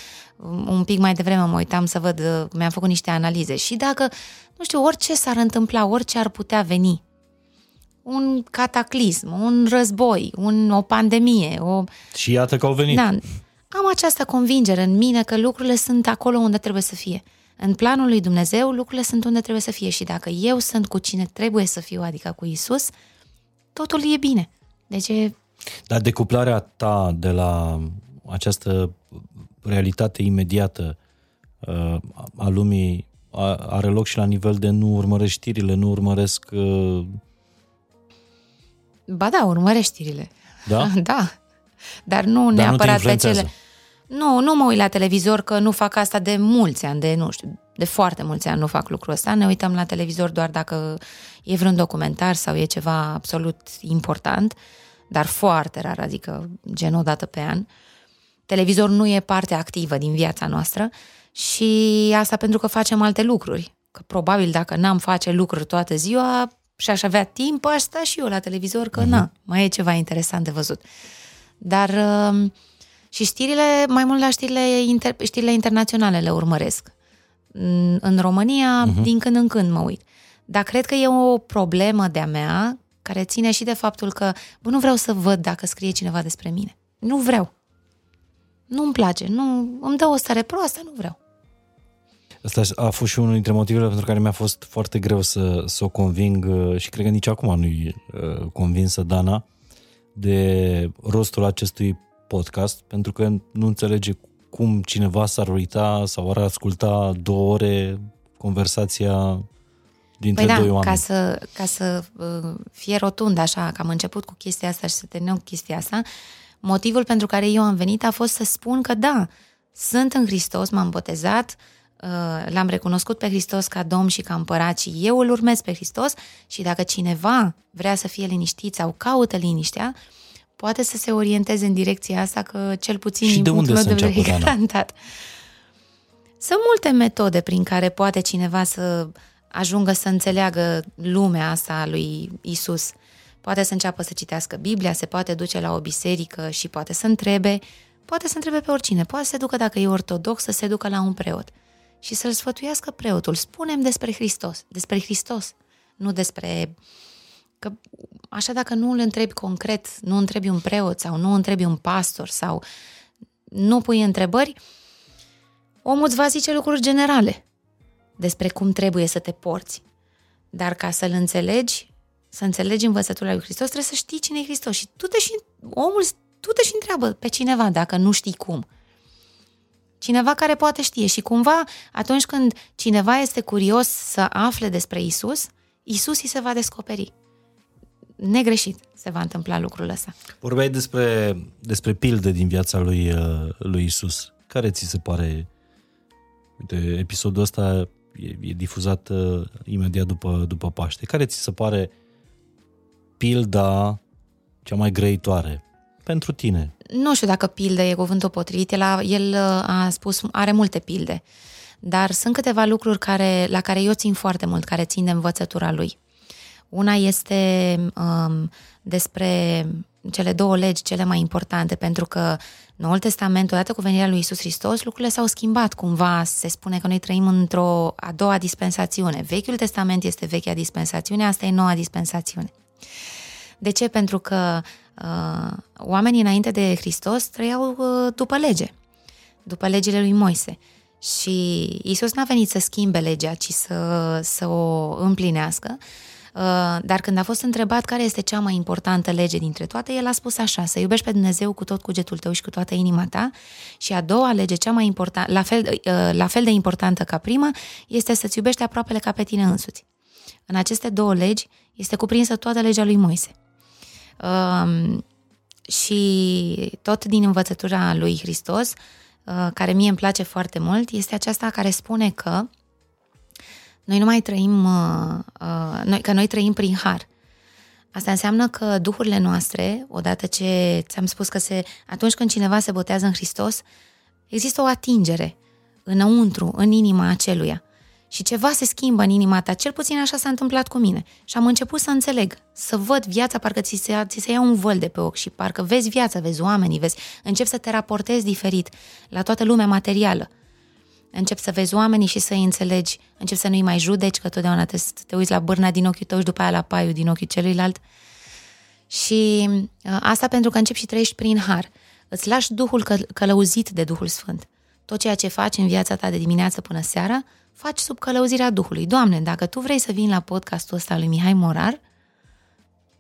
un pic mai devreme mă uitam să văd, mi-am făcut niște analize, și dacă, nu știu, orice s-ar întâmpla, orice ar putea veni, un cataclism, un război, un, o pandemie, o... Și iată că au venit. Da, am această convingere în mine că lucrurile sunt acolo unde trebuie să fie. În planul lui Dumnezeu, lucrurile sunt unde trebuie să fie și dacă eu sunt cu cine trebuie să fiu, adică cu Isus, totul e bine. Deci e... Dar decuplarea ta de la această realitate imediată uh, a lumii are loc și la nivel de nu urmăresc știrile, nu urmăresc... Uh... Ba da, urmăresc știrile. Da? da. Dar nu Dar neapărat nu pe cele... Nu, nu mă uit la televizor că nu fac asta de mulți ani, de nu știu, de foarte mulți ani nu fac lucrul ăsta. Ne uităm la televizor doar dacă e vreun documentar sau e ceva absolut important, dar foarte rar, adică gen o dată pe an. Televizor nu e parte activă din viața noastră și asta pentru că facem alte lucruri. Că probabil dacă n-am face lucruri toată ziua și aș avea timp, aș sta și eu la televizor, că uh-huh. na, mai e ceva interesant de văzut. Dar uh, și știrile, mai mult la știrile, inter, știrile internaționale le urmăresc. În România, uh-huh. din când în când mă uit. Dar cred că e o problemă de-a mea care ține și de faptul că bă, nu vreau să văd dacă scrie cineva despre mine. Nu vreau. Nu-mi place. Nu, îmi dă o stare proastă, nu vreau. Asta a fost și unul dintre motivele pentru care mi-a fost foarte greu să, să o conving uh, și cred că nici acum nu-i uh, convinsă Dana de rostul acestui podcast, pentru că nu înțelege cum cineva s-ar uita sau ar asculta două ore conversația dintre păi da, doi oameni. Ca să, ca să uh, fie rotund așa, că am început cu chestia asta și să terminăm cu chestia asta, motivul pentru care eu am venit a fost să spun că da, sunt în Hristos, m-am botezat, uh, l-am recunoscut pe Hristos ca Domn și ca împărat și eu îl urmez pe Hristos și dacă cineva vrea să fie liniștit sau caută liniștea, poate să se orienteze în direcția asta, că cel puțin și din de unde punctul meu de vedere garantat. Sunt multe metode prin care poate cineva să ajungă să înțeleagă lumea asta a lui Isus. Poate să înceapă să citească Biblia, se poate duce la o biserică și poate să întrebe, poate să întrebe pe oricine, poate să se ducă dacă e ortodox, să se ducă la un preot și să-l sfătuiască preotul. Spunem despre Hristos, despre Hristos, nu despre Că așa dacă nu îl întrebi concret, nu întrebi un preot sau nu întrebi un pastor sau nu pui întrebări, omul îți va zice lucruri generale despre cum trebuie să te porți. Dar ca să-l înțelegi, să înțelegi învățătura lui Hristos, trebuie să știi cine e Hristos. Și tu te și, omul, tu te și întreabă pe cineva dacă nu știi cum. Cineva care poate știe și cumva atunci când cineva este curios să afle despre Isus, Isus îi se va descoperi negreșit se va întâmpla lucrul ăsta. Vorbeai despre, despre pilde din viața lui, uh, lui Isus. Care ți se pare... Uite, episodul ăsta e, e difuzat uh, imediat după, după Paște. Care ți se pare pilda cea mai grăitoare pentru tine? Nu știu dacă pildă e cuvântul potrivit. El a, el uh, a spus, are multe pilde. Dar sunt câteva lucruri care, la care eu țin foarte mult, care țin de învățătura lui. Una este um, despre cele două legi cele mai importante, pentru că Noul Testament, odată cu venirea lui Isus Hristos, lucrurile s-au schimbat cumva. Se spune că noi trăim într-o a doua dispensațiune. Vechiul Testament este vechea dispensațiune, asta e noua dispensațiune. De ce? Pentru că uh, oamenii înainte de Hristos trăiau uh, după lege, după legile lui Moise. Și Isus n-a venit să schimbe legea, ci să, să o împlinească. Uh, dar când a fost întrebat care este cea mai importantă lege dintre toate, el a spus așa, să iubești pe Dumnezeu cu tot cugetul tău și cu toată inima ta și a doua lege, cea mai importantă, la fel, uh, la fel de importantă ca prima, este să-ți iubești aproapele ca pe tine însuți. În aceste două legi este cuprinsă toată legea lui Moise. Um, și tot din învățătura lui Hristos, uh, care mie îmi place foarte mult, este aceasta care spune că noi nu mai trăim, uh, uh, noi, că noi trăim prin har. Asta înseamnă că duhurile noastre, odată ce ți-am spus că se, atunci când cineva se botează în Hristos, există o atingere înăuntru, în inima aceluia. Și ceva se schimbă în inima ta, cel puțin așa s-a întâmplat cu mine. Și am început să înțeleg, să văd viața, parcă ți se, ți se ia un văl de pe ochi și parcă vezi viața, vezi oamenii, vezi, începi să te raportezi diferit la toată lumea materială. Încep să vezi oamenii și să-i înțelegi, încep să nu-i mai judeci, că totdeauna te, te uiți la bârna din ochiul tău și după aia la paiul din ochiul celuilalt. Și uh, asta pentru că începi și trăiești prin har. Îți lași Duhul căl- călăuzit de Duhul Sfânt. Tot ceea ce faci în viața ta de dimineață până seara, faci sub călăuzirea Duhului. Doamne, dacă Tu vrei să vin la podcastul ăsta lui Mihai Morar,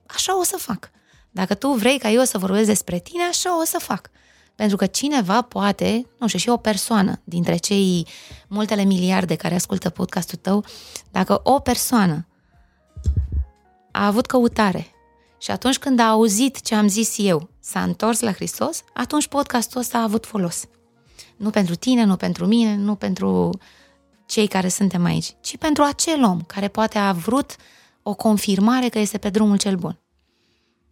așa o să fac. Dacă Tu vrei ca eu să vorbesc despre Tine, așa o să fac. Pentru că cineva poate, nu știu, și o persoană dintre cei multele miliarde care ascultă podcastul tău, dacă o persoană a avut căutare și atunci când a auzit ce am zis eu, s-a întors la Hristos, atunci podcastul ăsta a avut folos. Nu pentru tine, nu pentru mine, nu pentru cei care suntem aici, ci pentru acel om care poate a vrut o confirmare că este pe drumul cel bun.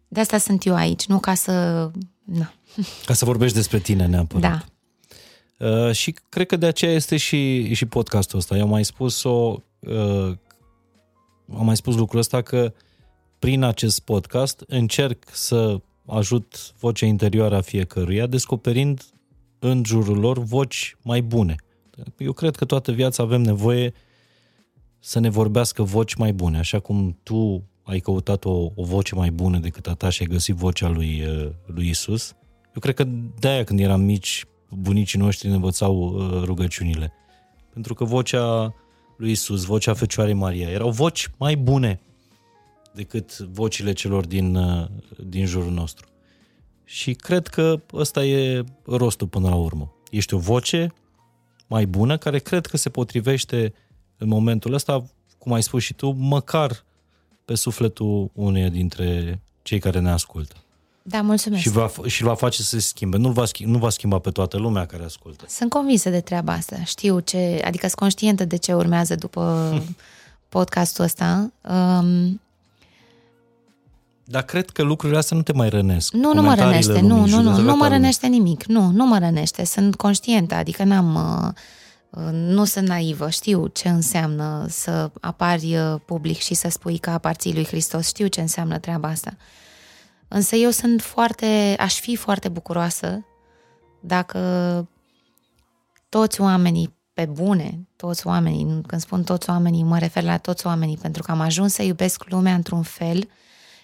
De asta sunt eu aici, nu ca să... Na. Ca să vorbești despre tine neapărat. Da. Uh, și cred că de aceea este și, și podcastul ăsta. Eu am mai spus-o, uh, am mai spus lucrul ăsta că prin acest podcast încerc să ajut vocea interioară a fiecăruia, descoperind în jurul lor voci mai bune. Eu cred că toată viața avem nevoie să ne vorbească voci mai bune, așa cum tu ai căutat o, o voce mai bună decât a ta și ai găsit vocea lui, uh, lui Isus. Eu cred că de-aia când eram mici, bunicii noștri ne învățau uh, rugăciunile. Pentru că vocea lui Isus, vocea Fecioarei Maria, erau voci mai bune decât vocile celor din, uh, din jurul nostru. Și cred că ăsta e rostul până la urmă. Ești o voce mai bună care cred că se potrivește în momentul ăsta, cum ai spus și tu, măcar pe sufletul uneia dintre cei care ne ascultă. Da, mulțumesc. Și va, și va face să se schimbe. Nu va, schimba, nu va schimba pe toată lumea care ascultă. Sunt convinsă de treaba asta. Știu ce, adică sunt conștientă de ce urmează după podcastul ăsta. Um, dar cred că lucrurile astea nu te mai rănesc. Nu, nu mă rănește, nu, nu, nu, nu mă rănește nimic, nu, nu mă rănește, sunt conștientă, adică n-am, uh, uh, nu sunt naivă, știu ce înseamnă să apari uh, public și să spui că aparții lui Hristos, știu ce înseamnă treaba asta. Însă eu sunt foarte, aș fi foarte bucuroasă dacă toți oamenii pe bune, toți oamenii, când spun toți oamenii, mă refer la toți oamenii, pentru că am ajuns să iubesc lumea într-un fel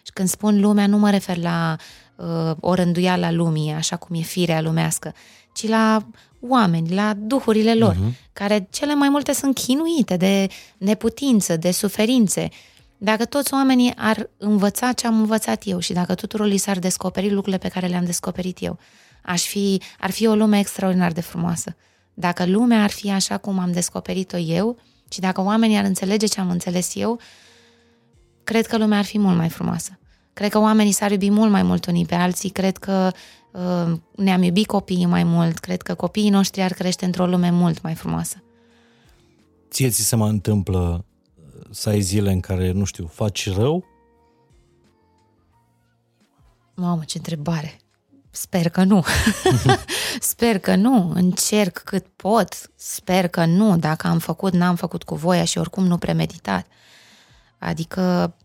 și când spun lumea, nu mă refer la uh, o rânduială a lumii, așa cum e firea lumească, ci la oameni, la duhurile lor, uh-huh. care cele mai multe sunt chinuite de neputință, de suferințe, dacă toți oamenii ar învăța ce am învățat eu și dacă tuturor li s-ar descoperi lucrurile pe care le-am descoperit eu, aș fi, ar fi o lume extraordinar de frumoasă. Dacă lumea ar fi așa cum am descoperit-o eu și dacă oamenii ar înțelege ce am înțeles eu, cred că lumea ar fi mult mai frumoasă. Cred că oamenii s-ar iubi mult mai mult unii pe alții, cred că uh, ne-am iubit copiii mai mult, cred că copiii noștri ar crește într-o lume mult mai frumoasă. Ție ți se mai întâmplă să ai zile în care, nu știu, faci rău? Mamă, ce întrebare! Sper că nu. sper că nu. Încerc cât pot. Sper că nu. Dacă am făcut, n-am făcut cu voia și oricum nu premeditat. Adică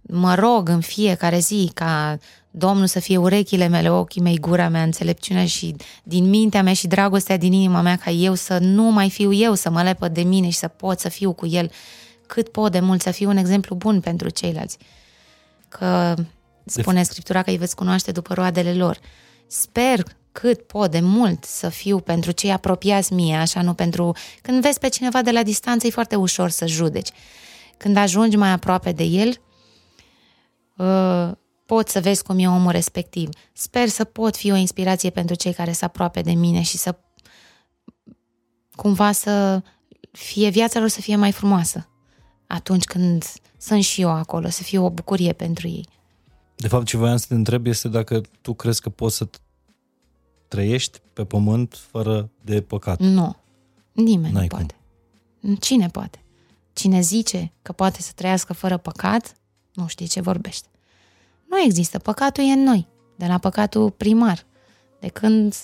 mă rog în fiecare zi ca Domnul să fie urechile mele, ochii mei, gura mea, înțelepciunea și din mintea mea și dragostea din inima mea ca eu să nu mai fiu eu, să mă lepăd de mine și să pot să fiu cu el cât pot de mult, să fiu un exemplu bun pentru ceilalți. Că spune Scriptura că îi veți cunoaște după roadele lor. Sper cât pot de mult să fiu pentru cei apropiați mie, așa nu pentru... Când vezi pe cineva de la distanță, e foarte ușor să judeci. Când ajungi mai aproape de el, uh, poți să vezi cum e omul respectiv. Sper să pot fi o inspirație pentru cei care sunt aproape de mine și să cumva să fie viața lor să fie mai frumoasă atunci când sunt și eu acolo, să fie o bucurie pentru ei. De fapt, ce voiam să te întreb este dacă tu crezi că poți să trăiești pe pământ fără de păcat. Nu. Nimeni N-ai nu poate. Cine poate? Cine zice că poate să trăiască fără păcat, nu știe ce vorbește. Nu există. Păcatul e în noi. De la păcatul primar. De când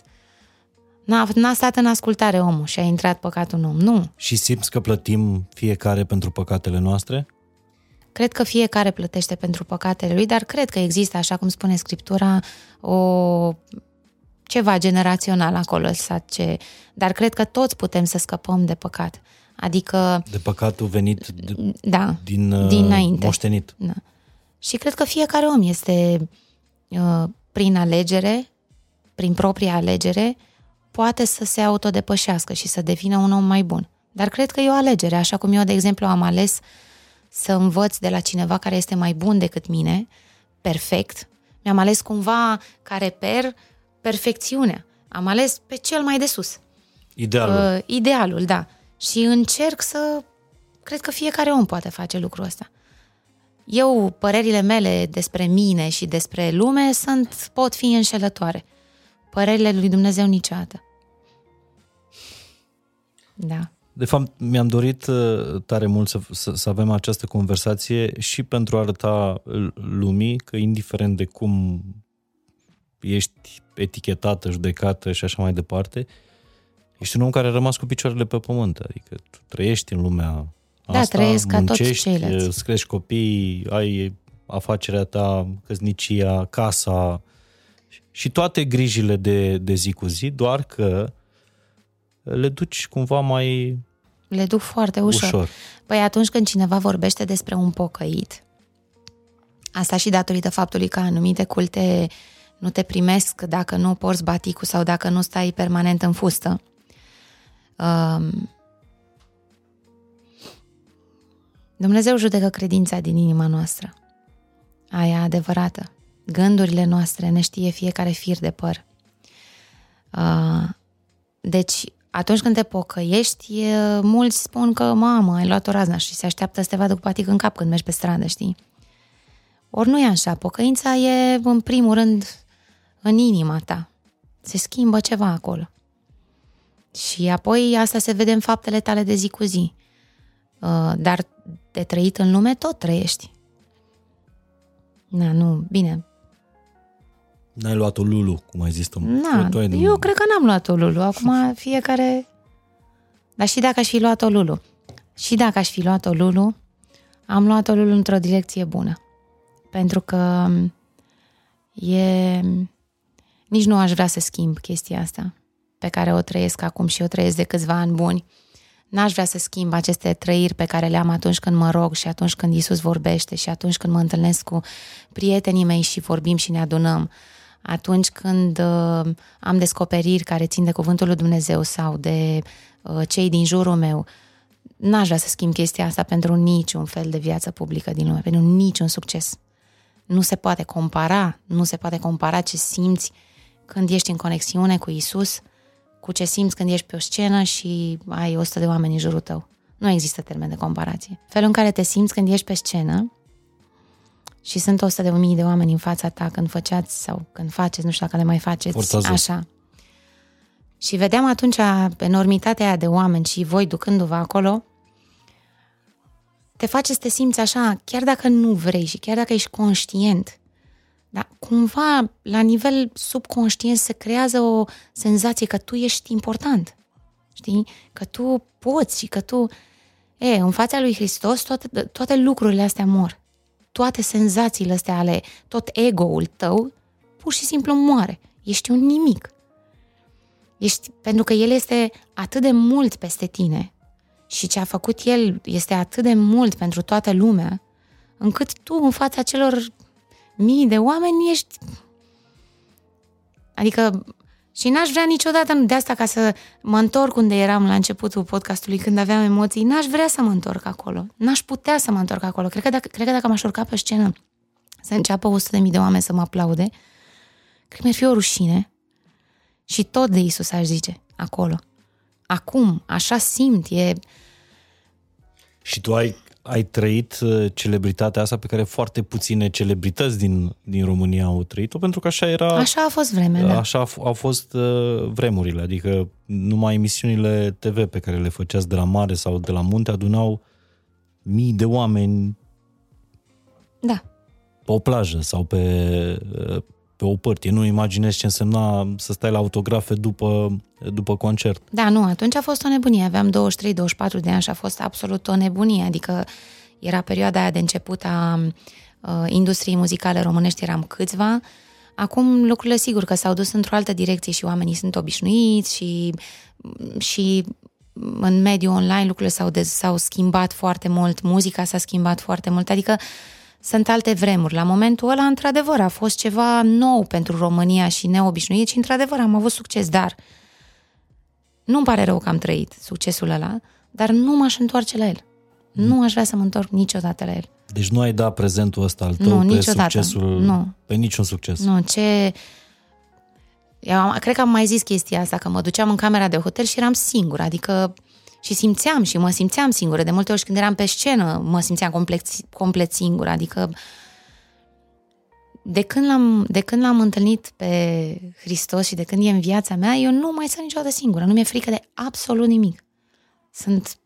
n-a, n-a stat în ascultare omul și a intrat păcatul în om. Nu. Și simți că plătim fiecare pentru păcatele noastre? Cred că fiecare plătește pentru păcatele lui, dar cred că există, așa cum spune Scriptura, o ceva generațional acolo, ce... dar cred că toți putem să scăpăm de păcat. Adică... De păcatul venit de, da, din dinainte. moștenit. Da. Și cred că fiecare om este uh, prin alegere, prin propria alegere, poate să se autodepășească și să devină un om mai bun. Dar cred că e o alegere, așa cum eu, de exemplu, am ales să învăț de la cineva care este mai bun decât mine, perfect. Mi-am ales cumva ca reper perfecțiunea. Am ales pe cel mai de sus. Idealul. Uh, idealul, da. Și încerc să... Cred că fiecare om poate face lucrul ăsta. Eu, părerile mele despre mine și despre lume sunt, pot fi înșelătoare. Părerile lui Dumnezeu niciodată. Da. De fapt, mi-am dorit uh, tare mult să, să, să avem această conversație și pentru a arăta lumii că, indiferent de cum ești etichetată, judecată și așa mai departe, ești un om care a rămas cu picioarele pe pământ. Adică tu trăiești în lumea da, asta, trăiesc ca muncești, toți ceilalți. îți crești copii, ai afacerea ta, căsnicia, casa și toate grijile de, de zi cu zi, doar că le duci cumva mai Le duc foarte ușor. ușor. Păi atunci când cineva vorbește despre un pocăit, asta și datorită faptului că anumite culte nu te primesc dacă nu porți baticul sau dacă nu stai permanent în fustă. Um, Dumnezeu judecă credința din inima noastră. Aia adevărată. Gândurile noastre ne știe fiecare fir de păr. Uh, deci, atunci când te pocăiești, e, mulți spun că, mamă, ai luat o razna și se așteaptă să te vadă cu patic în cap când mergi pe stradă, știi? Ori nu e așa. Pocăința e, în primul rând, în inima ta. Se schimbă ceva acolo. Și apoi asta se vede în faptele tale de zi cu zi. Uh, dar de trăit în lume tot trăiești. Na, nu, bine. N-ai luat o lulu, cum ai zis tu. Na, Tu ai- eu cred că n-am luat-o Lulu. Acum fiecare... Dar și dacă aș fi luat-o Lulu, și dacă aș fi luat-o Lulu, am luat-o Lulu într-o direcție bună. Pentru că e... Nici nu aș vrea să schimb chestia asta pe care o trăiesc acum și o trăiesc de câțiva ani buni. N-aș vrea să schimb aceste trăiri pe care le am atunci când mă rog și atunci când Isus vorbește și atunci când mă întâlnesc cu prietenii mei și vorbim și ne adunăm. Atunci când uh, am descoperiri care țin de cuvântul lui Dumnezeu sau de uh, cei din jurul meu, n-aș vrea să schimb chestia asta pentru niciun fel de viață publică din lume, pentru niciun succes. Nu se poate compara, nu se poate compara ce simți când ești în conexiune cu Isus cu ce simți când ești pe o scenă și ai 100 de oameni în jurul tău. Nu există termen de comparație. Felul în care te simți când ești pe scenă și sunt 100 de mii de oameni în fața ta când făceați sau când faceți, nu știu dacă le mai faceți, Forța așa. Și vedeam atunci enormitatea aia de oameni și voi ducându-vă acolo, te face să te simți așa, chiar dacă nu vrei și chiar dacă ești conștient, dar cumva, la nivel subconștient, se creează o senzație că tu ești important. Știi? Că tu poți și că tu... E, în fața lui Hristos toate, toate lucrurile astea mor. Toate senzațiile astea ale, tot ego-ul tău, pur și simplu moare. Ești un nimic. Ești, pentru că El este atât de mult peste tine și ce a făcut El este atât de mult pentru toată lumea, încât tu, în fața celor mii de oameni, ești... Adică și n-aș vrea niciodată de asta ca să mă întorc unde eram la începutul podcastului când aveam emoții. N-aș vrea să mă întorc acolo. N-aș putea să mă întorc acolo. Cred că dacă, cred că dacă m-aș urca pe scenă să înceapă 100.000 de oameni să mă aplaude, cred că mi-ar fi o rușine. Și tot de Isus aș zice, acolo. Acum, așa simt, e... Și tu ai ai trăit uh, celebritatea asta pe care foarte puține celebrități din, din România au trăit-o, pentru că așa era... Așa a fost vremea, da. Așa au fost uh, vremurile, adică numai emisiunile TV pe care le făceați de la mare sau de la munte adunau mii de oameni da. pe o plajă sau pe, uh, pe o părtie. Nu imaginezi ce însemna să stai la autografe după, după concert. Da, nu, atunci a fost o nebunie. Aveam 23-24 de ani și a fost absolut o nebunie. Adică era perioada aia de început a uh, industriei muzicale românești, eram câțiva. Acum lucrurile sigur că s-au dus într-o altă direcție și oamenii sunt obișnuiți și, și în mediul online lucrurile s-au, dez, s-au schimbat foarte mult, muzica s-a schimbat foarte mult, adică sunt alte vremuri. La momentul ăla, într-adevăr, a fost ceva nou pentru România și neobișnuit și, într-adevăr, am avut succes, dar nu-mi pare rău că am trăit succesul ăla, dar nu m-aș întoarce la el. Mm. Nu aș vrea să mă întorc niciodată la el. Deci nu ai dat prezentul ăsta al tău nu, pe niciodată. succesul, nu. pe niciun succes. Nu, ce... Eu am, cred că am mai zis chestia asta, că mă duceam în camera de hotel și eram singură, adică și simțeam și mă simțeam singură. De multe ori când eram pe scenă mă simțeam complet, complet singură, adică de când, l-am, de când l-am întâlnit pe Hristos și de când e în viața mea, eu nu mai sunt niciodată singură, nu mi-e frică de absolut nimic. Sunt...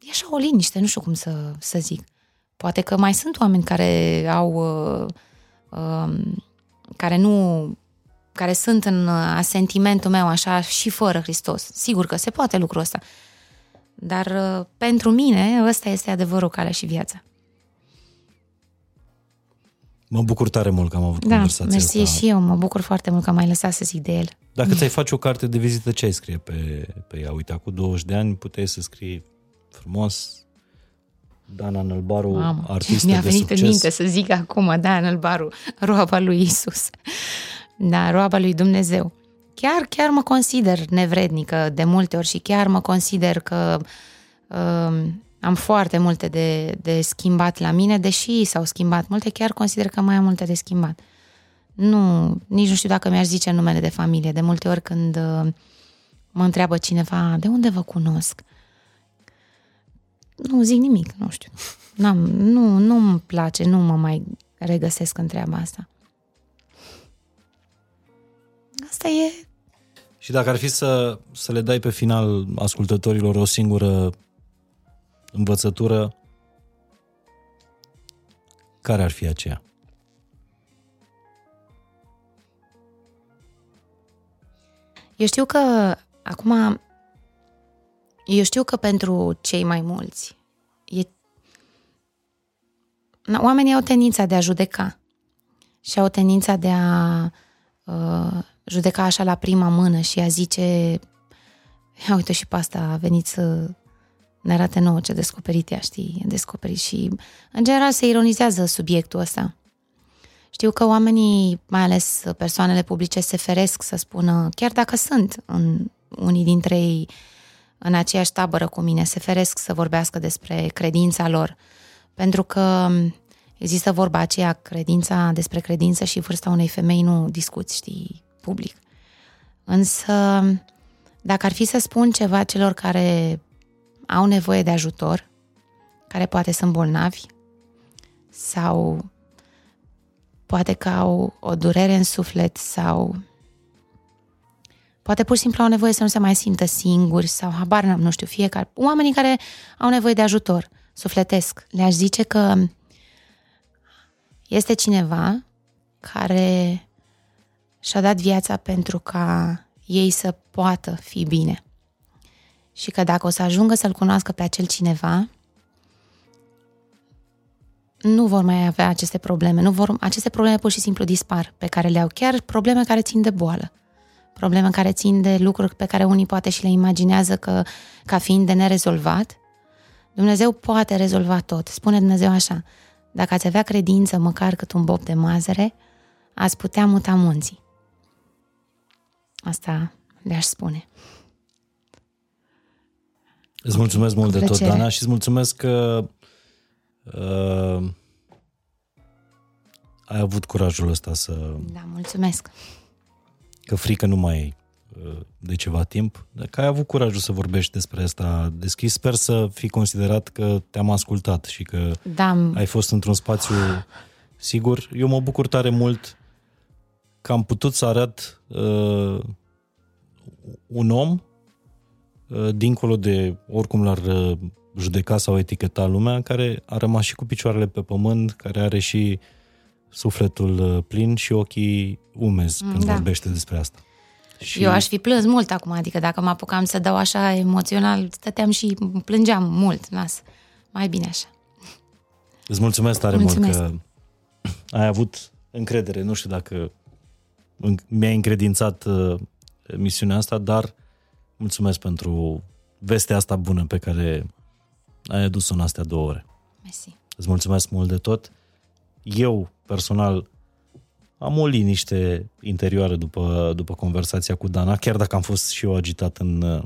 E așa o liniște, nu știu cum să, să zic. Poate că mai sunt oameni care au... Uh, uh, care nu care sunt în asentimentul meu așa și fără Hristos. Sigur că se poate lucrul ăsta. Dar uh, pentru mine ăsta este adevărul, calea și viața. Mă bucur tare mult că am avut da, conversația mersi asta. și eu, mă bucur foarte mult că m-ai lăsat să zic de el. Dacă ți-ai face o carte de vizită, ce ai scrie pe, pe ea? Uite, cu 20 de ani puteai să scrii frumos Dana Nălbaru, Mamă, artistă mi-a venit succes. în minte să zic acum, Dana Nălbaru, roaba lui Isus. Da, roaba lui Dumnezeu. Chiar, chiar mă consider nevrednică de multe ori și chiar mă consider că uh, am foarte multe de, de schimbat la mine, deși s-au schimbat multe, chiar consider că mai am multe de schimbat. Nu, nici nu știu dacă mi-aș zice numele de familie. De multe ori când uh, mă întreabă cineva, de unde vă cunosc? Nu zic nimic, nu știu. N-am, nu, nu-mi place, nu mă mai regăsesc în treaba asta. Asta e... Și dacă ar fi să, să le dai pe final ascultătorilor o singură învățătură, care ar fi aceea? Eu știu că acum eu știu că pentru cei mai mulți e... oamenii au tendința de a judeca și au tendința de a uh, judeca așa la prima mână și a zice ia uite și pe asta a venit să ne arate nouă ce descoperit ea, știi, e descoperit și în general se ironizează subiectul ăsta. Știu că oamenii, mai ales persoanele publice, se feresc să spună, chiar dacă sunt în, unii dintre ei în aceeași tabără cu mine, se feresc să vorbească despre credința lor, pentru că există vorba aceea, credința despre credință și vârsta unei femei nu discuți, știi, public. Însă, dacă ar fi să spun ceva celor care au nevoie de ajutor, care poate sunt bolnavi, sau poate că au o durere în suflet sau poate pur și simplu au nevoie să nu se mai simtă singuri sau habar n-am, nu știu, fiecare. Oamenii care au nevoie de ajutor sufletesc. Le-aș zice că este cineva care și-a dat viața pentru ca ei să poată fi bine. Și că dacă o să ajungă să-l cunoască pe acel cineva, nu vor mai avea aceste probleme. Nu vor, aceste probleme pur și simplu dispar, pe care le au chiar probleme care țin de boală. Probleme care țin de lucruri pe care unii poate și le imaginează că, ca fiind de nerezolvat. Dumnezeu poate rezolva tot. Spune Dumnezeu așa, dacă ați avea credință măcar cât un bob de mazăre, ați putea muta munții. Asta le-aș spune. Îți mulțumesc mult de tot, Dana, și îți mulțumesc că uh, ai avut curajul ăsta să... Da, mulțumesc. Că frică nu mai ai uh, de ceva timp, că ai avut curajul să vorbești despre asta deschis. Sper să fi considerat că te-am ascultat și că da. ai fost într-un spațiu sigur. Eu mă bucur tare mult că am putut să arăt uh, un om uh, dincolo de oricum l-ar uh, judeca sau eticheta lumea, care a rămas și cu picioarele pe pământ, care are și sufletul uh, plin și ochii umezi când da. vorbește despre asta. Și... Eu aș fi plâns mult acum, adică dacă mă apucam să dau așa emoțional, stăteam și plângeam mult, las. Mai bine așa. Îți mulțumesc tare mulțumesc. mult că ai avut încredere. Nu știu dacă mi-ai încredințat misiunea asta, dar mulțumesc pentru vestea asta bună pe care ai adus-o în astea două ore. Mersi. Îți mulțumesc mult de tot. Eu, personal, am o liniște interioară după, după conversația cu Dana, chiar dacă am fost și eu agitat în,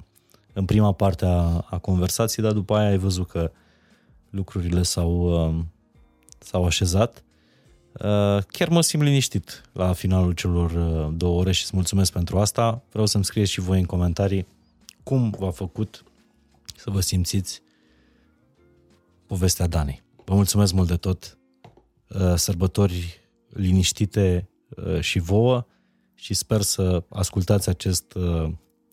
în prima parte a, a conversației, dar după aia ai văzut că lucrurile s-au, um, s-au așezat. Uh, chiar mă simt liniștit la finalul celor uh, două ore și îți mulțumesc pentru asta. Vreau să-mi scrieți și voi în comentarii cum v-a făcut să vă simțiți povestea Danei. Vă mulțumesc mult de tot. Uh, sărbători liniștite și vouă și sper să ascultați acest,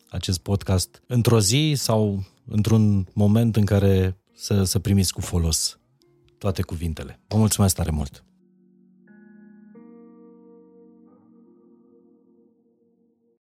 acest podcast într-o zi sau într-un moment în care să, să primiți cu folos toate cuvintele. Vă mulțumesc tare mult!